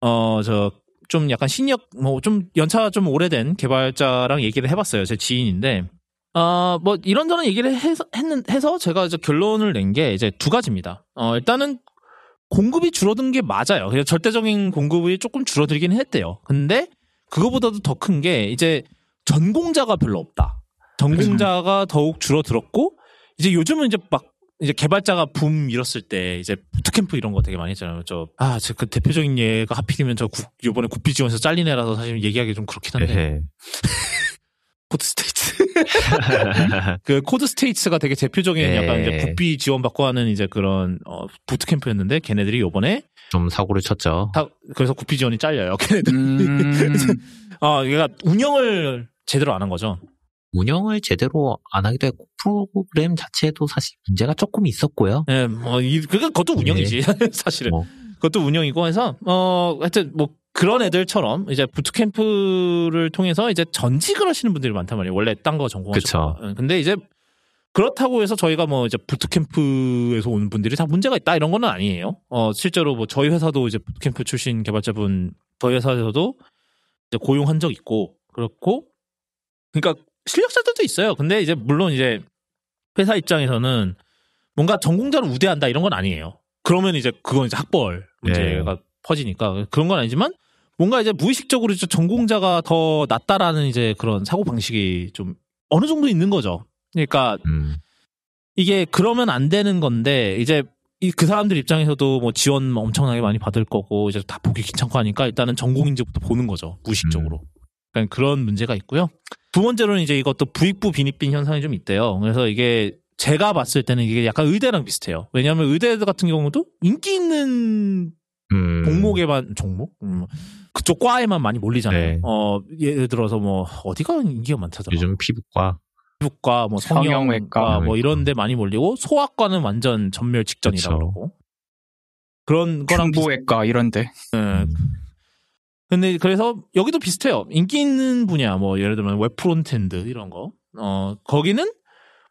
어 저 좀 약간 신력 뭐 좀 연차가 좀 오래된 개발자랑 얘기를 해봤어요 제 지인인데 어뭐 이런저런 얘기를 해서 했는 해서 제가 이제 결론을 낸 게 이제 두 가지입니다 어 일단은 공급이 줄어든 게 맞아요. 그래서 절대적인 공급이 조금 줄어들긴 했대요. 근데 그거보다도 더 큰 게 이제 전공자가 별로 없다. 전공자가 더욱 줄어들었고 이제 요즘은 이제 막 이제 개발자가 붐 일었을 때 이제 부트캠프 이런 거 되게 많이 했잖아요. 저 아, 저 그 대표적인 예가 하필이면 저 국, 요번에 국비 지원에서 잘린 애라서 사실 얘기하기 좀 그렇긴 한데. <laughs> 코드 스테이트. <laughs> 그 코드 스테이츠가 되게 대표적인 네. 약간 이제 국비 지원 받고 하는 이제 그런 어 bootcamp였는데 걔네들이 요번에 좀 사고를 쳤죠. 다 그래서 국비 지원이 잘려요. 걔네들. 음, <laughs> 아, 얘가 운영을 제대로 안 한 거죠. 운영을 제대로 안 하기도 했고 프로그램 자체도 사실 문제가 조금 있었고요. 예, 뭐, 이, 그니까 그것도 운영이지, <laughs> 사실은. 뭐. 그것도 운영이고 해서, 어, 하여튼, 뭐, 그런 애들처럼, 이제, 부트캠프를 통해서, 이제, 전직을 하시는 분들이 많단 말이에요. 원래 딴 거 전공하셨고. 그쵸. 근데 이제, 그렇다고 해서 저희가 뭐, 이제, 부트캠프에서 오는 분들이 다 문제가 있다, 이런 건 아니에요. 어, 실제로 뭐, 저희 회사도 이제, 부트캠프 출신 개발자분, 저희 회사에서도, 이제, 고용한 적 있고, 그렇고, 그러니까, 실력자들도 있어요. 근데 이제, 물론 이제, 회사 입장에서는 뭔가 전공자를 우대한다 이런 건 아니에요. 그러면 이제 그건 이제 학벌 문제가 퍼지니까 그런 건 아니지만 뭔가 이제 무의식적으로 이제 전공자가 더 낫다라는 이제 그런 사고 방식이 좀 어느 정도 있는 거죠. 그러니까 음. 이게 그러면 안 되는 건데 이제 이그 사람들 입장에서도 뭐 지원 엄청나게 많이 받을 거고 이제 다 보기 귀찮고 하니까 일단은 전공인지부터 보는 거죠 무의식적으로. 그러니까 그런 문제가 있고요. 두 번째로는 이제 이것도 부익부 빈익빈 현상이 좀 있대요. 그래서 이게 제가 봤을 때는 이게 약간 의대랑 비슷해요. 왜냐하면 의대 같은 경우도 인기 있는 음. 종목에만 종목 음, 그쪽 과에만 많이 몰리잖아요. 네. 어 예를 들어서 뭐 어디가 인기가 많다잖아. 요즘 피부과 피부과, 뭐 성형외과, 성형외과. 뭐 이런 데 많이 몰리고 소아과는 완전 전멸 직전이라 그쵸. 그러고 그런 거랑 비슷, 흉부외과 이런데. 예. 근데 그래서 여기도 비슷해요. 인기 있는 분야 뭐 예를 들면 웹 frontend 이런 거. 어 거기는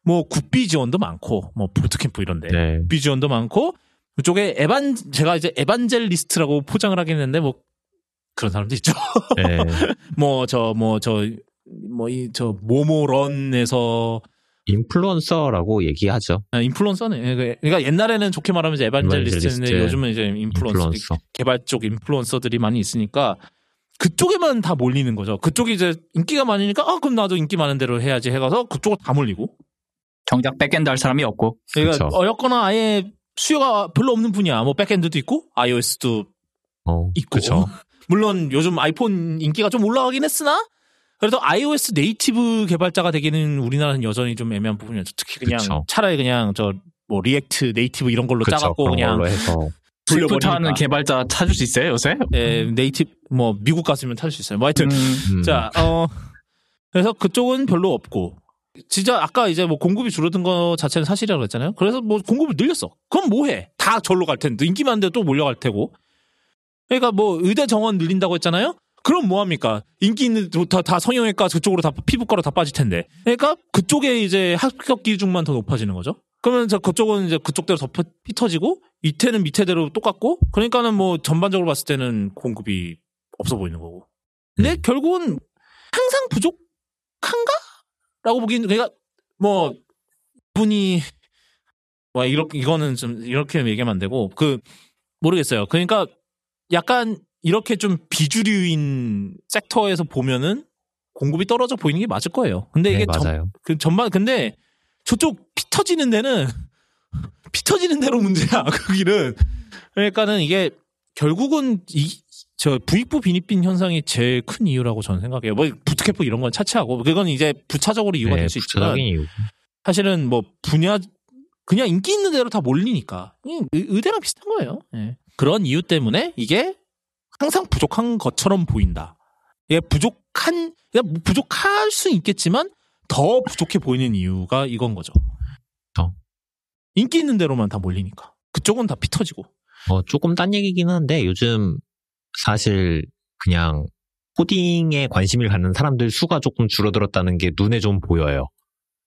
뭐 국비 지원도 많고 뭐 부트캠프 이런데 네. 국비 지원도 많고 그쪽에 에반 제가 이제 evangelist라고 포장을 하긴 했는데 뭐 그런 사람도 있죠. 네. <laughs> 뭐저 뭐 저 뭐이저 모모런에서 인플루언서라고 얘기하죠. 아, 인플루언서네. 그러니까 옛날에는 좋게 말하면 이제 evangelist인데 evangelist. 요즘은 이제 인플루언서, 인플루언서. 개발 쪽 인플루언서들이 많이 있으니까 그쪽에만 다 몰리는 거죠. 그쪽이 이제 인기가 많으니까 아 그럼 나도 인기 많은 데로 해야지 해가서 그쪽으로 다 몰리고. 정작 backend 할 사람이 없고. 그러니까 그쵸. 어렵거나 아예 수요가 별로 없는 분야. 뭐 backend도 있고 iOS도 어, 있고. 그쵸. <laughs> 물론 요즘 아이폰 인기가 좀 올라가긴 했으나 그래도 iOS native 개발자가 되기는 우리나라는 여전히 좀 애매한 부분이죠. 특히 그냥 그쵸. 차라리 그냥 저 뭐 React Native 이런 걸로 그쵸. 짜갖고 그냥 돌려버리니까. 개발자 찾을 수 있어요, 요새? 예, native 뭐 미국 같으면 찾을 수 있어요. 뭐 하여튼 음, 음. 자, 어 그래서 그쪽은 별로 없고 진짜 아까 이제 뭐 공급이 줄어든 거 자체는 사실이라고 했잖아요. 그래서 뭐 공급을 늘렸어. 그럼 뭐 해? 다 절로 갈 텐데 인기 많은데 또 몰려갈 테고. 그러니까 뭐 의대 정원 늘린다고 했잖아요. 그럼 뭐 합니까? 인기 있는 다, 다 성형외과 그쪽으로 다 피부과로 다 빠질 텐데. 그러니까 그쪽에 이제 합격 기준만 더 높아지는 거죠. 그러면 저 그쪽은 이제 그쪽대로 더 피- 피터지고 밑에는 밑에대로 똑같고 그러니까는 뭐 전반적으로 봤을 때는 공급이 없어 보이는 거고. 근데 결국은 항상 부족한가? 라고 보기엔 그러니까 뭐 분이 와 이렇게 이거는 좀 이렇게 얘기하면 안 되고 그 모르겠어요. 그러니까 약간 이렇게 좀 비주류인 섹터에서 보면은 공급이 떨어져 보이는 게 맞을 거예요. 근데 네, 이게 전, 맞아요. 그 전반 근데 저쪽 피 터지는 데는 <laughs> 피 터지는 대로 문제야. <laughs> 그 길은 그러니까는 이게 결국은 이 저 부익부 빈익빈 현상이 제일 큰 이유라고 저는 생각해요. 뭐 부트캠프 이런 건 차치하고 그건 이제 부차적으로 이유가 네, 될수 있지만 이유. 사실은 뭐 분야 그냥 인기 있는 대로 다 몰리니까 의- 의대랑 비슷한 거예요. 예. 그런 이유 때문에 이게 항상 부족한 것처럼 보인다. 이게 부족한 그냥 뭐 부족할 수 있겠지만 더 부족해 보이는 이유가 이건 거죠. 어. 인기 있는 대로만 다 몰리니까 그쪽은 다 피터지고. 어, 조금 딴 얘기긴 한데 요즘 사실 그냥 코딩에 관심을 갖는 사람들 수가 조금 줄어들었다는 게 눈에 좀 보여요.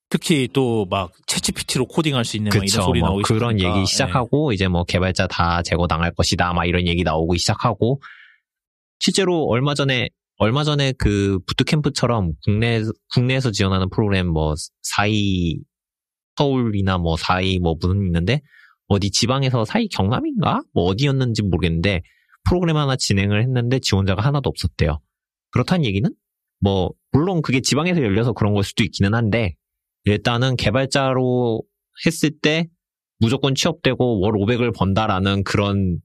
특히 또 막 채치피티로 코딩할 수 있는 막 이런 그쵸. 소리 뭐 나오기 그런 시작하니까. 얘기 시작하고 이제 뭐 개발자 다 제거 당할 것이다. 막 이런 얘기 나오기 시작하고 실제로 얼마 전에 얼마 전에 그 부트캠프처럼 국내 국내에서 지원하는 프로그램 뭐 사이 서울이나 뭐 사이 뭐 무슨 있는데 어디 지방에서 사이 경남인가 뭐 어디였는지 모르겠는데 프로그램 하나 진행을 했는데 지원자가 하나도 없었대요. 그렇다는 얘기는 뭐 물론 그게 지방에서 열려서 그런 걸 수도 있기는 한데 일단은 개발자로 했을 때 무조건 취업되고 월 500을 번다라는 그런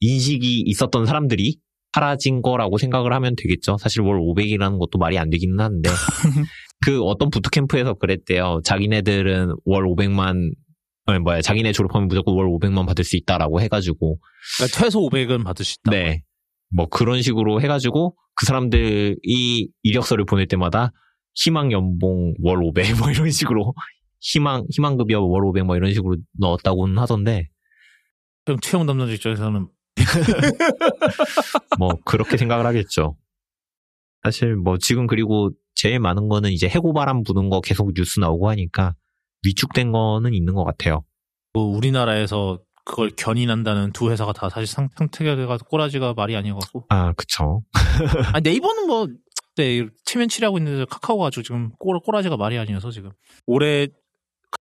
인식이 있었던 사람들이 사라진 거라고 생각을 하면 되겠죠. 사실 월 500이라는 것도 말이 안 되기는 하는데 <laughs> 그 어떤 부트캠프에서 그랬대요. 자기네들은 월 500만 아니 뭐야 자기네 졸업하면 무조건 월 500만 받을 수 있다라고 해가지고 그러니까 최소 500은 받을 수 있다. 네. 뭐 그런 식으로 해가지고 그 사람들이 이력서를 보낼 때마다 희망 연봉 월 500 뭐 이런 식으로 희망 희망급여 월 500 뭐 이런 식으로 넣었다고는 하던데 그럼 채용 담당자 입장에서는 <laughs> 뭐 그렇게 생각을 하겠죠. 사실 뭐 지금 그리고 제일 많은 거는 이제 해고바람 부는 거 계속 뉴스 나오고 하니까 위축된 거는 있는 것 같아요. 뭐 우리나라에서 그걸 견인한다는 두 회사가 다 사실 상, 상태가 돼가지고 꼬라지가 말이 아니어갖고. 아 그쵸. 아, 네이버는 뭐, 네, 체면 치료하고 있는데 카카오 가지고 지금 꼬, 꼬라지가 말이 아니어서 지금. 올해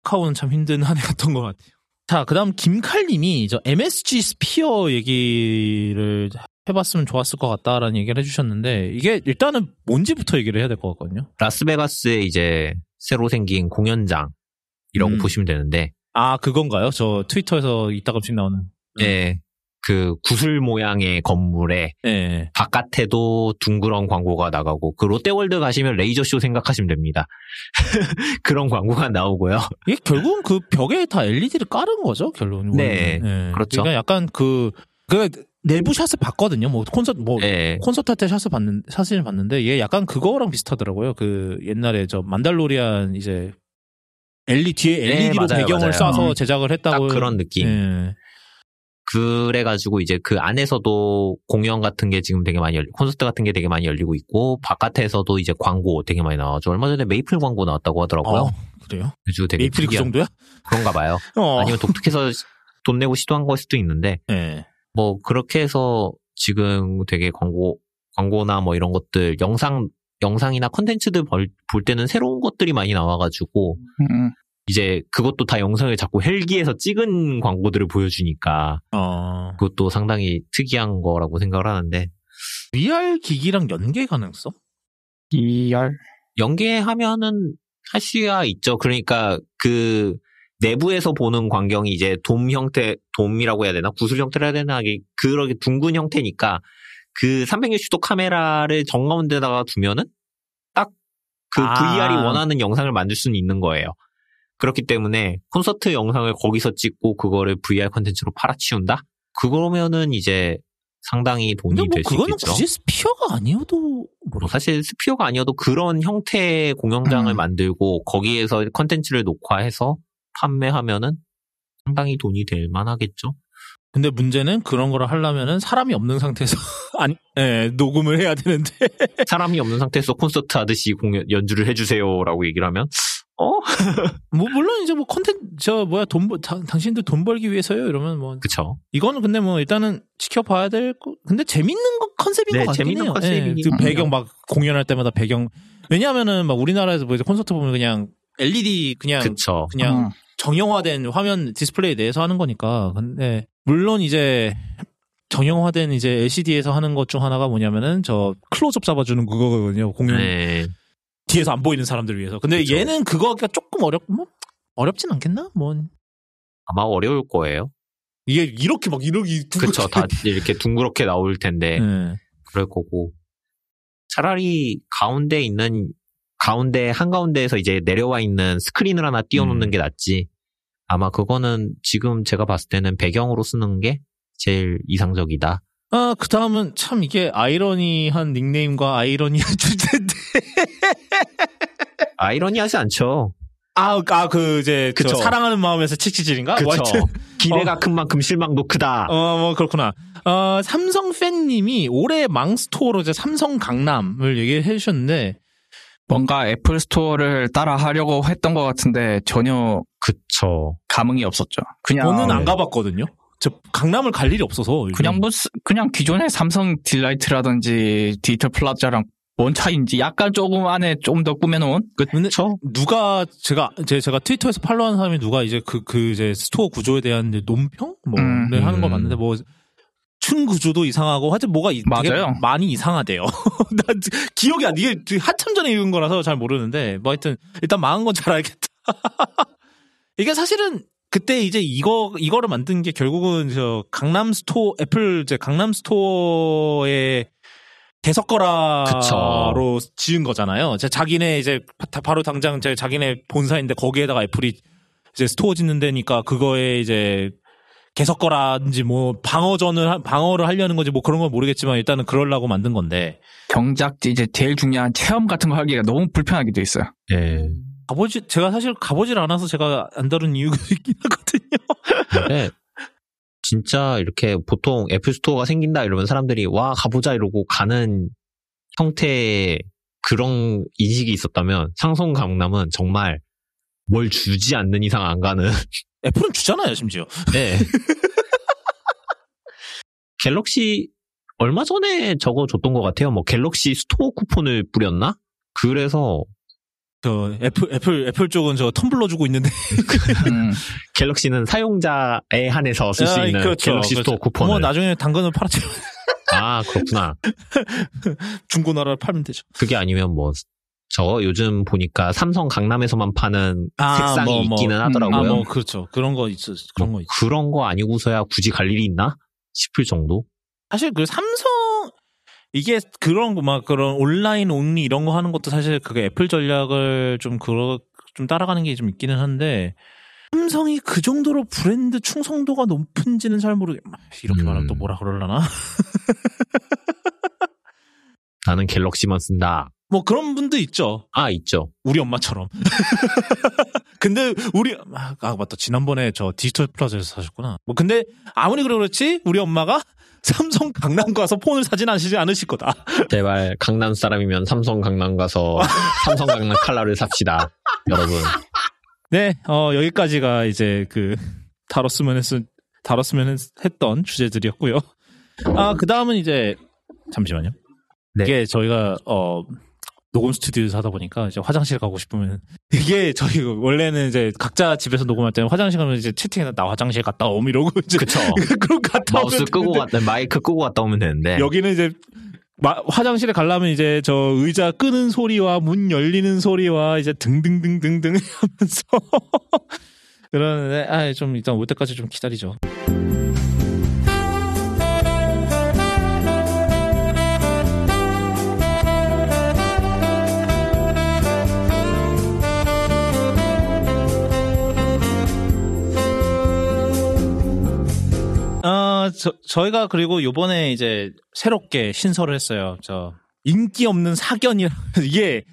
카카오는 참 힘든 한 해였던 것 같아요. 자, 그 다음 김칼님이 저 MSG 스피어 얘기를 해봤으면 좋았을 것 같다라는 얘기를 해주셨는데, 이게 일단은 뭔지부터 얘기를 해야 될 것 같거든요. 라스베가스에 이제 새로 생긴 공연장이라고 음. 보시면 되는데 아, 그건가요? 저 트위터에서 이따금씩 나오는. 네, 그 구슬 모양의 건물에 예. 바깥에도 둥그런 광고가 나가고 그 롯데월드 가시면 레이저쇼 생각하시면 됩니다. <laughs> 그런 광고가 나오고요. 이게 결국은 그 벽에 다 LED를 깔은 거죠, 결론은. 네, 예. 그렇죠. 그러니까 약간 그, 그, 내부 샷을 봤거든요. 뭐 콘서트 뭐 예. 콘서트 할 때 샷을 봤는 사진을 봤는데 얘 약간 그거랑 비슷하더라고요. 그 옛날에 저 만달로리안 이제 LED 뒤에 네, LED로 맞아요, 배경을 맞아요. 쏴서 음. 제작을 딱 했다고 그런 느낌. 예. 그래가지고 이제 그 안에서도 공연 같은 게 지금 되게 많이 열리, 콘서트 같은 게 되게 많이 열리고 있고 바깥에서도 이제 광고 되게 많이 나와죠. 얼마 전에 메이플 광고 나왔다고 하더라고요. 어, 그래요? 그래가지고 되게 메이플이 그 특이한- 정도야? 그런가 봐요. 어. 아니면 독특해서 돈 내고 시도한 걸 수도 있는데 예. 뭐 그렇게 해서 지금 되게 광고 광고나 뭐 이런 것들 영상 영상이나 컨텐츠들 벌- 볼 때는 새로운 것들이 많이 나와가지고 음, 이제 그것도 다 영상을 자꾸 헬기에서 찍은 광고들을 보여주니까 어. 그것도 상당히 특이한 거라고 생각을 하는데 VR 기기랑 연계 가능성? ER 연계하면은 할 수야 있죠. 그러니까 그 내부에서 보는 광경이 이제 돔 형태, 돔이라고 해야 되나? 구슬 형태라 해야 되나? 그렇게 둥근 형태니까 그 360도 카메라를 정가운데다가 두면은 딱그 아. VR이 원하는 영상을 만들 수는 있는 거예요. 그렇기 때문에 콘서트 영상을 거기서 찍고 그거를 VR 컨텐츠로 팔아치운다? 그러면은 이제 상당히 돈이 뭐 될수 그거는 있겠죠. 굳이 Sphere가 아니어도 뭐. 사실 Sphere가 아니어도 그런 형태의 공연장을 음. 만들고 거기에서 컨텐츠를 녹화해서 판매하면은 상당히 돈이 될 만하겠죠. 근데 문제는 그런 거를 하려면은 사람이 없는 상태에서 <laughs> 아니 예, 녹음을 해야 되는데 사람이 없는 상태에서 콘서트 하듯이 공연 연주를 해주세요라고 얘기를 하면 어 <laughs> 뭐 물론 이제 뭐 콘텐츠 저 뭐야 돈 벌- 당, 당신들 돈 벌기 위해서요 이러면 뭐 그쵸. 이거는 근데 뭐 일단은 지켜봐야 될 거. 근데 재밌는 거 컨셉인 네, 것 같긴 재밌는 해요. 컨셉이긴 그 해요. 배경 막 공연할 때마다 배경 왜냐하면은 막 우리나라에서 뭐 이제 콘서트 보면 그냥 LED 그냥 그쵸. 그냥 음. 정형화된 화면 디스플레이 내에서 하는 거니까. 근데 물론 이제 정형화된 이제 LCD에서 하는 것 중 하나가 뭐냐면은 저 클로즈업 잡아주는 그거거든요. 공연 네. 뒤에서 안 보이는 사람들을 위해서. 근데 그쵸. 얘는 그거가 조금 어렵 뭐 어렵진 않겠나? 뭐 아마 어려울 거예요. 이게 이렇게 막 이렇게 그쵸. 다 이렇게 둥그렇게 나올 텐데 네. 그럴 거고 차라리 가운데 있는 가운데 한 가운데에서 이제 내려와 있는 스크린을 하나 띄워놓는 음. 게 낫지. 아마 그거는 지금 제가 봤을 때는 배경으로 쓰는 게 제일 이상적이다. 아, 그 다음은 참 이게 아이러니한 닉네임과 아이러니한 <laughs> 주제인데. 아이러니하지 않죠. 아, 아, 그, 이제, 저 그쵸. 사랑하는 마음에서 칙칙질인가? 뭐 그쵸. 하여튼, 기대가 큰 만큼 실망도 크다. 어, 뭐, 그렇구나. 어, 삼성 팬님이 올해 망store로 이제 삼성 강남을 얘기해 주셨는데, 뭔가 애플 스토어를 따라 하려고 했던 것 같은데 전혀 그쵸. 감흥이 없었죠. 그냥 저는 안 네. 가봤거든요. 저 강남을 갈 일이 없어서. 요즘. 그냥 뭐 스- 그냥 기존의 삼성 딜라이트라든지 디지털 플라자랑 뭔 차이인지 약간 조금 안에 좀 더 꾸며놓은 그 근데 누가 제가 제 제가 트위터에서 follow하는 사람이 누가 이제 그그 이제 store 구조에 대한 논평 뭐를 음. 하는 거 음. 봤는데 뭐 층 구조도 이상하고 하여튼 뭐가 맞아요. 많이 이상하대요. <laughs> 난 기억이 안 이게 한참 전에 읽은 거라서 잘 모르는데 뭐 하여튼 일단 망한 건 잘 알겠다. <laughs> 이게 사실은 그때 이제 이거 이거를 만든 게 결국은 저 강남 store 애플 이제 강남 store의 게 섰거라로 지은 거잖아요. 제 자기네 이제 바- 바로 당장 제 자기네 본사인데 거기에다가 애플이 이제 store 짓는 데니까 그거에 이제 게 섰거라인지 뭐 방어전을 하- 방어를 하려는 건지 뭐 그런 건 모르겠지만 일단은 그러려고 만든 건데 정작 이제 제일 중요한 체험 같은 거 하기가 너무 불편하게 돼 있어요. 예. 가보지 제가 사실 가보질 않아서 제가 안 다룬 이유가 <laughs> 있긴 하거든요. 근데 진짜 이렇게 보통 애플 스토어가 생긴다 이러면 사람들이 와 가보자 이러고 가는 형태의 그런 인식이 있었다면 삼성 강남은 정말 뭘 주지 않는 이상 안 가는 애플은 주잖아요 심지어. 네. <laughs> 갤럭시 얼마 전에 저거 줬던 것 같아요. 뭐 갤럭시 스토어 쿠폰을 뿌렸나? 그래서 그 애플 애플 애플 쪽은 저 텀블러 주고 있는데 음, <laughs> 갤럭시는 사용자에 한해서 쓸수 아, 있는 그렇죠, 갤럭시 스토어 그렇죠. 쿠폰을. 뭐 나중에 당근을 팔아치 아 그렇구나. <laughs> 중고나라를 팔면 되죠. 그게 아니면 뭐 저 요즘 보니까 삼성 강남에서만 파는 색상이 뭐, 뭐. 있기는 음, 하더라고요. 아, 뭐 그렇죠. 그런 거 있어. 그런 뭐 거 있어. 그런 거 아니고서야 굳이 갈 일이 있나 싶을 정도. 사실 그 삼성 이게 그런 거 막 그런 online only 이런 거 하는 것도 사실 그게 애플 전략을 좀 그러 좀 따라가는 게 좀 있기는 한데 삼성이 그 정도로 브랜드 충성도가 높은지는 잘 모르겠. 이렇게 음. 말하면 또 뭐라 그러려나? <laughs> 나는 갤럭시만 쓴다. 뭐 그런 분도 있죠. 아, 있죠. 우리 엄마처럼. <laughs> 근데 우리 아 아, 맞다 지난번에 저 디지털 플라자에서 사셨구나. 뭐 근데 아무리 그래 그렇지 우리 엄마가 삼성 강남 가서 폰을 사진 않으시지 않으실 거다. <laughs> 제발 강남 사람이면 삼성 강남 가서 삼성 강남 칼라를 삽시다. 여러분. 네, 어 여기까지가 이제 그 다뤘으면 했 다뤘으면 했, 했던 주제들이었고요. 아 그 다음은 이제 잠시만요. 네. 이게 저희가 어 녹음 스튜디오에서 하다 보니까 이제 화장실 가고 싶으면 이게 저희 원래는 이제 각자 집에서 녹음할 때는 화장실 가면 이제 채팅에서 나 화장실 갔다 옴 이러고 이제 그쵸. <laughs> 그럼 갔다 마우스 오면 끄고 갔다, 마이크 끄고 갔다 오면 되는데. 여기는 이제 마- 화장실에 가려면 이제 저 의자 끄는 소리와 문 열리는 소리와 이제 등등등등등 <laughs> 하면서 그러는데 아좀 일단 올 때까지 좀 기다리죠. 아, 저, 저희가 그리고 요번에 이제 새롭게 신설을 했어요. 저, 인기 없는 사견이라, <laughs> 이게,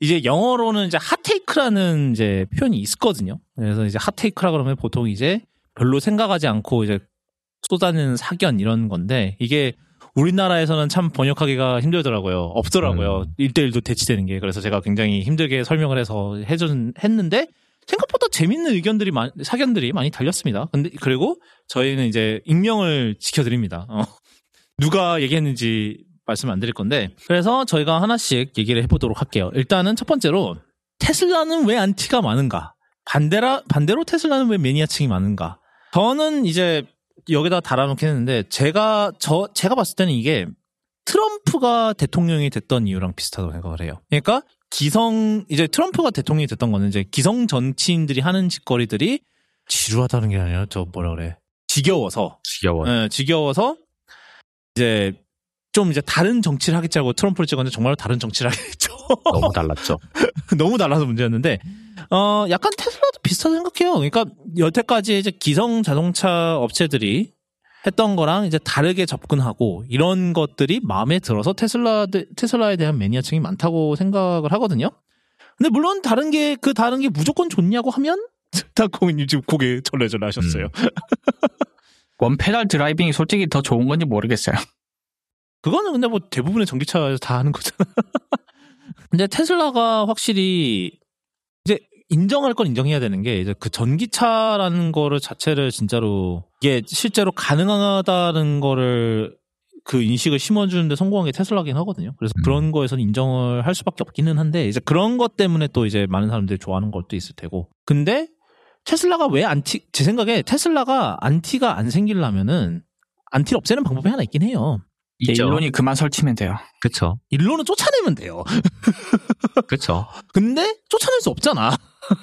이제 영어로는 이제 핫테이크라는 이제 표현이 있거든요. 그래서 이제 핫테이크라 그러면 보통 이제 별로 생각하지 않고 이제 쏟아내는 사견 이런 건데, 이게 우리나라에서는 참 번역하기가 힘들더라고요. 없더라고요. 음. 일대일도 대치되는 게. 그래서 제가 굉장히 힘들게 설명을 해서 해준, 했는데, 생각보다 재밌는 의견들이 많, 사견들이 많이 달렸습니다. 근데, 그리고 저희는 이제 익명을 지켜드립니다. 어. <laughs> 누가 얘기했는지 말씀 안 드릴 건데. 그래서 저희가 하나씩 얘기를 해보도록 할게요. 일단은 첫 번째로, 테슬라는 왜 안티가 많은가? 반대라, 반대로 테슬라는 왜 매니아층이 많은가? 저는 이제 여기다 달아놓긴 했는데, 제가, 저, 제가 봤을 때는 이게 트럼프가 대통령이 됐던 이유랑 비슷하다고 생각을 해요. 그러니까 기성, 이제 트럼프가 대통령이 됐던 거는 이제 기성 정치인들이 하는 짓거리들이 지루하다는 게 아니라 저 뭐라 그래. 지겨워서, 지겨워. 예, 지겨워서 이제 좀 이제 다른 정치를 하겠지 하고 트럼프를 찍었는데 정말로 다른 정치를 하겠죠. <laughs> 너무 달랐죠. 너무 달라서 문제였는데, 어, 약간 테슬라도 비슷하다 생각해요. 그러니까 여태까지 이제 기성 자동차 업체들이 했던 거랑 이제 다르게 접근하고 이런 것들이 마음에 들어서 테슬라, 테슬라에 대한 매니아층이 많다고 생각을 하거든요. 근데 물론 다른 게, 그 다른 게 무조건 좋냐고 하면, <laughs> 다콩님 지금 고개 절레절레 하셨어요. 원페달 드라이빙이 솔직히 더 좋은 건지 모르겠어요. 그거는 근데 뭐 대부분의 전기차에서 다 하는 거잖아. <laughs> 근데 테슬라가 확실히 인정할 건 인정해야 되는 게 이제 그 전기차라는 거를 자체를 진짜로 이게 실제로 가능하다는 거를 그 인식을 심어주는데 성공한 게 테슬라긴 하거든요. 그래서 음. 그런 거에서는 인정을 할 수밖에 없기는 한데 이제 그런 것 때문에 또 이제 많은 사람들이 좋아하는 것도 있을 테고. 근데 테슬라가 왜 안티 제 생각에 테슬라가 안티가 안 생기려면은 안티를 없애는 방법이 하나 있긴 해요. 있죠. 일론이 그만 설치면 돼요. 그쵸. 일론은 쫓아내면 돼요. <laughs> 그쵸. 근데 쫓아낼 수 없잖아.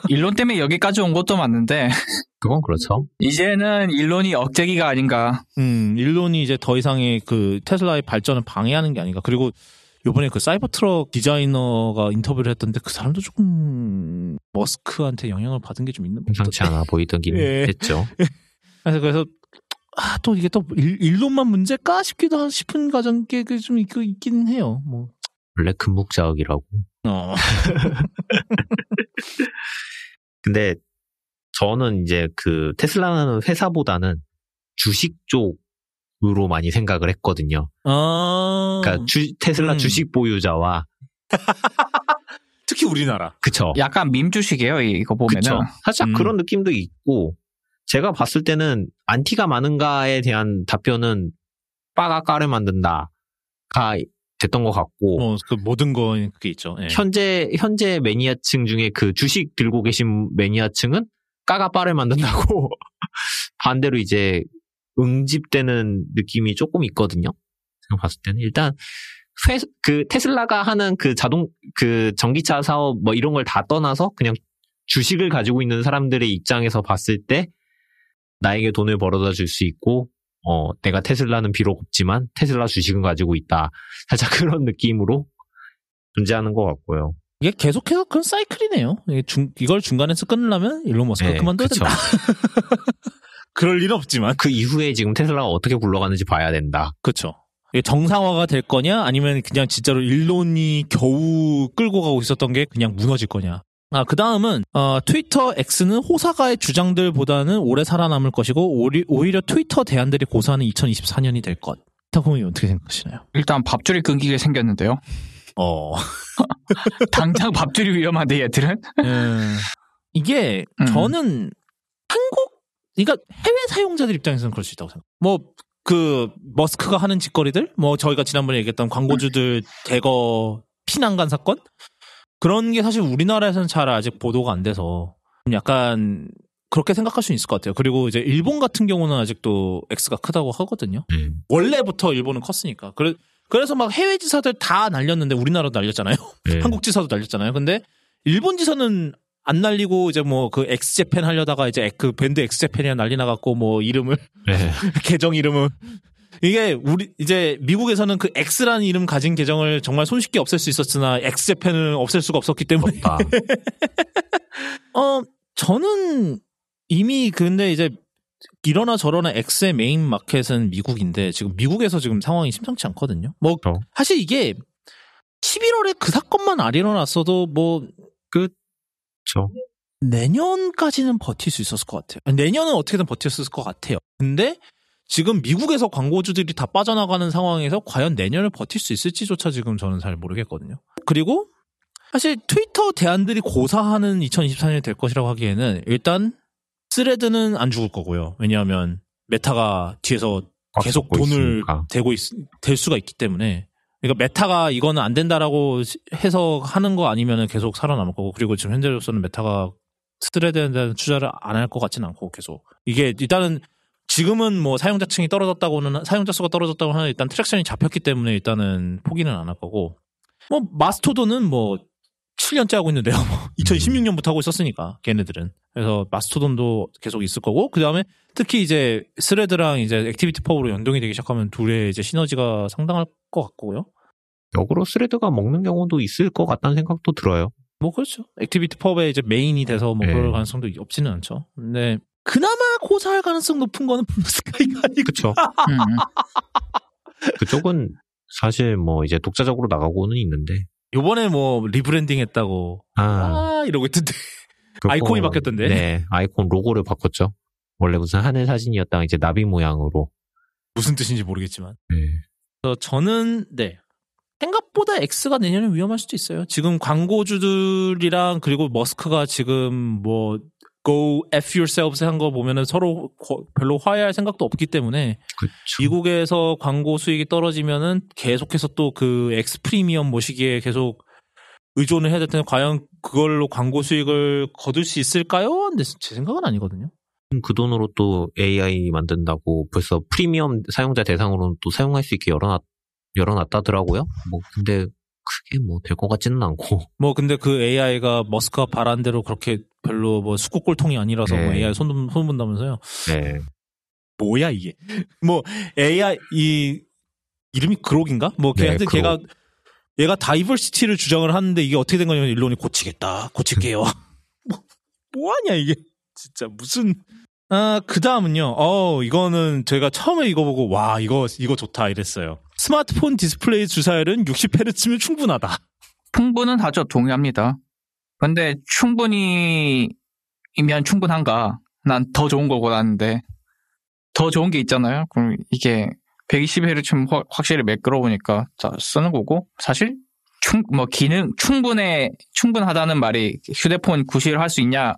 일론 때문에 여기까지 온 것도 맞는데 <laughs> 그건 그렇죠. 이제는 일론이 억제기가 아닌가. 음, 일론이 이제 더 이상의 그 테슬라의 발전을 방해하는 게 아닌가. 그리고 요번에 그 사이버 트럭 디자이너가 인터뷰를 했던데 그 사람도 조금 머스크한테 영향을 받은 게 좀 있는 것 심상치 같던데. 않아 보이긴 <laughs> 예. 했죠. <laughs> 그래서 그래서 아, 또 이게 또 일, 일론만 문제까 싶기도 하- 싶은 가정 게좀 있긴 해요. 뭐. 원래 금묵자흑이라고. 어. <laughs> 근데 저는 이제 그 테슬라는 회사보다는 주식 쪽으로 많이 생각을 했거든요. 아. 그러니까 주- 테슬라 음. 주식 보유자와 <laughs> 특히 우리나라. 그쵸. 약간 밈 주식이에요. 이- 이거 보면은. 그쵸. 살짝 음. 그런 느낌도 있고 제가 봤을 때는 안티가 많은가에 대한 답변은 빠가 까를 만든다가 됐던 것 같고 뭐, 그 모든 거 그게 있죠. 예. 현재 현재 매니아층 중에 그 주식 들고 계신 매니아층은 까가 빠를 만든다고 <laughs> 반대로 이제 응집되는 느낌이 조금 있거든요. 제가 봤을 때는 일단 회, 그 테슬라가 하는 그 자동 그 전기차 사업 뭐 이런 걸 다 떠나서 그냥 주식을 가지고 있는 사람들의 입장에서 봤을 때 나에게 돈을 벌어다 줄 수 있고 어 내가 테슬라는 비록 없지만 테슬라 주식은 가지고 있다 살짝 <laughs> 그런 느낌으로 존재하는 것 같고요. 이게 계속해서 그런 사이클이네요. 이게 중- 이걸 중간에서 끊으려면 일론 머스크가 네, 그만둬야 그쵸. 된다. <laughs> 그럴 일은 없지만. 그 이후에 지금 테슬라가 어떻게 굴러가는지 봐야 된다. 그렇죠. 이게 정상화가 될 거냐 아니면 그냥 진짜로 일론이 겨우 끌고 가고 있었던 게 그냥 무너질 거냐. 아, 그 다음은, 어, 트위터 X는 호사가의 주장들보다는 오래 살아남을 것이고, 오리- 오히려 트위터 대안들이 고사하는 2024년이 될 것. 타코이 어떻게 생각하시나요? 일단 밥줄이 끊기게 생겼는데요. 어. <laughs> 당장 밥줄이 위험한데 얘들은? 음, 이게, 음. 저는 한국, 그러니까 해외 사용자들 입장에서는 그럴 수 있다고 생각. 뭐, 그, 머스크가 하는 짓거리들? 뭐, 저희가 지난번에 얘기했던 광고주들 대거 피난간 사건? 그런 게 사실 우리나라에서는 잘 아직 보도가 안 돼서 좀 약간 그렇게 생각할 수 있을 것 같아요. 그리고 이제 일본 같은 경우는 아직도 X가 크다고 하거든요. 음. 원래부터 일본은 컸으니까. 그래, 그래서 막 해외 지사들 다 날렸는데 우리나라도 날렸잖아요. 네. <laughs> 한국 지사도 날렸잖아요. 근데 일본 지사는 안 날리고 이제 뭐 그 X Japan 하려다가 이제 그 밴드 X Japan이랑 난리 나갖고 뭐 이름을 네. <laughs> 계정 이름을 이게 우리 이제 미국에서는 그 X라는 이름 가진 계정을 정말 손쉽게 없앨 수 있었으나 X제팬을 없앨 수가 없었기 때문에 아, <laughs> 어 저는 이미 근데 이제 이러나 저러나 X의 main market은 미국인데 지금 미국에서 지금 상황이 심상치 않거든요. 뭐 그렇죠. 사실 이게 11월에 그 사건만 안 일어났어도 뭐 그렇죠. 내년까지는 버틸 수 있었을 것 같아요. 내년은 어떻게든 버텼을 것 같아요. 근데 지금 미국에서 광고주들이 다 빠져나가는 상황에서 과연 내년을 버틸 수 있을지조차 지금 저는 잘 모르겠거든요. 그리고 사실 트위터 대안들이 고사하는 2024년이 될 것이라고 하기에는 일단 스레드는 안 죽을 거고요. 왜냐하면 메타가 뒤에서 꽉 계속 돈을 있으니까. 대고 있, 댈 수가 있기 때문에 그러니까 메타가 이거는 안 된다라고 시- 해서 하는 거 아니면은 계속 살아남을 거고 그리고 지금 현재로서는 메타가 스레드에 대한 투자를 안 할 것 같지는 않고 계속 이게 일단은 지금은 뭐 사용자 층이 떨어졌다고는 사용자 수가 떨어졌다고 하는 일단 traction이 잡혔기 때문에 일단은 포기는 안 할 거고 뭐 마스토돈은 뭐 7년째 하고 있는데요. 뭐 <laughs> 2016년부터 하고 있었으니까 걔네들은 그래서 마스토돈도 계속 있을 거고 그 다음에 특히 이제 스레드랑 이제 ActivityPub으로 연동이 되기 시작하면 둘의 이제 시너지가 상당할 것 같고요. 역으로 스레드가 먹는 경우도 있을 것 같다는 생각도 들어요. 뭐 그렇죠. 액티비티 펍의 이제 메인이 돼서 뭐 네. 그럴 가능성도 없지는 않죠. 근데 그나마 고사할 가능성 높은 거는 블루스카이가 <laughs> 아니고 그쵸. 음. 그쪽은 사실 뭐 이제 독자적으로 나가고는 있는데. 요번에 뭐 rebranding 했다고 아, 아 이러고 있던데 그거- <laughs> 아이콘이 바뀌었던데? 네, 아이콘 로고를 바꿨죠. 원래 무슨 하늘 사진이었다가 이제 나비 모양으로. 무슨 뜻인지 모르겠지만 네. 그래서 저는 네 생각보다 X가 내년에 위험할 수도 있어요. 지금 광고주들이랑 그리고 머스크가 지금 뭐 Go F yourselves 한 거 보면은 서로 거- 별로 화해할 생각도 없기 때문에 그쵸. 미국에서 광고 수익이 떨어지면은 계속해서 또그 X 프리미엄 모시기에 계속 의존을 해야 될 텐데 과연 그걸로 광고 수익을 거둘 수 있을까요? 근데 제 생각은 아니거든요. 그 돈으로 또 AI 만든다고 벌써 프리미엄 사용자 대상으로는 또 사용할 수 있게 열어놨, 열어놨다더라고요. 뭐, 근데 크게 뭐 될 것 같지는 않고. 뭐 근데 그 AI가 머스크가 바란 대로 그렇게 별로 뭐 숙국골통이 아니라서 뭐 네. AI 손 손 본다면서요? 네. 뭐야 이게? 뭐 AI 이 이름이 그록인가? 뭐 걔 네, 하여튼. 걔가 얘가 diversity를 주장을 하는데 이게 어떻게 된 거냐면 일론이 고치겠다, 고칠게요. <laughs> 뭐 뭐하냐 이게 진짜 무슨 아, 그 다음은요. 어, 이거는 제가 처음에 이거 보고, 와, 이거, 이거 좋다, 이랬어요. 스마트폰 디스플레이 주사율은 60Hz면 충분하다. 충분은 하죠. 동의합니다. 근데 충분히이면 충분한가? 난 더 좋은 걸 원하는데 더 좋은 게 있잖아요. 그럼 이게 120Hz면 확실히 매끄러우니까 자, 쓰는 거고 사실 충 뭐 기능 충분해 충분하다는 말이 휴대폰 구실을 할 수 있냐를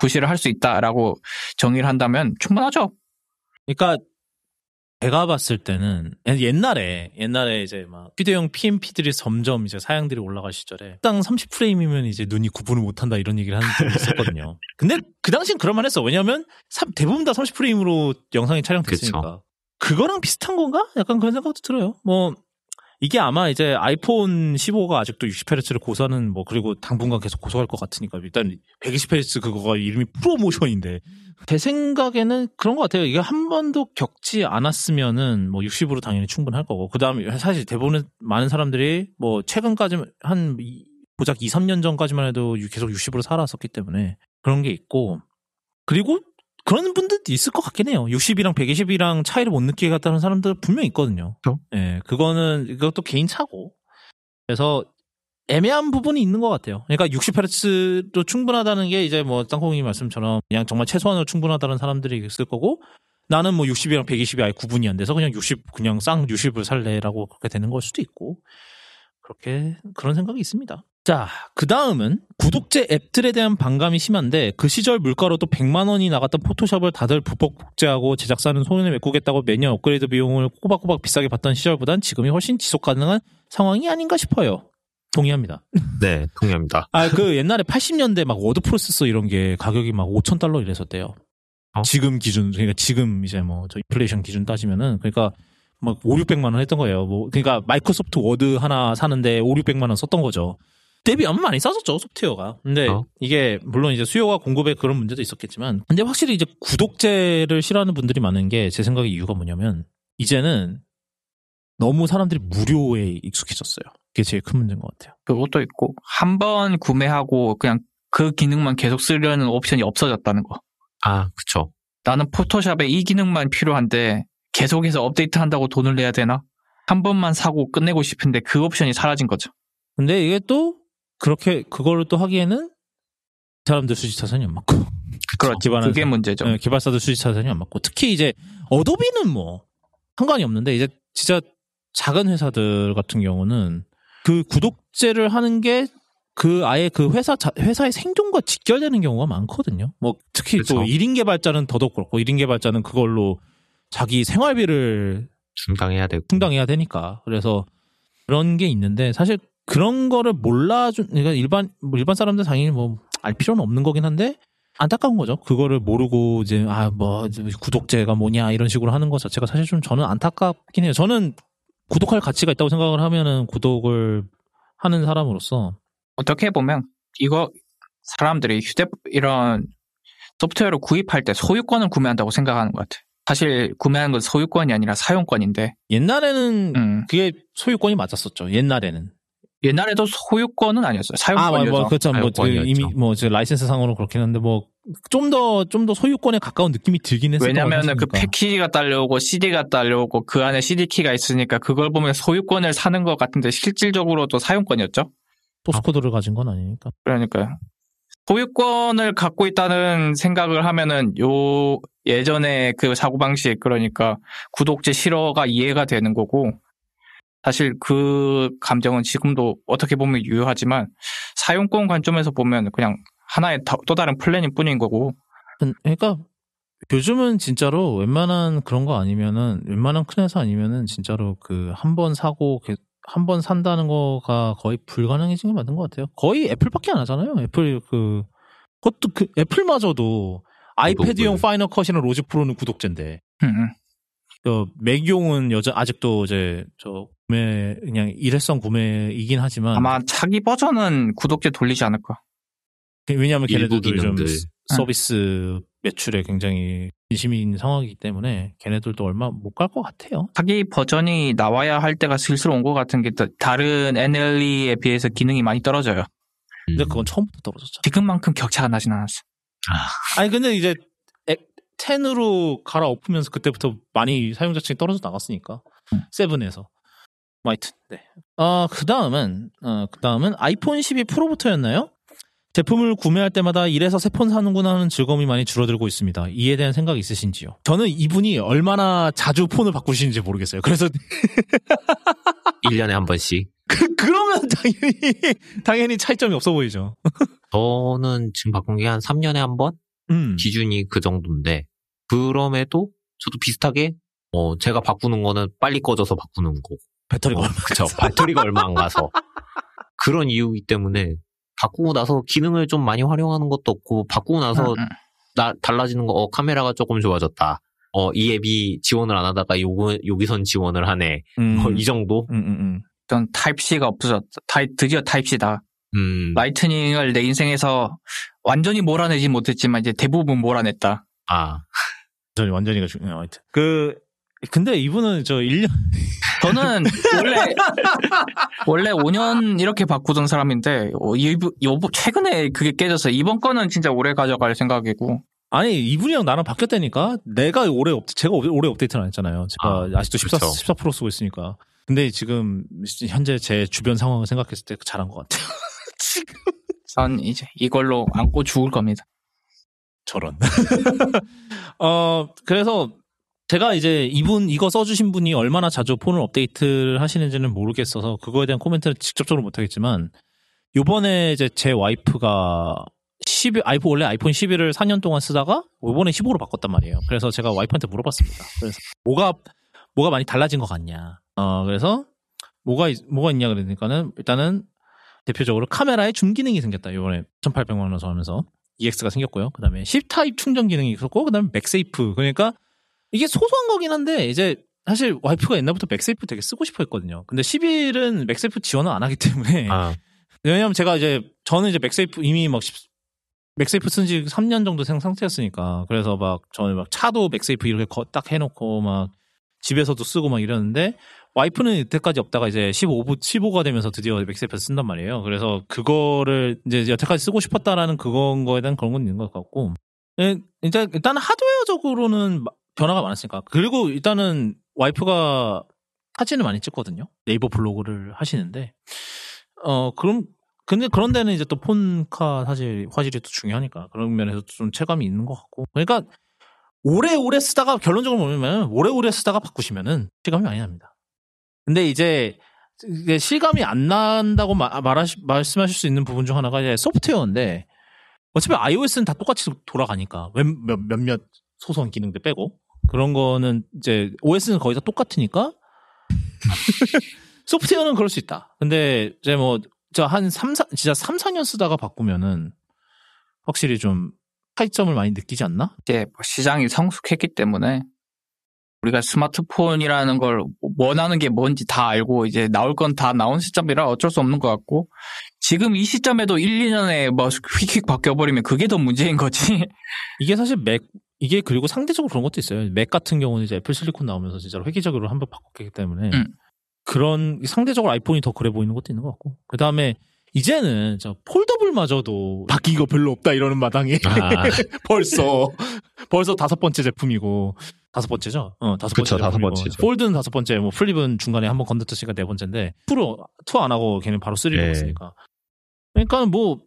구실을 할 수 있다라고 정의를 한다면 충분하죠. 그러니까 제가 봤을 때는 옛날에 옛날에 이제 막 휴대용 PMP들이 점점 이제 사양들이 올라갈 시절에 당 30프레임이면 이제 눈이 구분을 못한다 이런 얘기를 하는 적이 있었거든요. <laughs> 근데 그 당시엔 그럴만 했어. 왜냐면 삼- 대부분 다 30프레임으로 영상이 촬영됐으니까. 그거랑 비슷한 건가? 약간 그런 생각도 들어요. 뭐 이게 아마 이제 아이폰 15가 아직도 60Hz를 고사는 뭐 그리고 당분간 계속 고소할 것 같으니까 일단 120Hz 그거가 이름이 프로모션인데. 제 생각에는 그런 것 같아요. 이게 한 번도 겪지 않았으면은 뭐 60으로 당연히 충분할 거고. 그 다음에 사실 대부분 많은 사람들이 뭐 최근까지 한 고작 2, 3년 전까지만 해도 계속 60으로 살았었기 때문에 그런 게 있고. 그리고 그런 분들도 있을 것 같긴 해요. 60이랑 120이랑 차이를 못 느끼겠다는 사람들 분명 있거든요. 그렇죠. 예, 그거는 이것도 개인 차고. 그래서 애매한 부분이 있는 것 같아요. 그러니까 60Hz로 충분하다는 게 이제 뭐 땅콩이 말씀처럼 그냥 정말 최소한으로 충분하다는 사람들이 있을 거고 나는 뭐 60이랑 120이 아예 구분이 안 돼서 그냥 60 그냥 쌍 60을 살래라고 그렇게 되는 걸 수도 있고 그렇게 그런 생각이 있습니다. 자, 그 다음은 구독제 앱들에 대한 반감이 심한데 그 시절 물가로도 100만 원이 나갔던 포토샵을 다들 불법 복제하고 제작사는 손실을 메꾸겠다고 매년 업그레이드 비용을 꼬박꼬박 비싸게 받던 시절보단 지금이 훨씬 지속 가능한 상황이 아닌가 싶어요. 동의합니다. <laughs> 네, 동의합니다. 아, 그 옛날에 80년대 막 워드 프로세서 이런 게 가격이 막 5천 달러 이랬었대요. 어? 지금 기준, 그러니까 지금 이제 뭐 저 인플레이션 기준 따지면은 그러니까 막 5, 600만 원 했던 거예요. 뭐 그러니까 마이크로소프트 워드 하나 사는데 5, 600만 원 썼던 거죠. 대비하면 많이 싸졌죠 소프트웨어가. 근데 어? 이게 물론 이제 수요와 공급에 그런 문제도 있었겠지만, 근데 확실히 이제 구독제를 싫어하는 분들이 많은 게 제 생각에 이유가 뭐냐면 이제는 너무 사람들이 무료에 익숙해졌어요. 그게 제일 큰 문제인 것 같아요. 그것도 있고 한 번 구매하고 그냥 그 기능만 계속 쓰려는 옵션이 없어졌다는 거. 아, 그쵸. 나는 포토샵에 이 기능만 필요한데 계속해서 업데이트 한다고 돈을 내야 되나? 한 번만 사고 끝내고 싶은데 그 옵션이 사라진 거죠. 근데 이게 또 그렇게 그거를 또 하기에는 사람들 수지 차선이 안 맞고 그렇죠. <laughs> 그게 사- 문제죠. 네, 개발사들 수지 차선이 안 맞고 특히 이제 어도비는 뭐 상관이 없는데 이제 진짜 작은 회사들 같은 경우는 그 구독제를 하는 게 그 아예 그 회사 자- 회사의 생존과 직결되는 경우가 많거든요. 뭐 특히 또 그쵸. 1인 개발자는 더더욱 그렇고 1인 개발자는 그걸로 자기 생활비를 충당해야 되고. 충당해야 되니까. 그래서 그런 게 있는데 사실 그런 거를 몰라준 그러니까 일반 뭐 일반 사람들 당연히 뭐 알 필요는 없는 거긴 한데 안타까운 거죠. 그거를 모르고 이제 아 뭐 구독제가 뭐냐 이런 식으로 하는 것 자체가 사실 좀 저는 안타깝긴 해요. 저는 구독할 가치가 있다고 생각을 하면은 구독을 하는 사람으로서 어떻게 보면 이거 사람들이 휴대 이런 소프트웨어를 구입할 때 소유권을 구매한다고 생각하는 것 같아. 사실 구매하는 건 소유권이 아니라 사용권인데 옛날에는 음, 그게 소유권이 맞았었죠. 옛날에는. 옛날에도 소유권은 아니었어요. 아, 뭐, 사용권이죠. 뭐, 그렇죠. 뭐, 그. 이미, 뭐, 라이센스 상으로 그렇긴 한데, 뭐, 좀 더, 좀 더 소유권에 가까운 느낌이 들긴 했을 왜냐면은 그. 패키지가 딸려오고 CD가 딸려오고 그 안에 CD 키가 있으니까 그걸 보면 소유권을 사는 것 같은데 실질적으로도 사용권이었죠. 소스코드를 가진 건 아니니까. 그러니까요. 소유권을 갖고 있다는 생각을 하면은 요 예전에 그 사고방식 그러니까 구독제 실어가 이해가 되는 거고 사실 그 감정은 지금도 어떻게 보면 유효하지만 사용권 관점에서 보면 그냥 하나의 더- 또 다른 플랜일 뿐인 거고 근- 그러니까, 요즘은 진짜로 웬만한 그런 거 아니면은, 웬만한 큰 회사 아니면은, 진짜로 그, 한 번 사고, 한 번 산다는 거가 거의 불가능해진 게 맞는 것 같아요. 거의 애플밖에 안 하잖아요. 애플 그, 그것도 그, 애플마저도 아이패드용. 파이널 컷이나 로직 프로는 구독제인데, 음, 음. 저 맥용은 여전 아직도 이제 저 구매 그냥 일회성 구매이긴 하지만 아마 차기 버전은 구독제 돌리지 않을까. 그- 왜냐하면 걔네들도 좀 서비스 매출에 굉장히 진심인 상황이기 때문에 걔네들도 얼마 못 갈 것 같아요. 차기 버전이 나와야 할 때가 슬슬 온 것 같은 게 다- 다른 NLE에 비해서 기능이 많이 떨어져요. 근데 음. 그건 처음부터 떨어졌죠. 지금만큼 격차가 나진 않았어. 아 니 근데 이제 10으로 갈아엎으면서 그때부터 많이 사용자층이 떨어져 나갔으니까 음. 세븐에서 뭐 하여튼 네. 어 그 다음은 어 그 다음은 아이폰 12 프로부터였나요? 제품을 구매할 때마다 이래서 새 폰 사는구나 하는 즐거움이 많이 줄어들고 있습니다. 이에 대한 생각 있으신지요? 저는 이분이 얼마나 자주 폰을 바꾸시는지 모르겠어요. 그래서 <laughs> 1년에 한 번씩. 그, 그러면 당연히 당연히 차이점이 없어 보이죠. <laughs> 저는 지금 바꾼 게 한 3년에 한 번? 음. 기준이 그 정도인데, 그럼에도 저도 비슷하게, 어, 제가 바꾸는 거는 빨리 꺼져서 바꾸는 거고. 배터리가 얼마 그쵸. 배터리가 얼마 안 가서. 그런 이유이기 때문에, 바꾸고 나서 기능을 좀 많이 활용하는 것도 없고, 바꾸고 나서 음, 음. 나, 달라지는 거, 어, 카메라가 조금 좋아졌다. 어, 이 앱이 지원을 안 하다가 요거, 여기선 지원을 하네. 음. 뭐, 이 정도? 음, 음, 음. 전 Type-C가 없어졌다. 타입, 드디어 Type-C다. 음, 라이트닝을 내 인생에서 완전히 몰아내지 못했지만 이제 대부분 몰아냈다. 아, 완전히 완전히가 중요해요. 하여튼. 그 근데 이분은 저 1년 <laughs> 저는 원래 원래 5년 이렇게 바꾸던 사람인데 어, 이 요번 최근에 그게 깨져서 이번 거는 진짜 오래 가져갈 생각이고 아니 이분이랑 나랑 바뀌었다니까 내가 올해 업 제가 올해 업데이트를 안 했잖아요. 제가 아직도 14, 그쵸. 14 프로 쓰고 있으니까. 근데 지금 현재 제 주변 상황을 생각했을 때 잘한 것 같아요. 지금 <laughs> 전 이제 이걸로 안고 죽을 겁니다. 저런. <laughs> 어 그래서 제가 이제 이분 이거 써주신 분이 얼마나 자주 폰을 업데이트를 하시는지는 모르겠어서 그거에 대한 코멘트를 직접적으로 못하겠지만 요번에 이제 제 와이프가 11 아이폰 원래 아이폰 11을 4년 동안 쓰다가 이번에 15로 바꿨단 말이에요. 그래서 제가 와이프한테 물어봤습니다. 그래서 뭐가 뭐가 많이 달라진 것 같냐. 어 그래서 뭐가 있- 뭐가 있냐 그러니까는 일단은 대표적으로 카메라에 줌 기능이 생겼다. 이번에 4,800만 화소 하면서 2X가 생겼고요. 그다음에 C 타입 충전 기능이 있었고 그다음에 맥세이프. 그러니까 이게 소소한 거긴 한데 이제 사실 와이프가 옛날부터 맥세이프 되게 쓰고 싶어 했거든요. 근데 11은 맥세이프 지원을 안 하기 때문에 아, <laughs> 왜냐면 제가 이제 저는 이제 맥세이프 이미 막 십- 맥세이프 쓴 지 3년 정도 된 상태였으니까 그래서 막 저는 막 차도 맥세이프 이렇게 거- 딱 해놓고 막 집에서도 쓰고 막 이러는데 와이프는 이때까지 없다가 이제 15, 15가 되면서 드디어 맥세이프를 쓴단 말이에요. 그래서 그거를 이제 여태까지 쓰고 싶었다라는 그건 거에 대한 그런 건 있는 것 같고 예, 이제 일단 하드웨어적으로는 마- 변화가 많았으니까 그리고 일단은 와이프가 사진을 많이 찍거든요. 네이버 블로그를 하시는데 어 그럼 근데 그런 데는 이제 또 폰카 사실 화질이 또 중요하니까 그런 면에서 좀 체감이 있는 것 같고 그러니까 오래오래 쓰다가 결론적으로 보면 오래오래 쓰다가 바꾸시면은 실감이 많이 납니다. 근데 이제 실감이 안 난다고 마- 말하시, 말씀하실 수 있는 부분 중 하나가 이제 소프트웨어인데 어차피 iOS는 다 똑같이 돌아가니까 몇, 몇, 몇몇 소소한 기능들 빼고 그런 거는 이제 OS는 거의 다 똑같으니까 <laughs> 소프트웨어는 그럴 수 있다. 근데 이제 뭐 저한 3, 4, 진짜 3, 4년 쓰다가 바꾸면은 확실히 좀 차이점을 많이 느끼지 않나? 이제 뭐 시장이 성숙했기 때문에 우리가 스마트폰이라는 걸 원하는 게 뭔지 다 알고 이제 나올 건 다 나온 시점이라 어쩔 수 없는 것 같고 지금 이 시점에도 1, 2년에 뭐 휙휙 바뀌어버리면 그게 더 문제인 거지. <laughs> 이게 사실 맥 이게 그리고 상대적으로 그런 것도 있어요. 맥 같은 경우는 이제 애플 실리콘 나오면서 진짜로 획기적으로 한 번 바꿨기 때문에 음. 그런 상대적으로 아이폰이 더 그래 보이는 것도 있는 것 같고 그 다음에 이제는 저 foldable마저도 바뀐 거 별로 없다 이러는 마당에 아. <laughs> 벌써 벌써 다섯 번째 제품이고 다섯 번째죠? 어 다섯 번째 그쵸, 다섯 제품이고. 번째죠. 폴드는 다섯 번째, 뭐 플립은 중간에 한번 건드렸으니까 네 번째인데 two로 two 안 하고 걔는 바로 쓰리로 네. 갔으니까. 그러니까 뭐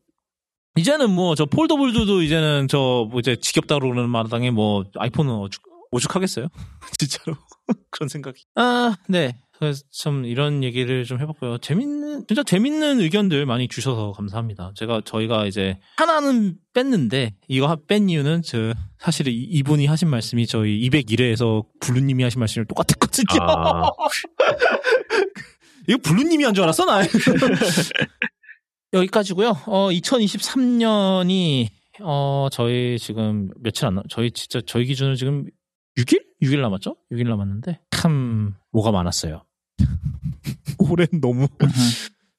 이제는 뭐 저 폴더블도 이제는 저 뭐 이제 지겹다 그러는 마당에 뭐 아이폰은 오죽, 오죽하겠어요? <laughs> 진짜로 <laughs> 그런 생각이. 아 네. 그래서 참 이런 얘기를 좀 해봤고요. 재밌는 진짜 재밌는 의견들 많이 주셔서 감사합니다. 제가 저희가 이제 하나는 뺐는데 이거 하- 뺀 이유는 저 사실 이- 이분이 하신 말씀이 저희 201회에서 블루님이 하신 말씀이랑 똑같았거든요. 아. <laughs> 이거 블루님이 한 줄 알았어 나. <laughs> 여기까지고요. 어 2023년이 어 저희 지금 며칠 안 남, 저희 진짜 저희 기준으로 지금 6일? 6일 남았죠? 6일 남았는데 참 뭐가 많았어요. 올해 너무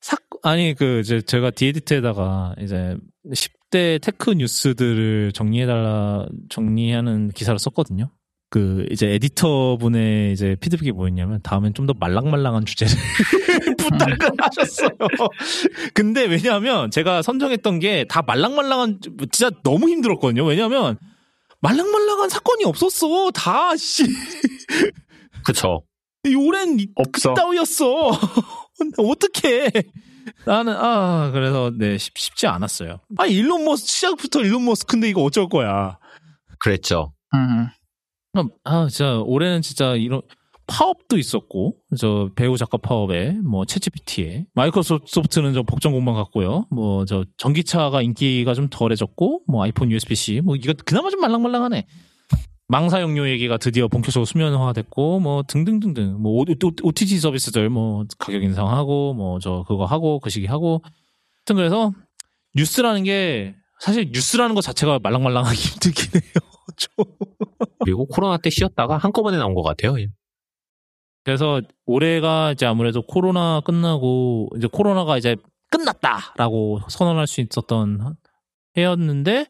사 아니 그 이제 제가 디에디트에다가 이제 10대 테크 뉴스들을 정리해달라 정리하는 기사를 썼거든요. 그 이제 에디터 분의 이제 피드백이 뭐였냐면 다음엔 좀 더 말랑말랑한 주제를 <laughs> 부탁을 하셨어요. 근데 왜냐하면 제가 선정했던 게 다 말랑말랑한 진짜 너무 힘들었거든요. 왜냐하면 말랑말랑한 사건이 없었어. 다 씨. 그쵸. 이 오랜 이- 없어. 그따위였어. <laughs> 어떻게? 나는 아 그래서 네 쉽, 쉽지 않았어요. 아 일론 머스 시작부터 일론 머스크인데 이거 어쩔 거야. 그랬죠. 음. 그럼, 아 진짜 올해는 진짜 이런 파업도 있었고 저 배우 작가 파업에 뭐 챗GPT에 마이크로소프트는 저 복정 공방 같고요. 뭐 저 전기차가 인기가 좀 덜해졌고 뭐 아이폰 USB-C 뭐 이거 그나마 좀 말랑말랑하네. 망사용료 얘기가 드디어 본격적으로 수면화됐고 뭐 등등등등 뭐 OTT 서비스들 뭐 가격 인상하고 뭐 저 그거 하고 그 시기 하고 하여튼 그래서 뉴스라는 게 사실 뉴스라는 것 자체가 말랑말랑하기 <laughs> 힘들긴 해요. <laughs> 좀. 그리고 코로나 때 쉬었다가 한꺼번에 나온 것 같아요. 그래서 올해가 이제 아무래도 코로나 끝나고 이제 코로나가 이제 끝났다라고 선언할 수 있었던 해였는데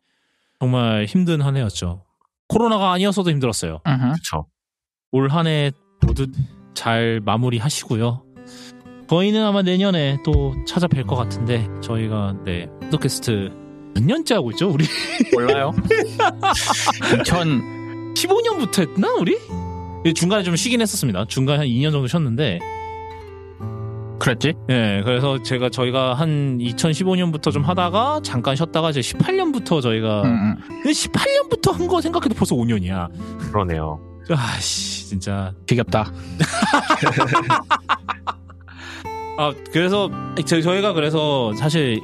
정말 힘든 한 해였죠. 코로나가 아니었어도 힘들었어요. 음흠. 그쵸. 올한 해 모두 잘 마무리하시고요. 저희는 아마 내년에 또 찾아뵐 것 같은데 저희가 네 팟캐스트 몇 년째 하고 있죠 우리 <laughs> 몰라요. 2000 15년부터 했나 우리? 중간에 좀 쉬긴 했었습니다. 중간에 한 2년 정도 쉬었는데 그랬지? 예, 그래서 제가 저희가 한 2015년부터 좀 하다가 잠깐 쉬었다가 이제 18년부터 저희가. 근데 18년부터 한 거 생각해도 벌써 5년이야. 그러네요. 아씨 진짜 지겹다. <laughs> 아 그래서 저- 저희가 그래서 사실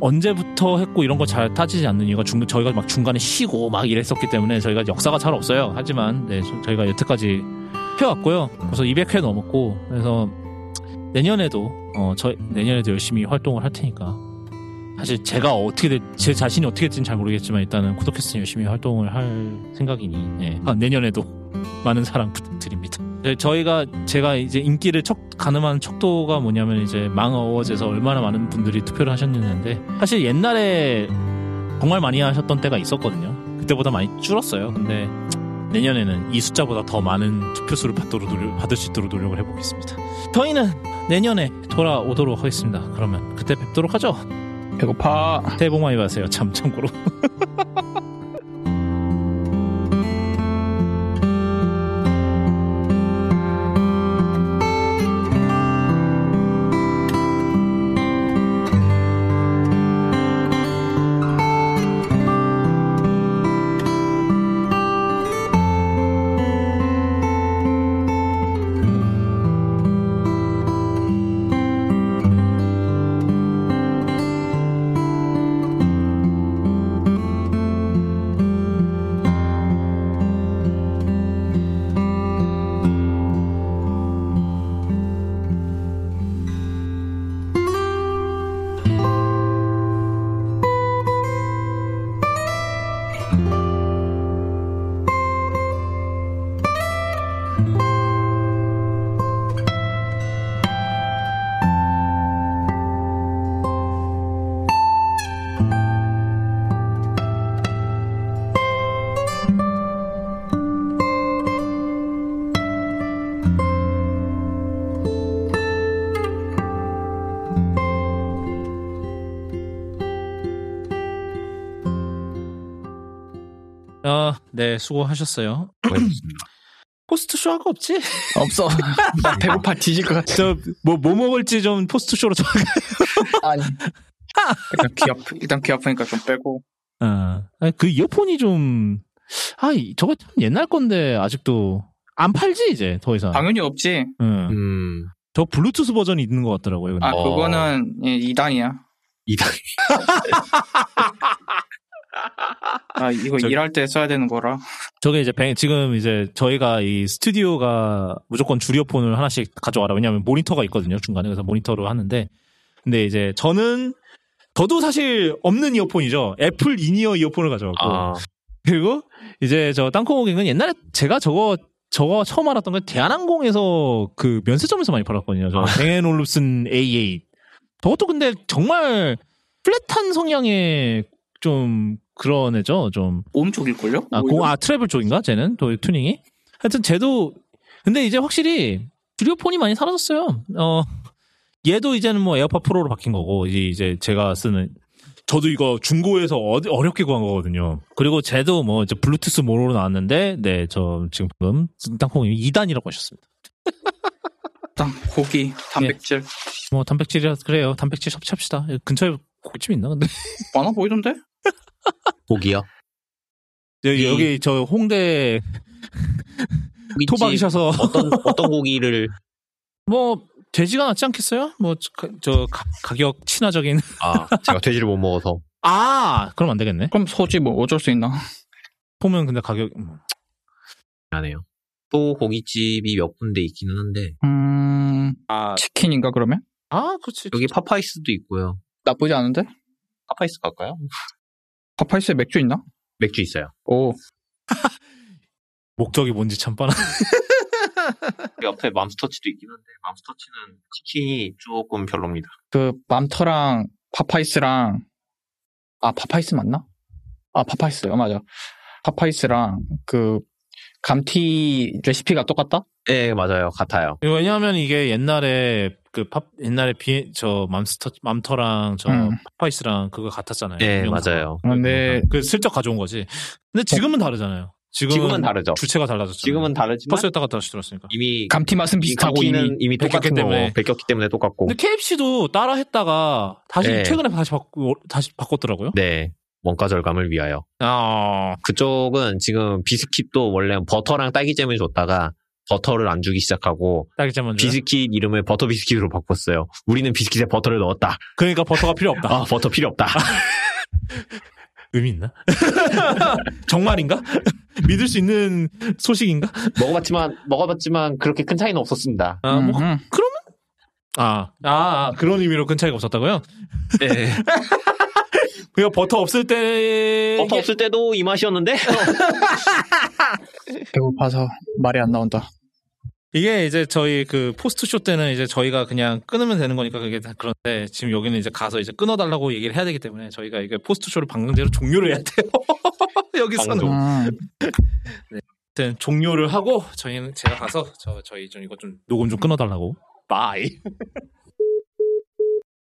언제부터 했고 이런 거 잘 따지지 않는 이유가 중, 저희가 막 중간에 쉬고 막 이랬었기 때문에 저희가 역사가 잘 없어요. 하지만 네, 저- 저희가 여태까지 해왔고요. 그래서 200회 넘었고 그래서 내년에도 어, 저 내년에도 열심히 활동을 할 테니까 사실 제가 어떻게 될, 제 자신이 어떻게 될지는 잘 모르겠지만 일단은 쿠도캐스트 열심히 활동을 할 생각이니 네. 아, 내년에도 <laughs> 많은 사랑 부탁드립니다. 네, 저희가 제가 이제 인기를 척 가늠한 척도가 뭐냐면 이제 망 어워즈에서 얼마나 많은 분들이 투표를 하셨는데 사실 옛날에 정말 많이 하셨던 때가 있었거든요. 그때보다 많이 줄었어요. 근데 내년에는 이 숫자보다 더 많은 투표수를 받도록 노력, 받을 수 있도록 노력을 해보겠습니다. 저희는 내년에 돌아오도록 하겠습니다. 그러면 그때 뵙도록 하죠. 배고파. 새해 복 많이 받으세요. 참 참고로. <laughs> 아, 네 수고하셨어요. <clears throat> post show가 없지? 없어. <laughs> 나 배고파 뒤질 것 같아. 저뭐뭐 뭐 먹을지 좀 post show로 정. <laughs> 아니. 일단 귀 아프, 일단 귀 아프니까 좀 빼고. 아, 아니, 그 이어폰이 좀, 아, 이- 저거 참 옛날 건데, 아직도, 안 팔지, 이제, 더 이상. 당연히 없지. 응. 음, 저 블루투스 버전이 있는 것 같더라고요. 근데. 아, 어. 그거는 2단이야. 이단. <laughs> 아, 이거 저기- 일할 때 써야 되는 거라. 저게 이제, 뱅- 지금 이제, 저희가 이 스튜디오가 무조건 줄 이어폰을 하나씩 가져와라. 왜냐면 모니터가 있거든요, 중간에. 그래서 모니터로 하는데. 근데 이제, 저는, 저도 사실 없는 이어폰이죠. 애플 in-ear 이어폰을 가져왔고. 아, 그리고 이제 저 땅콩호갱은 옛날에 제가 저거 저거 처음 알았던 건 대한항공에서 그 면세점에서 많이 팔았거든요. 저 뱅앤올룹슨 A8. 저것도 근데 정말 flat한 성향의 좀 그런 애죠. 좀 오른쪽일걸요? 아, 공, 아 treble 쪽인가? 쟤는 또 튜닝이. 하여튼 쟤도 근데 이제 확실히 줄 이어폰이 많이 사라졌어요. 어 얘도 이제는 뭐 에어팟 프로로 바뀐 거고 이제 이제 제가 쓰는 저도 이거 중고에서 어, 어렵게 구한 거거든요. 그리고 쟤도 뭐 이제 블루투스 모노로 나왔는데 네 저 지금 방금 <laughs> 땅콩이 2단이라고 하셨습니다. 일단 고기, 단백질. 뭐 단백질이라 그래요. 단백질 섭취합시다. 근처에 고깃집 있나 근데 많아 보이던데? 고기요. 여기, 이- 여기 저 홍대 토박이셔서 어떤 어떤 고기를 뭐 돼지가 낫지 않겠어요? 뭐저 가격 친화적인 아 제가 돼지를 못 먹어서 아 그럼 안 되겠네. 그럼 소지 뭐 어쩔 수 있나? 보면 근데 가격 음. 미안해요. 또 고깃집이 몇 군데 있기는 한데 음, 아, 치킨인가 그러면? 아 그렇지. 여기 파파이스도 있고요. 나쁘지 않은데? 파파이스 갈까요? 파파이스에 맥주 있나? 맥주 있어요. 오, <laughs> 목적이 뭔지 참 뻔한. 그 옆에 맘스터치도 있긴 한데 맘스터치는 치킨이 조금 별로입니다. 그 맘터랑 파파이스랑 아 파파이스 맞나? 아 파파이스 어, 맞아. 파파이스랑 그 감튀 레시피가 똑같다? 예, 맞아요. 같아요. 왜냐하면 이게 옛날에 그 팝 옛날에 비 저 맘스터 맘터랑 저 음. 파파이스랑 그거 같았잖아요. 예, 명사가. 맞아요. 근데 그 슬쩍 가져온 거지. 근데 지금은 다르잖아요. 지금은, 지금은 다르죠. 주체가 달라졌잖아요. 지금은 다르지만 퍼스였다가 다시 들었으니까. 이미 감튀 맛은 비슷하고 이미 이미 베꼈기 똑같은 때문에. 거 베꼈기 때문에 똑같고. 근데 KFC도 따라 했다가 다시 네. 최근에 다시 바꾸 다시 바꿨더라고요. 네. 원가 절감을 위하여. 아, 그쪽은 지금 비스킷도 원래 버터랑 딸기잼을 줬다가 버터를 안 주기 시작하고. 비스킷 이름을 버터 비스킷으로 바꿨어요. 우리는 비스킷에 버터를 넣었다. 그러니까 버터가 필요 없다. 아, 버터 필요 없다. <laughs> 의미 있나? <laughs> 정말인가? <laughs> 믿을 수 있는 소식인가? 먹어봤지만 먹어봤지만 그렇게 큰 차이는 없었습니다. 아, 뭐 음, 아, 아, 아, 그런 의미로 큰 차이가 없었다고요? 네. 그러니까 버터 없을 때 버터 없을 때도 이 맛이었는데 배고파서 말이 안 나온다. 이게 이제 저희 그 post show 때는 이제 저희가 그냥 끊으면 되는 거니까 그게 다 그런데 지금 여기는 이제 가서 이제 끊어달라고 얘기를 해야 되기 때문에 저희가 이게 post show를 방송대로 종료를 해야 돼요. <laughs> 여기서는. 음, 아무튼 종료를 하고 저희는 제가 가서 저 저희 좀 이거 좀 녹음 좀 끊어달라고. 바이.